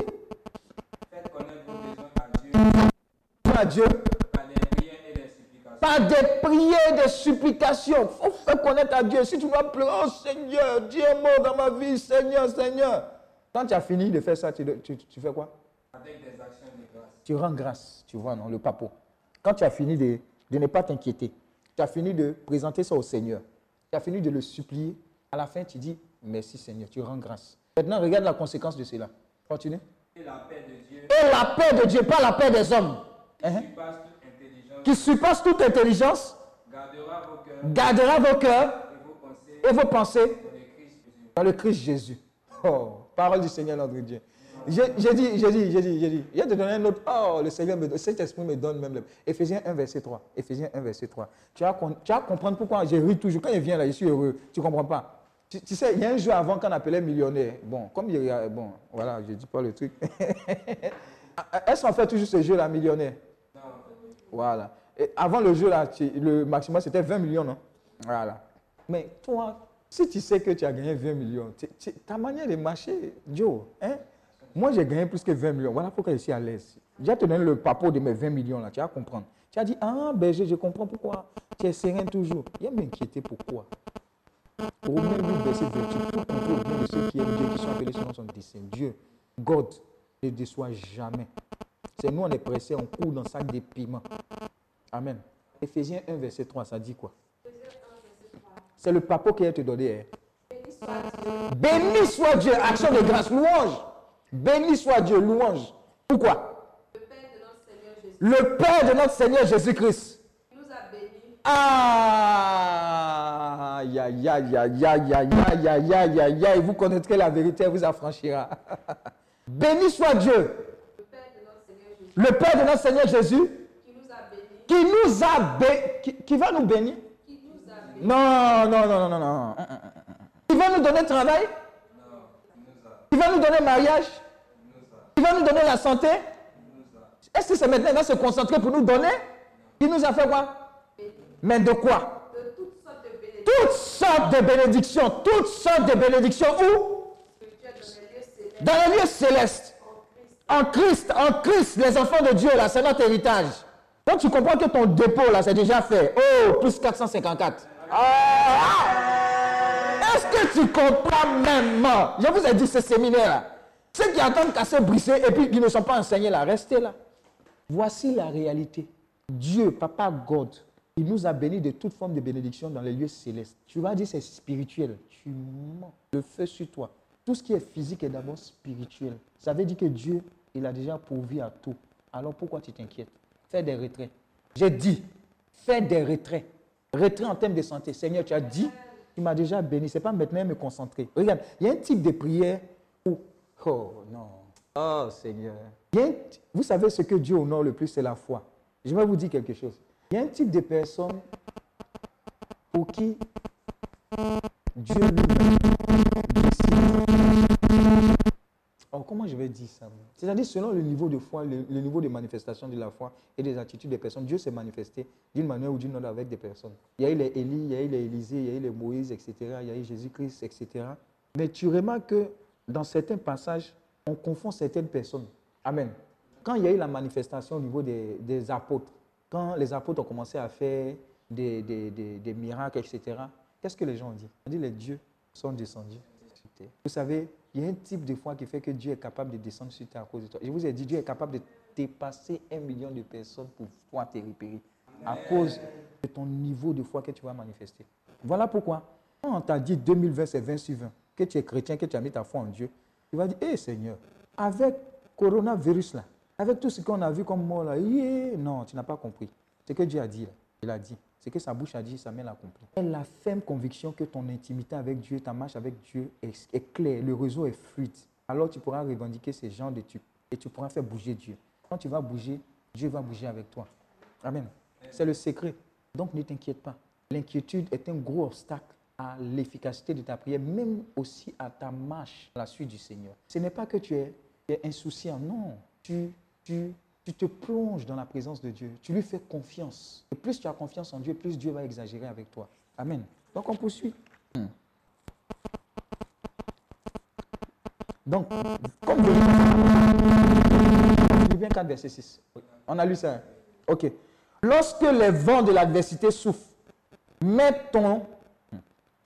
Faites connaître vos besoins à Dieu à Dieu, par des prières et des supplications. par des prières, des supplications. Il faut faire connaître à Dieu. Si tu dois pleurer, oh Seigneur, Dieu est mort dans ma vie, Seigneur, Seigneur. Quand tu as fini de faire ça, tu, tu- tu fais quoi? Avec des actions de grâce. Tu rends grâce, tu vois, non, le papo. Quand tu as fini de, de ne pas t'inquiéter, tu as fini de présenter ça au Seigneur, tu as fini de le supplier, à la fin, tu dis merci Seigneur, tu rends grâce. Maintenant, regarde la conséquence de cela. Continue. Et la paix de Dieu Et la paix de Dieu, pas la paix des hommes, hein, qui passe toute intelligence qui surpasse toute intelligence, gardera vos cœurs gardera vos cœurs et vos pensées et vos pensées dans le Christ Jésus. dans le Christ Jésus. Oh, parole du Seigneur notre Dieu. J'ai dit, j'ai dit, j'ai dit, j'ai dit. Il y a de donner un autre. Oh, le Seigneur me. Cet esprit me donne même. le- Éphésiens 1, verset 3. Éphésiens 1, verset 3. Tu vas, tu vas comprendre pourquoi j'ai ri toujours. Quand il vient là, je suis heureux. Tu ne comprends pas? Tu, sais, il y a un jeu avant qu'on appelait millionnaire. Bon, comme il y a. Bon, voilà, je ne dis pas le truc. *laughs* Est-ce qu'on fait toujours ce jeu-là, millionnaire? Voilà. Et avant le jeu, là, le maximum, c'était 20 millions, non? Voilà. Mais toi, si tu sais que tu as gagné 20 millions, ta manière de marcher, Joe, hein? moi j'ai gagné plus que 20 millions. Voilà pourquoi je suis à l'aise. Je vais te donner le papo de mes 20 millions, là, tu vas comprendre. Tu as dit, ah, berger, je comprends pourquoi. Tu es serein toujours. Il m'inquiéter pourquoi. Romains 8, verset 28. Tout contrôle vient de ceux qui aiment Dieu, qui sont appelés selon son dessein. Dieu, God, ne déçoit jamais. C'est nous, on est pressés, on court dans le sac des piments. Amen. Éphésiens 1, verset 3, ça dit quoi? C'est le papo qui a te donné. hein. Béni soit Dieu, action de grâce, louange. Béni soit Dieu, louange. Pourquoi Le Père de notre Seigneur Jésus Jésus-Christ. nous a bénis Ah, aïe, aïe, aïe, aïe, aïe, aïe, aïe, aïe, aïe, aïe, vous connaîtrez la vérité, elle vous affranchira. Béni soit Dieu, le Père de notre Seigneur Jésus Jésus, qui nous a bénis qui nous a bénis, qui, qui va nous bénir. qui nous a bénis Non, non, non, non, non, non. Il va nous donner travail? Il va nous donner mariage? Il va nous donner la santé? Est-ce que c'est maintenant qu'il va se concentrer pour nous donner? Il nous a fait quoi? Mais de quoi? De toutes sortes de bénédictions Toutes sortes de bénédictions. Toutes sortes de bénédictions. Où? Spirituelles dans les lieux célestes Dans les lieux célestes. En Christ. En Christ, les enfants de Dieu, là, c'est notre héritage. Donc tu comprends que ton dépôt, là, c'est déjà fait. Oh, plus 454. Ah! Est-ce que tu comprends même? Je vous ai dit ce séminaire-là. Ceux qui attendent se briser et puis qui ne sont pas enseignés là, restez là. Voici la réalité. Dieu, Papa God, il nous a bénis de toute forme de bénédiction dans les lieux célestes. Tu vas dire c'est spirituel. Tu mens. Le feu sur toi. Tout ce qui est physique est d'abord spirituel. Ça veut dire que Dieu, il a déjà pourvu à tout. Alors pourquoi tu t'inquiètes? Fais des retraits. J'ai dit, fais des retraits. Retrait en termes de santé. Seigneur, tu as dit, tu m'as déjà béni. Ce n'est pas maintenant me concentrer. Regarde, il y a un type de prière où, oh non, oh Seigneur. Vous savez ce que Dieu honore le plus, c'est la foi. Je vais vous dire quelque chose. Il y a un type de personne pour qui Dieu lui-même Oh, comment je vais dire ça C'est-à-dire, selon le niveau de foi, le, niveau de manifestation de la foi et des attitudes des personnes, Dieu s'est manifesté d'une manière ou d'une autre avec des personnes. Il y a eu les Élie, il y a eu les Élisée, il y a eu les Moïse, etc. Il y a eu Jésus-Christ, etc. Mais tu remarques que dans certains passages, on confond certaines personnes. Amen. Quand il y a eu la manifestation au niveau des, apôtres, quand les apôtres ont commencé à faire des- des miracles, etc., qu'est-ce que les gens ont dit? On dit les dieux sont descendus. Vous savez, il y a un type de foi qui fait que Dieu est capable de descendre sur terre à cause de toi. Je vous ai dit, Dieu est capable de dépasser un million de personnes pour toi te repérer à cause de ton niveau de foi que tu vas manifester. Voilà pourquoi, quand on t'a dit 2020, c'est 20 sur 20, que tu es chrétien, que tu as mis ta foi en Dieu, tu vas dire, hé Seigneur, avec coronavirus là, avec tout ce qu'on a vu comme mort là, yeah, non, tu n'as pas compris. Ce que Dieu a dit, là, il a dit. Ce que sa bouche a dit, sa main l'a accompli. Et la ferme conviction que ton intimité avec Dieu, ta marche avec Dieu est, est claire, le réseau est fluide. Alors tu pourras revendiquer ces genres de trucs et tu pourras faire bouger Dieu. Quand tu vas bouger, Dieu va bouger avec toi. Amen. C'est le secret. Donc ne t'inquiète pas. L'inquiétude est un gros obstacle à l'efficacité de ta prière, même aussi à ta marche à la suite du Seigneur. Ce n'est pas que tu es, tu es insouciant, non. Tu, tu, tu te plonges dans la présence de Dieu. Tu lui fais confiance. Et plus tu as confiance en Dieu, plus Dieu va exagérer avec toi. Amen. Donc on poursuit. Hmm. Donc, comme je Philippiens 4, verset 6. On a lu ça. Ok. Lorsque les vents de l'adversité souffrent, mets ton.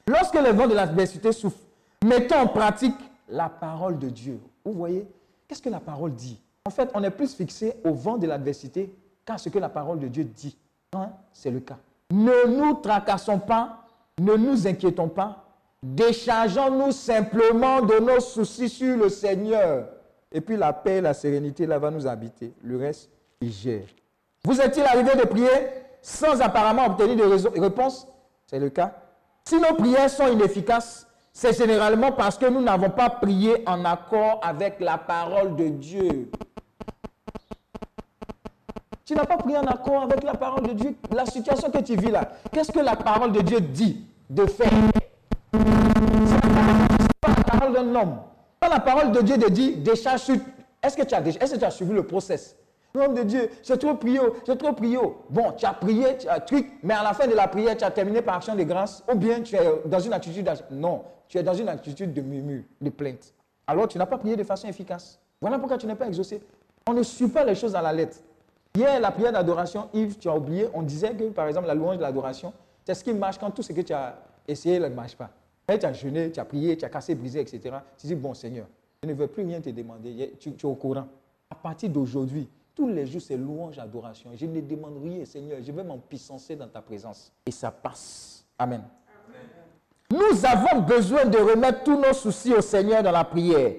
Lorsque les vents de l'adversité souffrent, mettons en pratique la parole de Dieu. Vous voyez Qu'est-ce que la parole dit? En fait, on est plus fixé au vent de l'adversité qu'à ce que la parole de Dieu dit. Hein? C'est le cas. Ne nous tracassons pas, ne nous inquiétons pas, déchargeons-nous simplement de nos soucis sur le Seigneur. Et puis la paix la sérénité, là, va nous habiter. Le reste, il gère. Vous est-il arrivé de prier sans apparemment obtenir de réponse? C'est le cas. Si nos prières sont inefficaces, c'est généralement parce que nous n'avons pas prié en accord avec la parole de Dieu. Tu n'as pas prié en accord avec la parole de Dieu. La situation que tu vis là, qu'est-ce que la parole de Dieu dit de faire? C'est pas la parole d'un homme. Quand la parole de Dieu te dit décharge sur. Est-ce que, tu as, suivi le process? Nom de Dieu, j'ai trop prié, j'ai trop prié. Bon, tu as prié, tu as truc, mais à la fin de la prière, tu as terminé par action de grâce, ou bien tu es dans une attitude. Non, tu es dans une attitude de murmure, de plainte. Alors tu n'as pas prié de façon efficace. Voilà pourquoi tu n'es pas exaucé. On ne suit pas les choses à la lettre. Hier, la prière d'adoration, Yves, tu as oublié, on disait que par exemple la louange de l'adoration, c'est ce qui marche quand tout ce que tu as essayé ne marche pas. Tu as jeûné, tu as prié, tu as cassé, brisé, etc. Tu dis, bon Seigneur, je ne veux plus rien te demander, tu, tu es au courant. À partir d'aujourd'hui, tous les jours, c'est louange, adoration. Je ne demande rien, Seigneur, je vais m'empuissancer dans ta présence. Et ça passe. Amen. Nous avons besoin de remettre tous nos soucis au Seigneur dans la prière.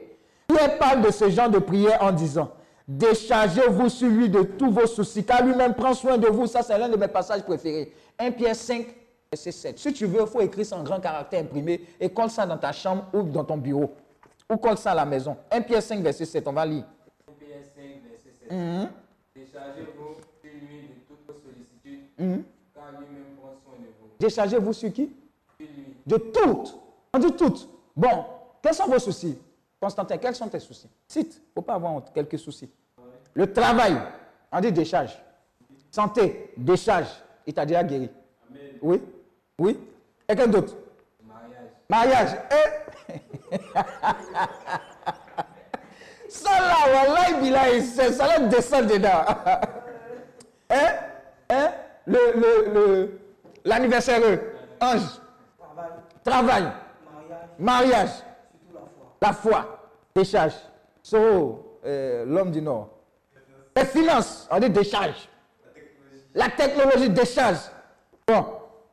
Pierre parle de ce genre de prière en disant Déchargez-vous sur lui de tous vos soucis, car lui-même prend soin de vous. Ça, c'est l'un de mes passages préférés. 1 Pierre 5, verset 7. Si tu veux, il faut écrire ça en grand caractère imprimé et colle ça dans ta chambre ou dans ton bureau. Ou colle ça à la maison. 1 Pierre 5, verset 7. On va lire. Pierre 5, verset 7. Mhm. Déchargez-vous sur lui de toutes vos sollicitudes, Mhm. car lui-même prend soin de vous. Déchargez-vous sur qui? Sur lui. De toutes. On dit toutes. Bon, quels sont vos soucis? Constantin, quels sont tes soucis? Cite. Il ne faut pas avoir honte. Quelques soucis. Le travail, on dit décharge. Santé, décharge. Il t'a déjà guéri. Oui? Oui? Et quel d'autre? Mariage. Mariage. Eh? *laughs* Ça là, wallahi billahi, c'est- ça là descend dedans. hein *laughs* Hein Le, le, le, l'anniversaire, ange. Travail. Mariage. La foi. Décharge. So, euh, l'homme du Nord. Les finances, on dit décharge. La technologie décharge. Bon,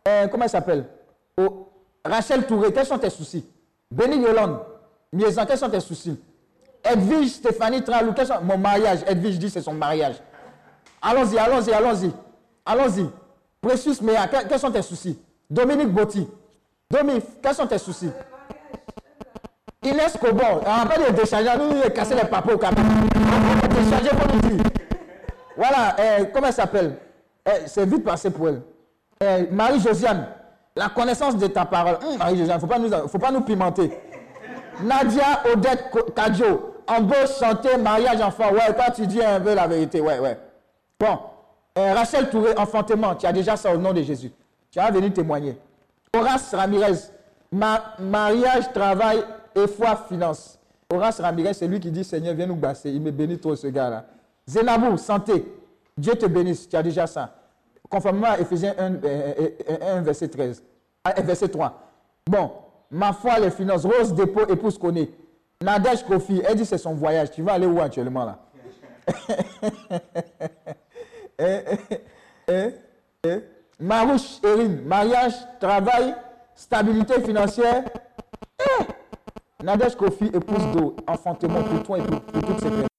euh, comment elle s'appelle? Oh, Rachel Touré, quels sont tes soucis? Béni Yolande, Miezan, quels sont tes soucis? Edwige Stéphanie Tralou, quels sont... Mon mariage, Edwige dit c'est son mariage. Allons-y, allons-y, allons-y. Allons-y. Précius Méa, que- quels sont tes soucis? Dominique Botti. Dominique, quels sont tes soucis? Inès Cobon, on va pas de décharger, nous, nous casser les papiers au cabinet. On décharger pour nous dire. Voilà, euh, comment elle s'appelle? Euh, C'est vite passé pour elle. Euh, Marie-Josiane, la connaissance de ta parole. Hum, Marie-Josiane, il ne faut, pas nous- pimenter. Nadia Odette Kadjo, embauche, santé, mariage, enfant. Ouais, toi, tu dis un peu la vérité. Ouais, ouais. Bon, euh, Rachel Touré, enfantement, tu as déjà ça au nom de Jésus. Tu vas venir témoigner. Horace Ramirez, ma- mariage, travail et foi, finance. Horace Ramirez, c'est lui qui dit Seigneur, viens nous basser. Il me bénit trop, ce gars-là. Zénabou, santé. Dieu te bénisse. Tu as déjà ça. Conformément à Ephésiens 1, euh, euh, 1, verset 13. Ah, euh, verset 3. Bon, ma foi, les finances. Rose Dépôt, épouse Koné. Nadège Kofi, elle dit c'est son voyage. Tu vas aller où actuellement là? *laughs* Eh, eh, eh. Marouche Erin, mariage, travail, stabilité financière. Nadège Kofi, épouse d'eau, enfantement pour toi et pour, pour toutes ces personnes.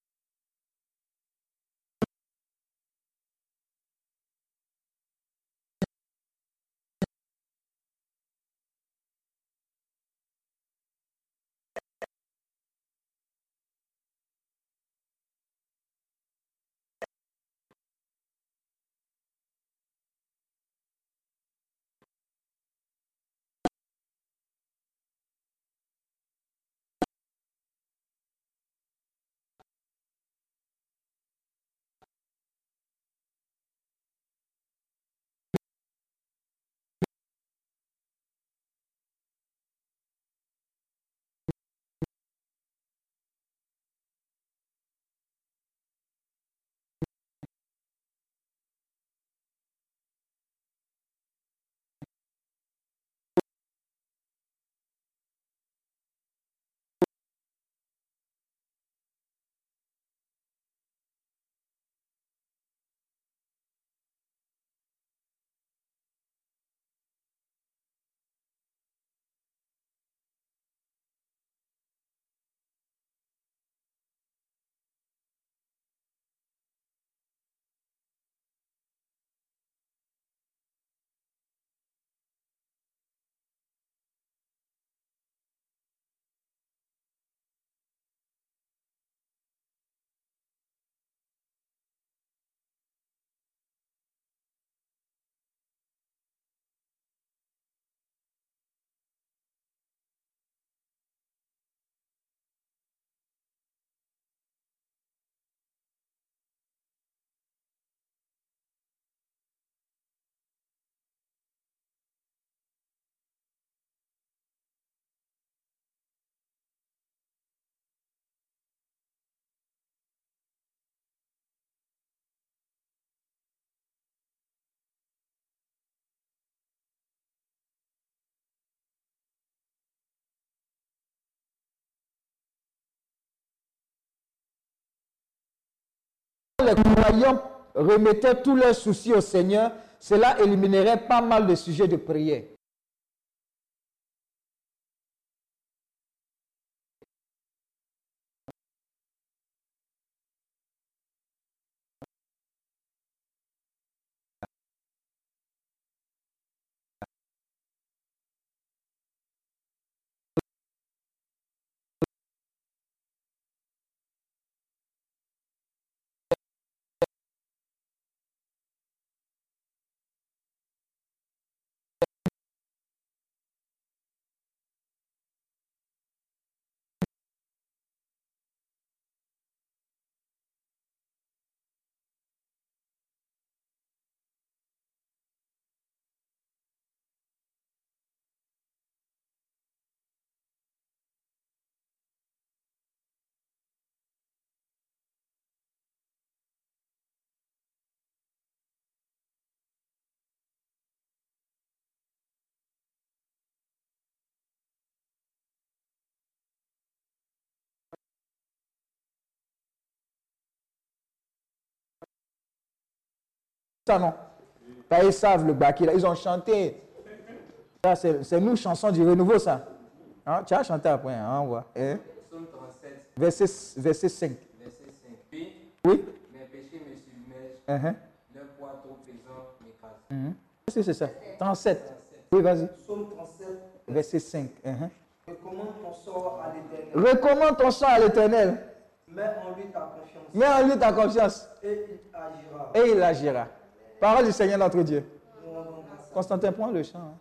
Les croyants remettaient tous leurs soucis au Seigneur, cela éliminerait pas mal de sujets de prière. Ça non. Bah, ils savent le bac, ils ont chanté. Ça, c'est c'est nous, chansons du renouveau, ça. Hein, Tu as chanté après, hein, on voit. Hein? 37, Verset, verset 5. verset 5. Puis, Oui? mes péchés me submergent, Uh-huh. leur poids trop pesant m'écrase. Mhm. Qu'est-ce que c'est ça? 37. Oui, vas-y. Psaume 37. Verset 5. uh-huh. Recommande ton sort à l'éternel. Recommande ton sang à l'éternel. Mets en lui ta confiance. Mets en lui ta confiance Et il agira. et il agira. Parole du Seigneur notre Dieu. Constantin, prends le chant. hein.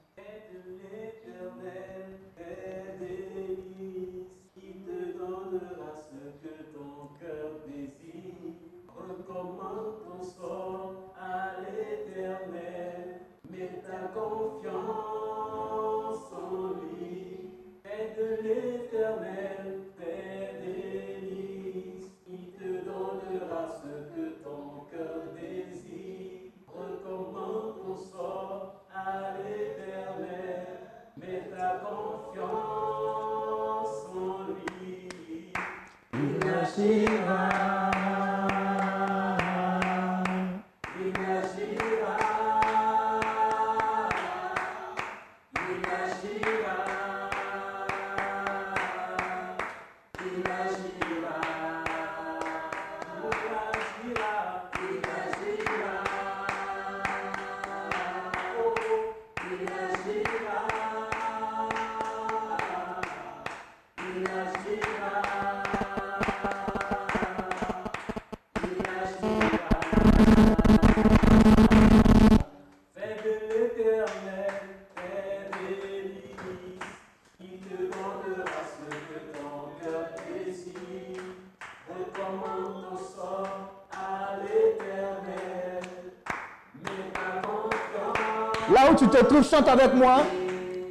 Chante avec moi.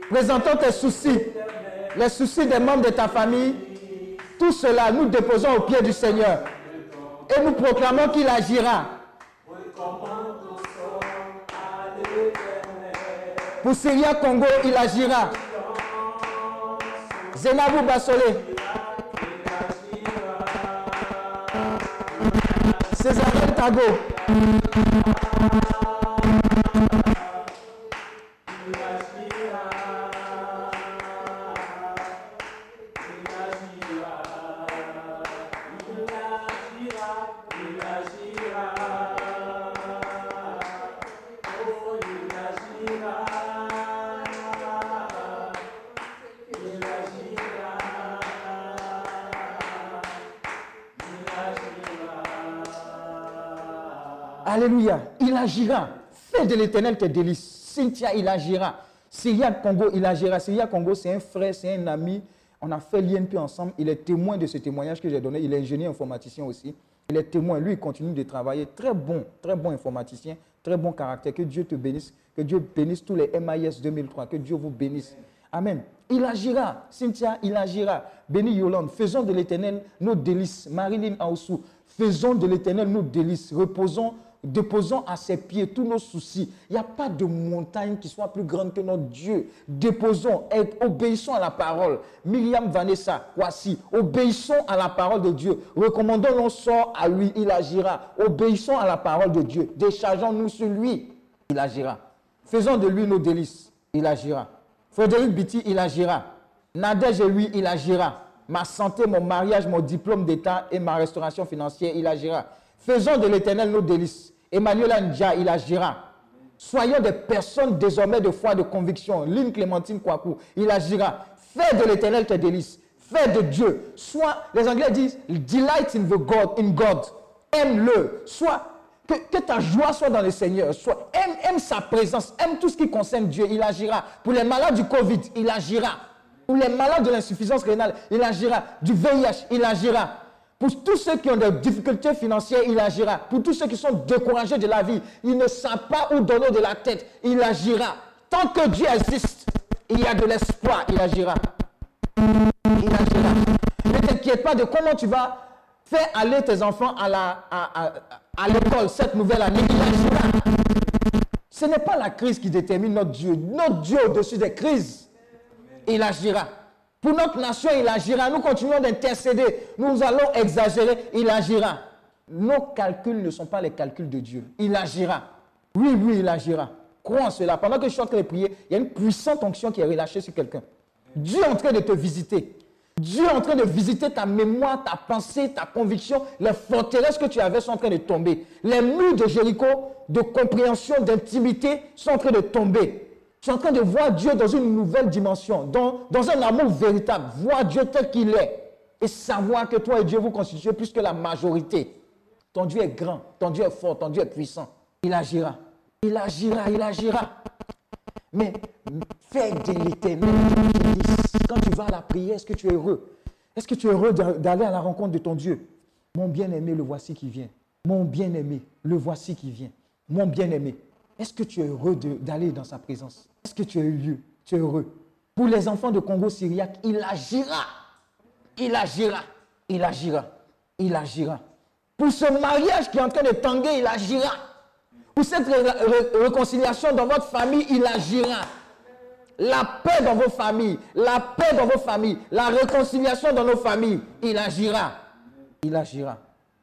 Présentons tes soucis, les soucis des membres de ta famille. Tout cela, nous déposons au pied du Seigneur. Et nous proclamons qu'il agira. Pour Syria Congo, il agira. Zenabou Bassolé. César Tago. Alléluia. Il agira. Fais de l'éternel tes délices. Cynthia, il agira. Syria Congo, il agira. Syria Congo, c'est un frère, c'est un ami. On a fait l'INP ensemble. Il est témoin de ce témoignage que j'ai donné. Il est ingénieur informaticien aussi. Il est témoin. Lui, il continue de travailler. Très bon, très bon informaticien, très bon caractère. Que Dieu te bénisse. Que Dieu bénisse tous les MIS 2003. Que Dieu vous bénisse. Amen. Il agira. Cynthia, il agira. Béni Yolande, faisons de l'éternel nos délices. Marilyn Aoussou, faisons de l'éternel nos délices. Reposons déposons à ses pieds tous nos soucis. Il n'y a pas de montagne qui soit plus grande que notre Dieu. Déposons, obéissons à la parole. Myriam Vanessa, voici, obéissons à la parole de Dieu. Recommandons nos sorts à lui, il agira. Obéissons à la parole de Dieu. Déchargeons-nous sur lui, il agira. Faisons de lui nos délices, il agira. Frédéric Bitti, il agira. Nadège et lui, il agira. Ma santé, mon mariage, mon diplôme d'État et ma restauration financière, il agira. Faisons de l'éternel nos délices. Emmanuel Andja, il agira. Soyons des personnes désormais de foi, de conviction. Lynn Clémentine Kouakou, il agira. Fais de l'éternel tes délices. Fais de Dieu. Soit, les Anglais disent, delight in, the God, in God. Aime-le. Soit, que, que ta joie soit dans le Seigneur. Soit, aime, aime sa présence. Aime tout ce qui concerne Dieu. Il agira. Pour les malades du Covid, il agira. Pour les malades de l'insuffisance rénale, il agira. Du VIH, il agira. Pour tous ceux qui ont des difficultés financières, il agira. Pour tous ceux qui sont découragés de la vie, ils ne savent pas où donner de la tête, il agira. Tant que Dieu existe, il y a de l'espoir, il agira. Il agira. Ne t'inquiète pas de comment tu vas faire aller tes enfants à la- à- l'école cette nouvelle année. Il agira. Ce n'est pas la crise qui détermine notre Dieu. Notre Dieu au-dessus des crises, il agira. Pour notre nation, il agira. Nous continuons d'intercéder. Nous allons exagérer, il agira. Nos calculs ne sont pas les calculs de Dieu. Il agira. Oui, oui, il agira. Crois en cela. Pendant que je suis en train de prier, il y a une puissante onction qui est relâchée sur quelqu'un. Dieu est en train de te visiter. Dieu est en train de visiter ta mémoire, ta pensée, ta conviction. Les forteresses que tu avais sont en train de tomber. Les murs de Jéricho, de compréhension, d'intimité, sont en train de tomber. Tu es en train de voir Dieu dans une nouvelle dimension, dans, un amour véritable. Voir Dieu tel qu'il est. Et savoir que toi et Dieu vous constituez plus que la majorité. Ton Dieu est grand, ton Dieu est fort, ton Dieu est puissant. Il agira. Il agira, il agira. Mais fais de l'éternel. Quand tu vas à la prière, est-ce que tu es heureux? Est-ce que tu es heureux d'a- d'aller à la rencontre de ton Dieu? Mon bien-aimé, le voici qui vient. Mon bien-aimé, le voici qui vient. Mon bien-aimé, est-ce que tu es heureux d'aller dans sa présence? Est-ce que tu es heureux Tu es heureux Pour les enfants de Congo-Syriaque, il agira. Il agira. Il agira. Il agira. Pour ce mariage qui est en train de tanguer, il agira. Pour cette ré- ré- réconciliation dans votre famille, il agira. La paix dans vos familles, la paix dans vos familles, la réconciliation dans nos familles, il agira. Il agira.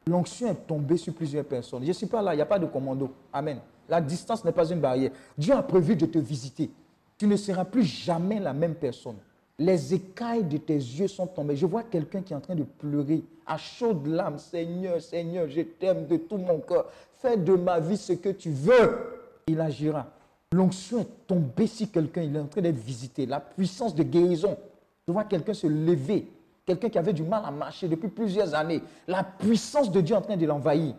L'onction est tombée sur plusieurs personnes. Je ne suis pas là, il n'y a pas de commando. Amen. La distance n'est pas une barrière. Dieu a prévu de te visiter. Tu ne seras plus jamais la même personne. Les écailles de tes yeux sont tombées. Je vois quelqu'un qui est en train de pleurer à chaudes larmes. Seigneur, Seigneur, je t'aime de tout mon cœur. Fais de ma vie ce que tu veux. Il agira. L'onction est tombée sur quelqu'un. Est en train d'être visité. La puissance de guérison. Je vois quelqu'un se lever. Quelqu'un qui avait du mal à marcher depuis plusieurs années. La puissance de Dieu est en train de l'envahir.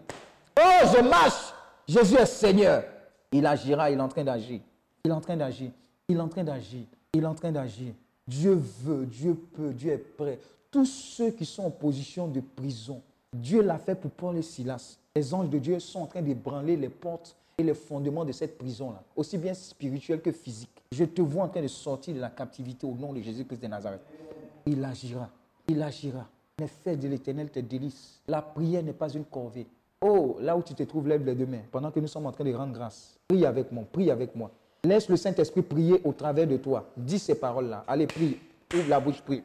Oh, je marche. Jésus est Seigneur. Il agira, il est en train d'agir. Il est en train d'agir. Il est en train d'agir. Il est en train d'agir. Dieu veut, Dieu peut, Dieu est prêt. Tous ceux qui sont en position de prison, Dieu l'a fait pour Paul et Silas. Les anges de Dieu sont en train d'ébranler les portes et les fondements de cette prison-là, aussi bien spirituelle que physique. Je te vois en train de sortir de la captivité au nom de Jésus-Christ de Nazareth. Il agira, il agira. Mais fais de l'éternel tes délices. La prière n'est pas une corvée. Oh, là où tu te trouves, lève les deux mains. Pendant que nous sommes en train de rendre grâce. Prie avec moi, prie avec moi. Laisse le Saint-Esprit prier au travers de toi. Dis ces paroles-là. Allez, prie. Ouvre la bouche, prie.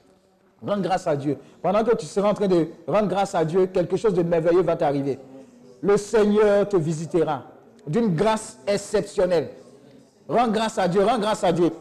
Rends grâce à Dieu. Pendant que tu seras en train de rendre grâce à Dieu, quelque chose de merveilleux va t'arriver. Le Seigneur te visitera d'une grâce exceptionnelle. Rends grâce à Dieu, rends grâce à Dieu.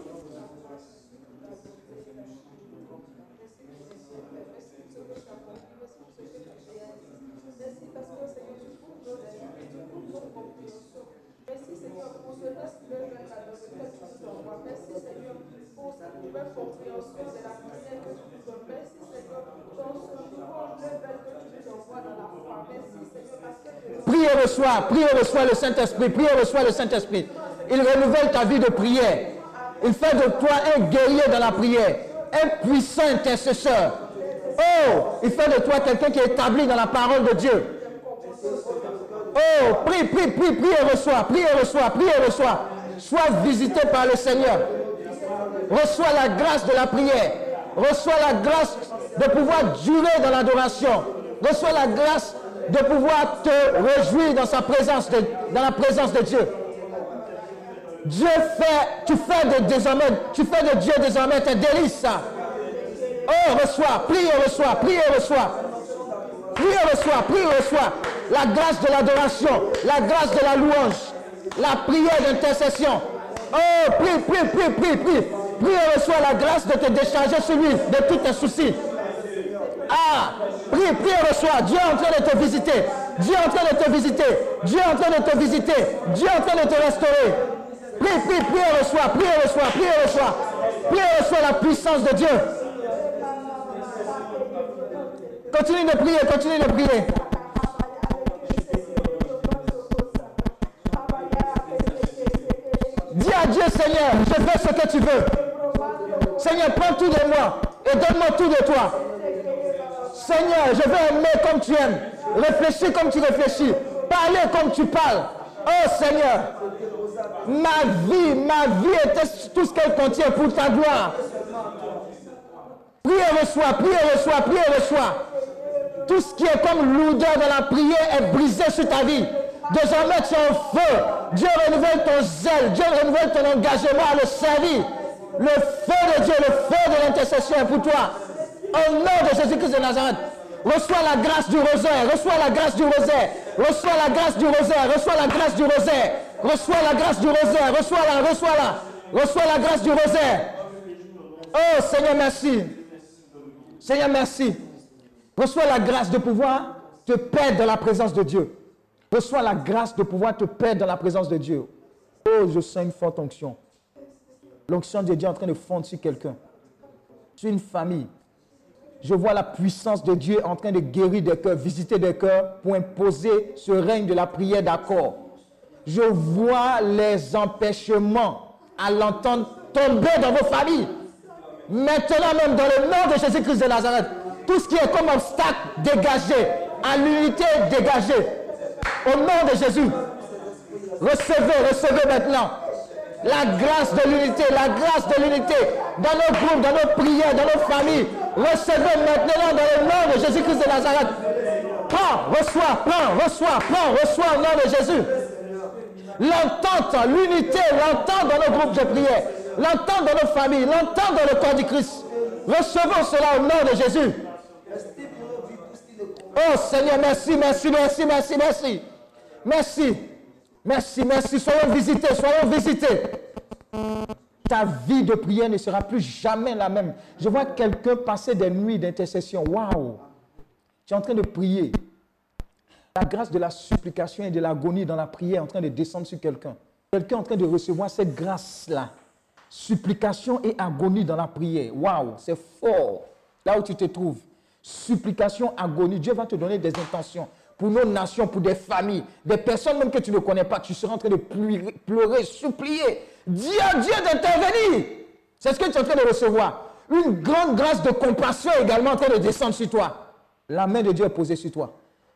Dans. Merci Seigneur pour cette nouvelle compréhension de la que tu nous donnes. Merci Seigneur pour ce nouveau que tu nous envoies dans la foi. Merci Seigneur Prie et reçois, prie et reçois le Saint-Esprit, prie et reçois le Saint-Esprit. Il renouvelle ta vie de prière. Il fait de toi un guerrier dans la prière, un puissant intercesseur. Oh, il fait de toi quelqu'un qui est établi dans la parole de Dieu. Oh, prie, prie, prie, prie et reçois, prie et reçois, prie et reçois. Sois visité par le Seigneur. Reçois la grâce de la prière. Reçois la grâce de pouvoir durer dans l'adoration. Reçois la grâce de pouvoir te réjouir dans sa présence, dans la présence de Dieu. Dieu fait, tu fais de désormais, tu fais de Dieu désormais tes délices. Oh, reçois, prie et reçois, prie et reçois. Prie et reçois, prie et reçois. La grâce de l'adoration, la grâce de la louange, la prière d'intercession. Oh, prie, prie, prie, prie, prie. Prie et reçois la grâce de te décharger sur lui de tous tes soucis. Ah, prie, prie et reçois. Dieu est en train de te visiter. Dieu est en train de te visiter. Dieu est en train de te visiter. Dieu est en train de te restaurer. Prie, prie, prie et reçois. Prie et reçois. Prie et reçois. Prie et reçois la puissance de Dieu. Continue de prier, continue de prier. Dis à Dieu, Seigneur, je fais ce que tu veux. Seigneur, prends tout de moi et donne-moi tout de toi. Seigneur, je veux aimer comme tu aimes, réfléchir comme tu réfléchis, parler comme tu parles. Oh Seigneur, ma vie, ma vie est tout ce qu'elle contient pour ta gloire. Prie et reçois, prie et reçois, prie et reçois. Tout ce qui est comme lourdeur de la prière est brisé sur ta vie. Désormais, tu es en feu. Dieu renouvelle ton zèle. Dieu renouvelle ton engagement à le servir. Le feu de Dieu, le feu de l'intercession est pour toi. Au nom de Jésus-Christ de Nazareth, reçois la grâce du rosaire. Reçois la grâce du rosaire. Reçois la grâce du rosaire. Reçois la grâce du rosaire. Reçois la grâce du rosaire. Reçois-la, reçois-la. Reçois la grâce du rosaire. Oh Seigneur, merci. Seigneur, merci. Reçois la grâce de pouvoir te perdre dans la présence de Dieu. Reçois la grâce de pouvoir te perdre dans la présence de Dieu. Oh, je sens une forte onction. L'onction de Dieu est en train de fondre sur quelqu'un, sur une famille. Je vois la puissance de Dieu en train de guérir des cœurs, visiter des cœurs pour imposer ce règne de la prière d'accord. Je vois les empêchements à l'entendre tomber dans vos familles. Maintenant même, dans le nom de Jésus-Christ de Nazareth, tout ce qui est comme obstacle dégagé, à l'unité dégagée. Au nom de Jésus, recevez, recevez maintenant la grâce de l'unité, la grâce de l'unité dans nos groupes, dans nos prières, dans nos familles. Recevez maintenant dans le nom de Jésus-Christ de Nazareth. Prends, reçois, prends, reçois, prends, reçois au nom de Jésus. L'entente, l'unité, l'entente dans nos groupes de prière, l'entente dans nos familles, l'entente dans le corps du Christ. Recevons cela au nom de Jésus. Oh Seigneur, merci, merci, merci, merci, merci. Merci, merci, merci. Soyons visités, soyons visités. Ta vie de prière ne sera plus jamais la même. Je vois quelqu'un passer des nuits d'intercession. Waouh! Tu es en train de prier. La grâce de la supplication et de l'agonie dans la prière est en train de descendre sur quelqu'un. Quelqu'un est en train de recevoir cette grâce-là. Supplication et agonie dans la prière. Waouh, c'est fort. Là où tu te trouves. Supplication, agonie. Dieu va te donner des intentions pour nos nations, pour des familles, des personnes même que tu ne connais pas. Tu seras en train de pleurer, pleurer supplier. Dis à Dieu d'intervenir. C'est ce que tu es en train de recevoir. Une grande grâce de compassion également en train de descendre sur toi. La main de Dieu est posée sur toi.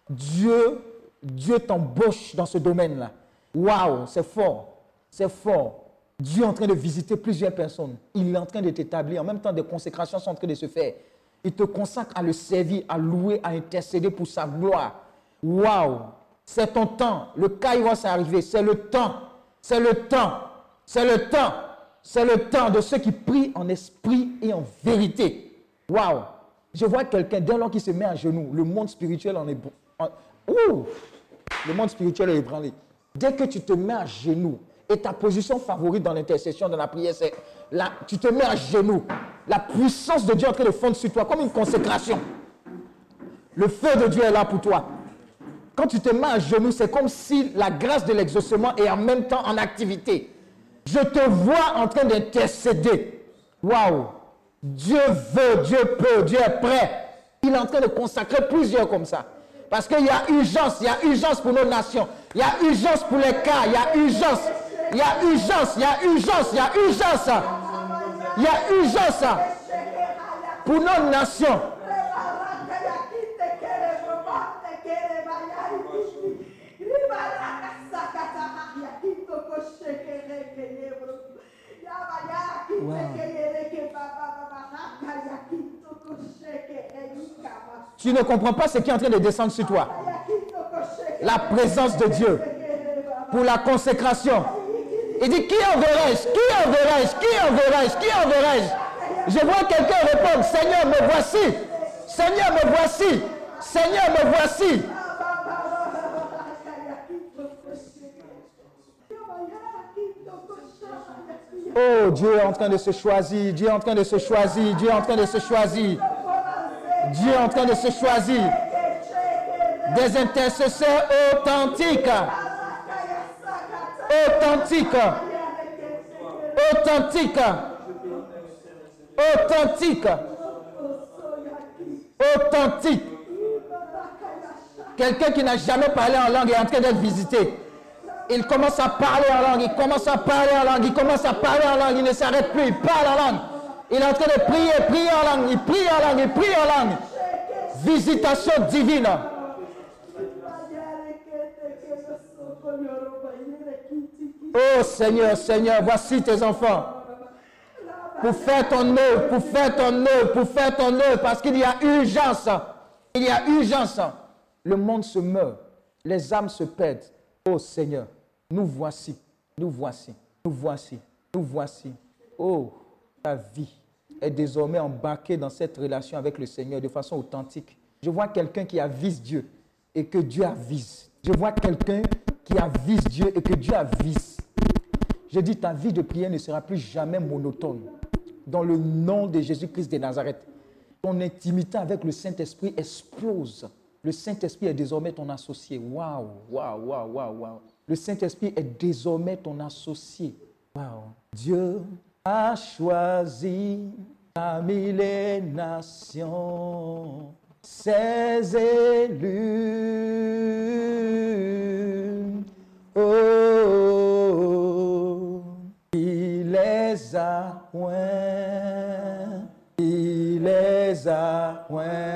Dieu, Dieu t'embauche dans ce domaine-là. Waouh, c'est fort. C'est fort. Dieu est en train de visiter plusieurs personnes. Il est en train de t'établir. En même temps, des consécrations sont en train de se faire. Il te consacre à le servir, à louer, à intercéder pour sa gloire. Waouh! C'est ton temps. Le Kairos est arrivé. C'est le temps. C'est le temps. C'est le temps. C'est le temps de ceux qui prient en esprit et en vérité. Waouh! Je vois quelqu'un, dès lors qu'il se met à genoux, le monde spirituel en est. Ouh! Le monde spirituel est ébranlé. Dès que tu te mets à genoux, et ta position favorite dans l'intercession, dans la prière, c'est tu te mets à genoux. La puissance de Dieu est en train de fondre sur toi, comme une consécration. Le feu de Dieu est là pour toi. Quand tu te mets à genoux, c'est comme si la grâce de l'exaucement est en même temps en activité. Je te vois en train d'intercéder. Waouh! Dieu veut, Dieu peut, Dieu est prêt. Il est en train de consacrer plusieurs comme ça. Parce qu'il y a urgence, il y a urgence pour nos nations. Il y a urgence pour les cas, il y a urgence. Il y a urgence, il y a urgence, il y a urgence. Il y a urgence pour nos nations. Tu ne comprends pas ce qui est en train de descendre sur toi. la présence de Dieu, pour la consécration. Il dit, qui enverrai-je? Qui enverrai-je? Qui enverrai-je? Qui enverrai-je? Je vois quelqu'un répondre, Seigneur, me voici. Seigneur, me voici. Seigneur, me voici. Oh, Dieu est en train de se choisir. Dieu est en train de se choisir. Dieu est en train de se choisir. Dieu est en train de se choisir. Des intercesseurs authentiques. Authentiques. Authentiques. Authentiques. Authentique. Quelqu'un qui n'a jamais parlé en langue est en train d'être visité. Il commence à parler en langue, il commence à parler en langue, il commence à parler en langue, il ne s'arrête plus, il parle en langue. Il est en train de prier, prier en langue, il prie en langue, il prie en langue. Visitation divine. Oh Seigneur, Seigneur, voici tes enfants. Pour faire ton œuvre, pour faire ton œuvre, pour faire ton œuvre, parce qu'il y a urgence. Il y a urgence. Le monde se meurt, les âmes se perdent. Oh Seigneur, nous voici, nous voici, nous voici, nous voici. Oh, ta vie est désormais embarquée dans cette relation avec le Seigneur de façon authentique. Je vois quelqu'un qui avise Dieu et que Dieu avise. Je vois quelqu'un qui avise Dieu et que Dieu avise. Je dis, ta vie de prière ne sera plus jamais monotone. Dans le nom de Jésus-Christ de Nazareth, ton intimité avec le Saint-Esprit explose. Le Saint-Esprit est désormais ton associé. Waouh, waouh, waouh, waouh, waouh. Le Saint-Esprit est désormais ton associé. Waouh. Dieu a choisi parmi les nations ses élus. les a ouin, il les a ouin.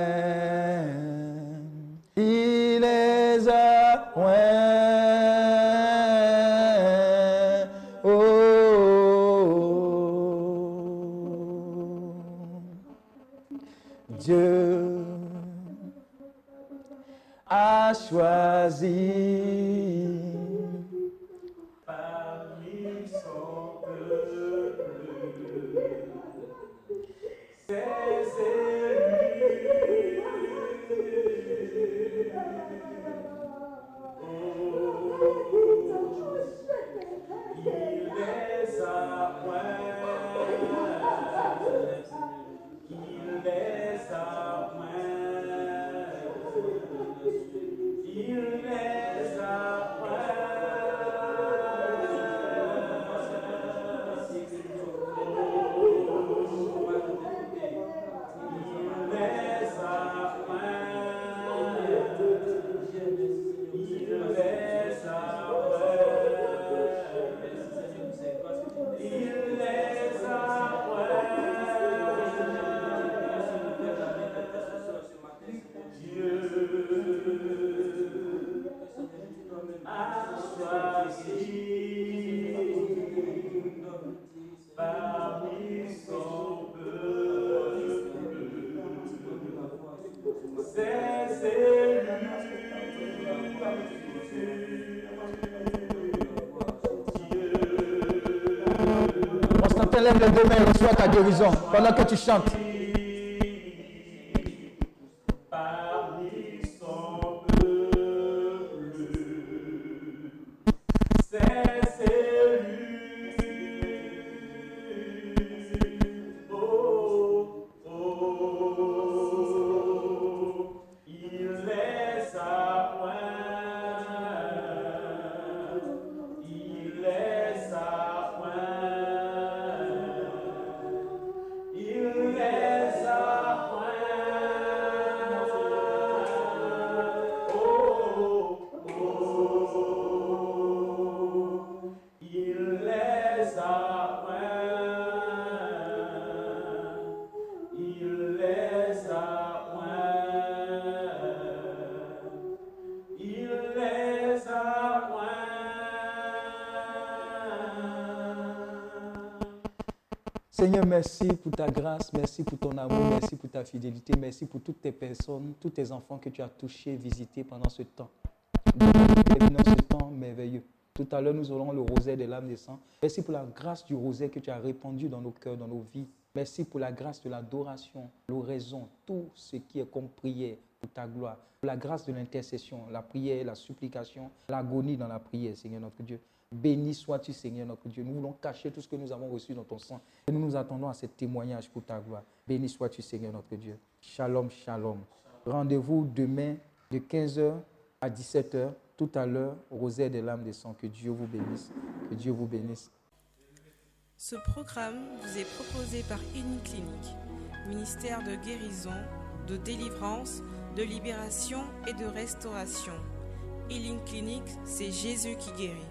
Et reçois ta guérison pendant que tu chantes. Pour ta grâce, merci pour ton amour, merci pour ta fidélité, merci pour toutes tes personnes, tous tes enfants que tu as touchés, visités pendant ce temps de dans ce temps merveilleux. Tout à l'heure, nous aurons le rosaire des lames des sangs. Merci pour la grâce du rosaire que tu as répandu dans nos cœurs, dans nos vies. Merci pour la grâce de l'adoration, l'oraison, tout ce qui est comme prière pour ta gloire. Pour la grâce de l'intercession, la prière, la supplication, l'agonie dans la prière, Seigneur notre Dieu. Béni sois-tu, Seigneur notre Dieu. Nous voulons cacher tout ce que nous avons reçu dans ton sang. Et nous nous attendons à ce témoignage pour ta gloire. Béni sois-tu, Seigneur notre Dieu. Shalom, shalom. Rendez-vous demain de 15h à 17h, tout à l'heure, rosaire des lames des sangs. Que Dieu vous bénisse. Que Dieu vous bénisse. Ce programme vous est proposé par Clinique, ministère de guérison, de délivrance, de libération et de restauration. Healing Clinic, c'est Jésus qui guérit.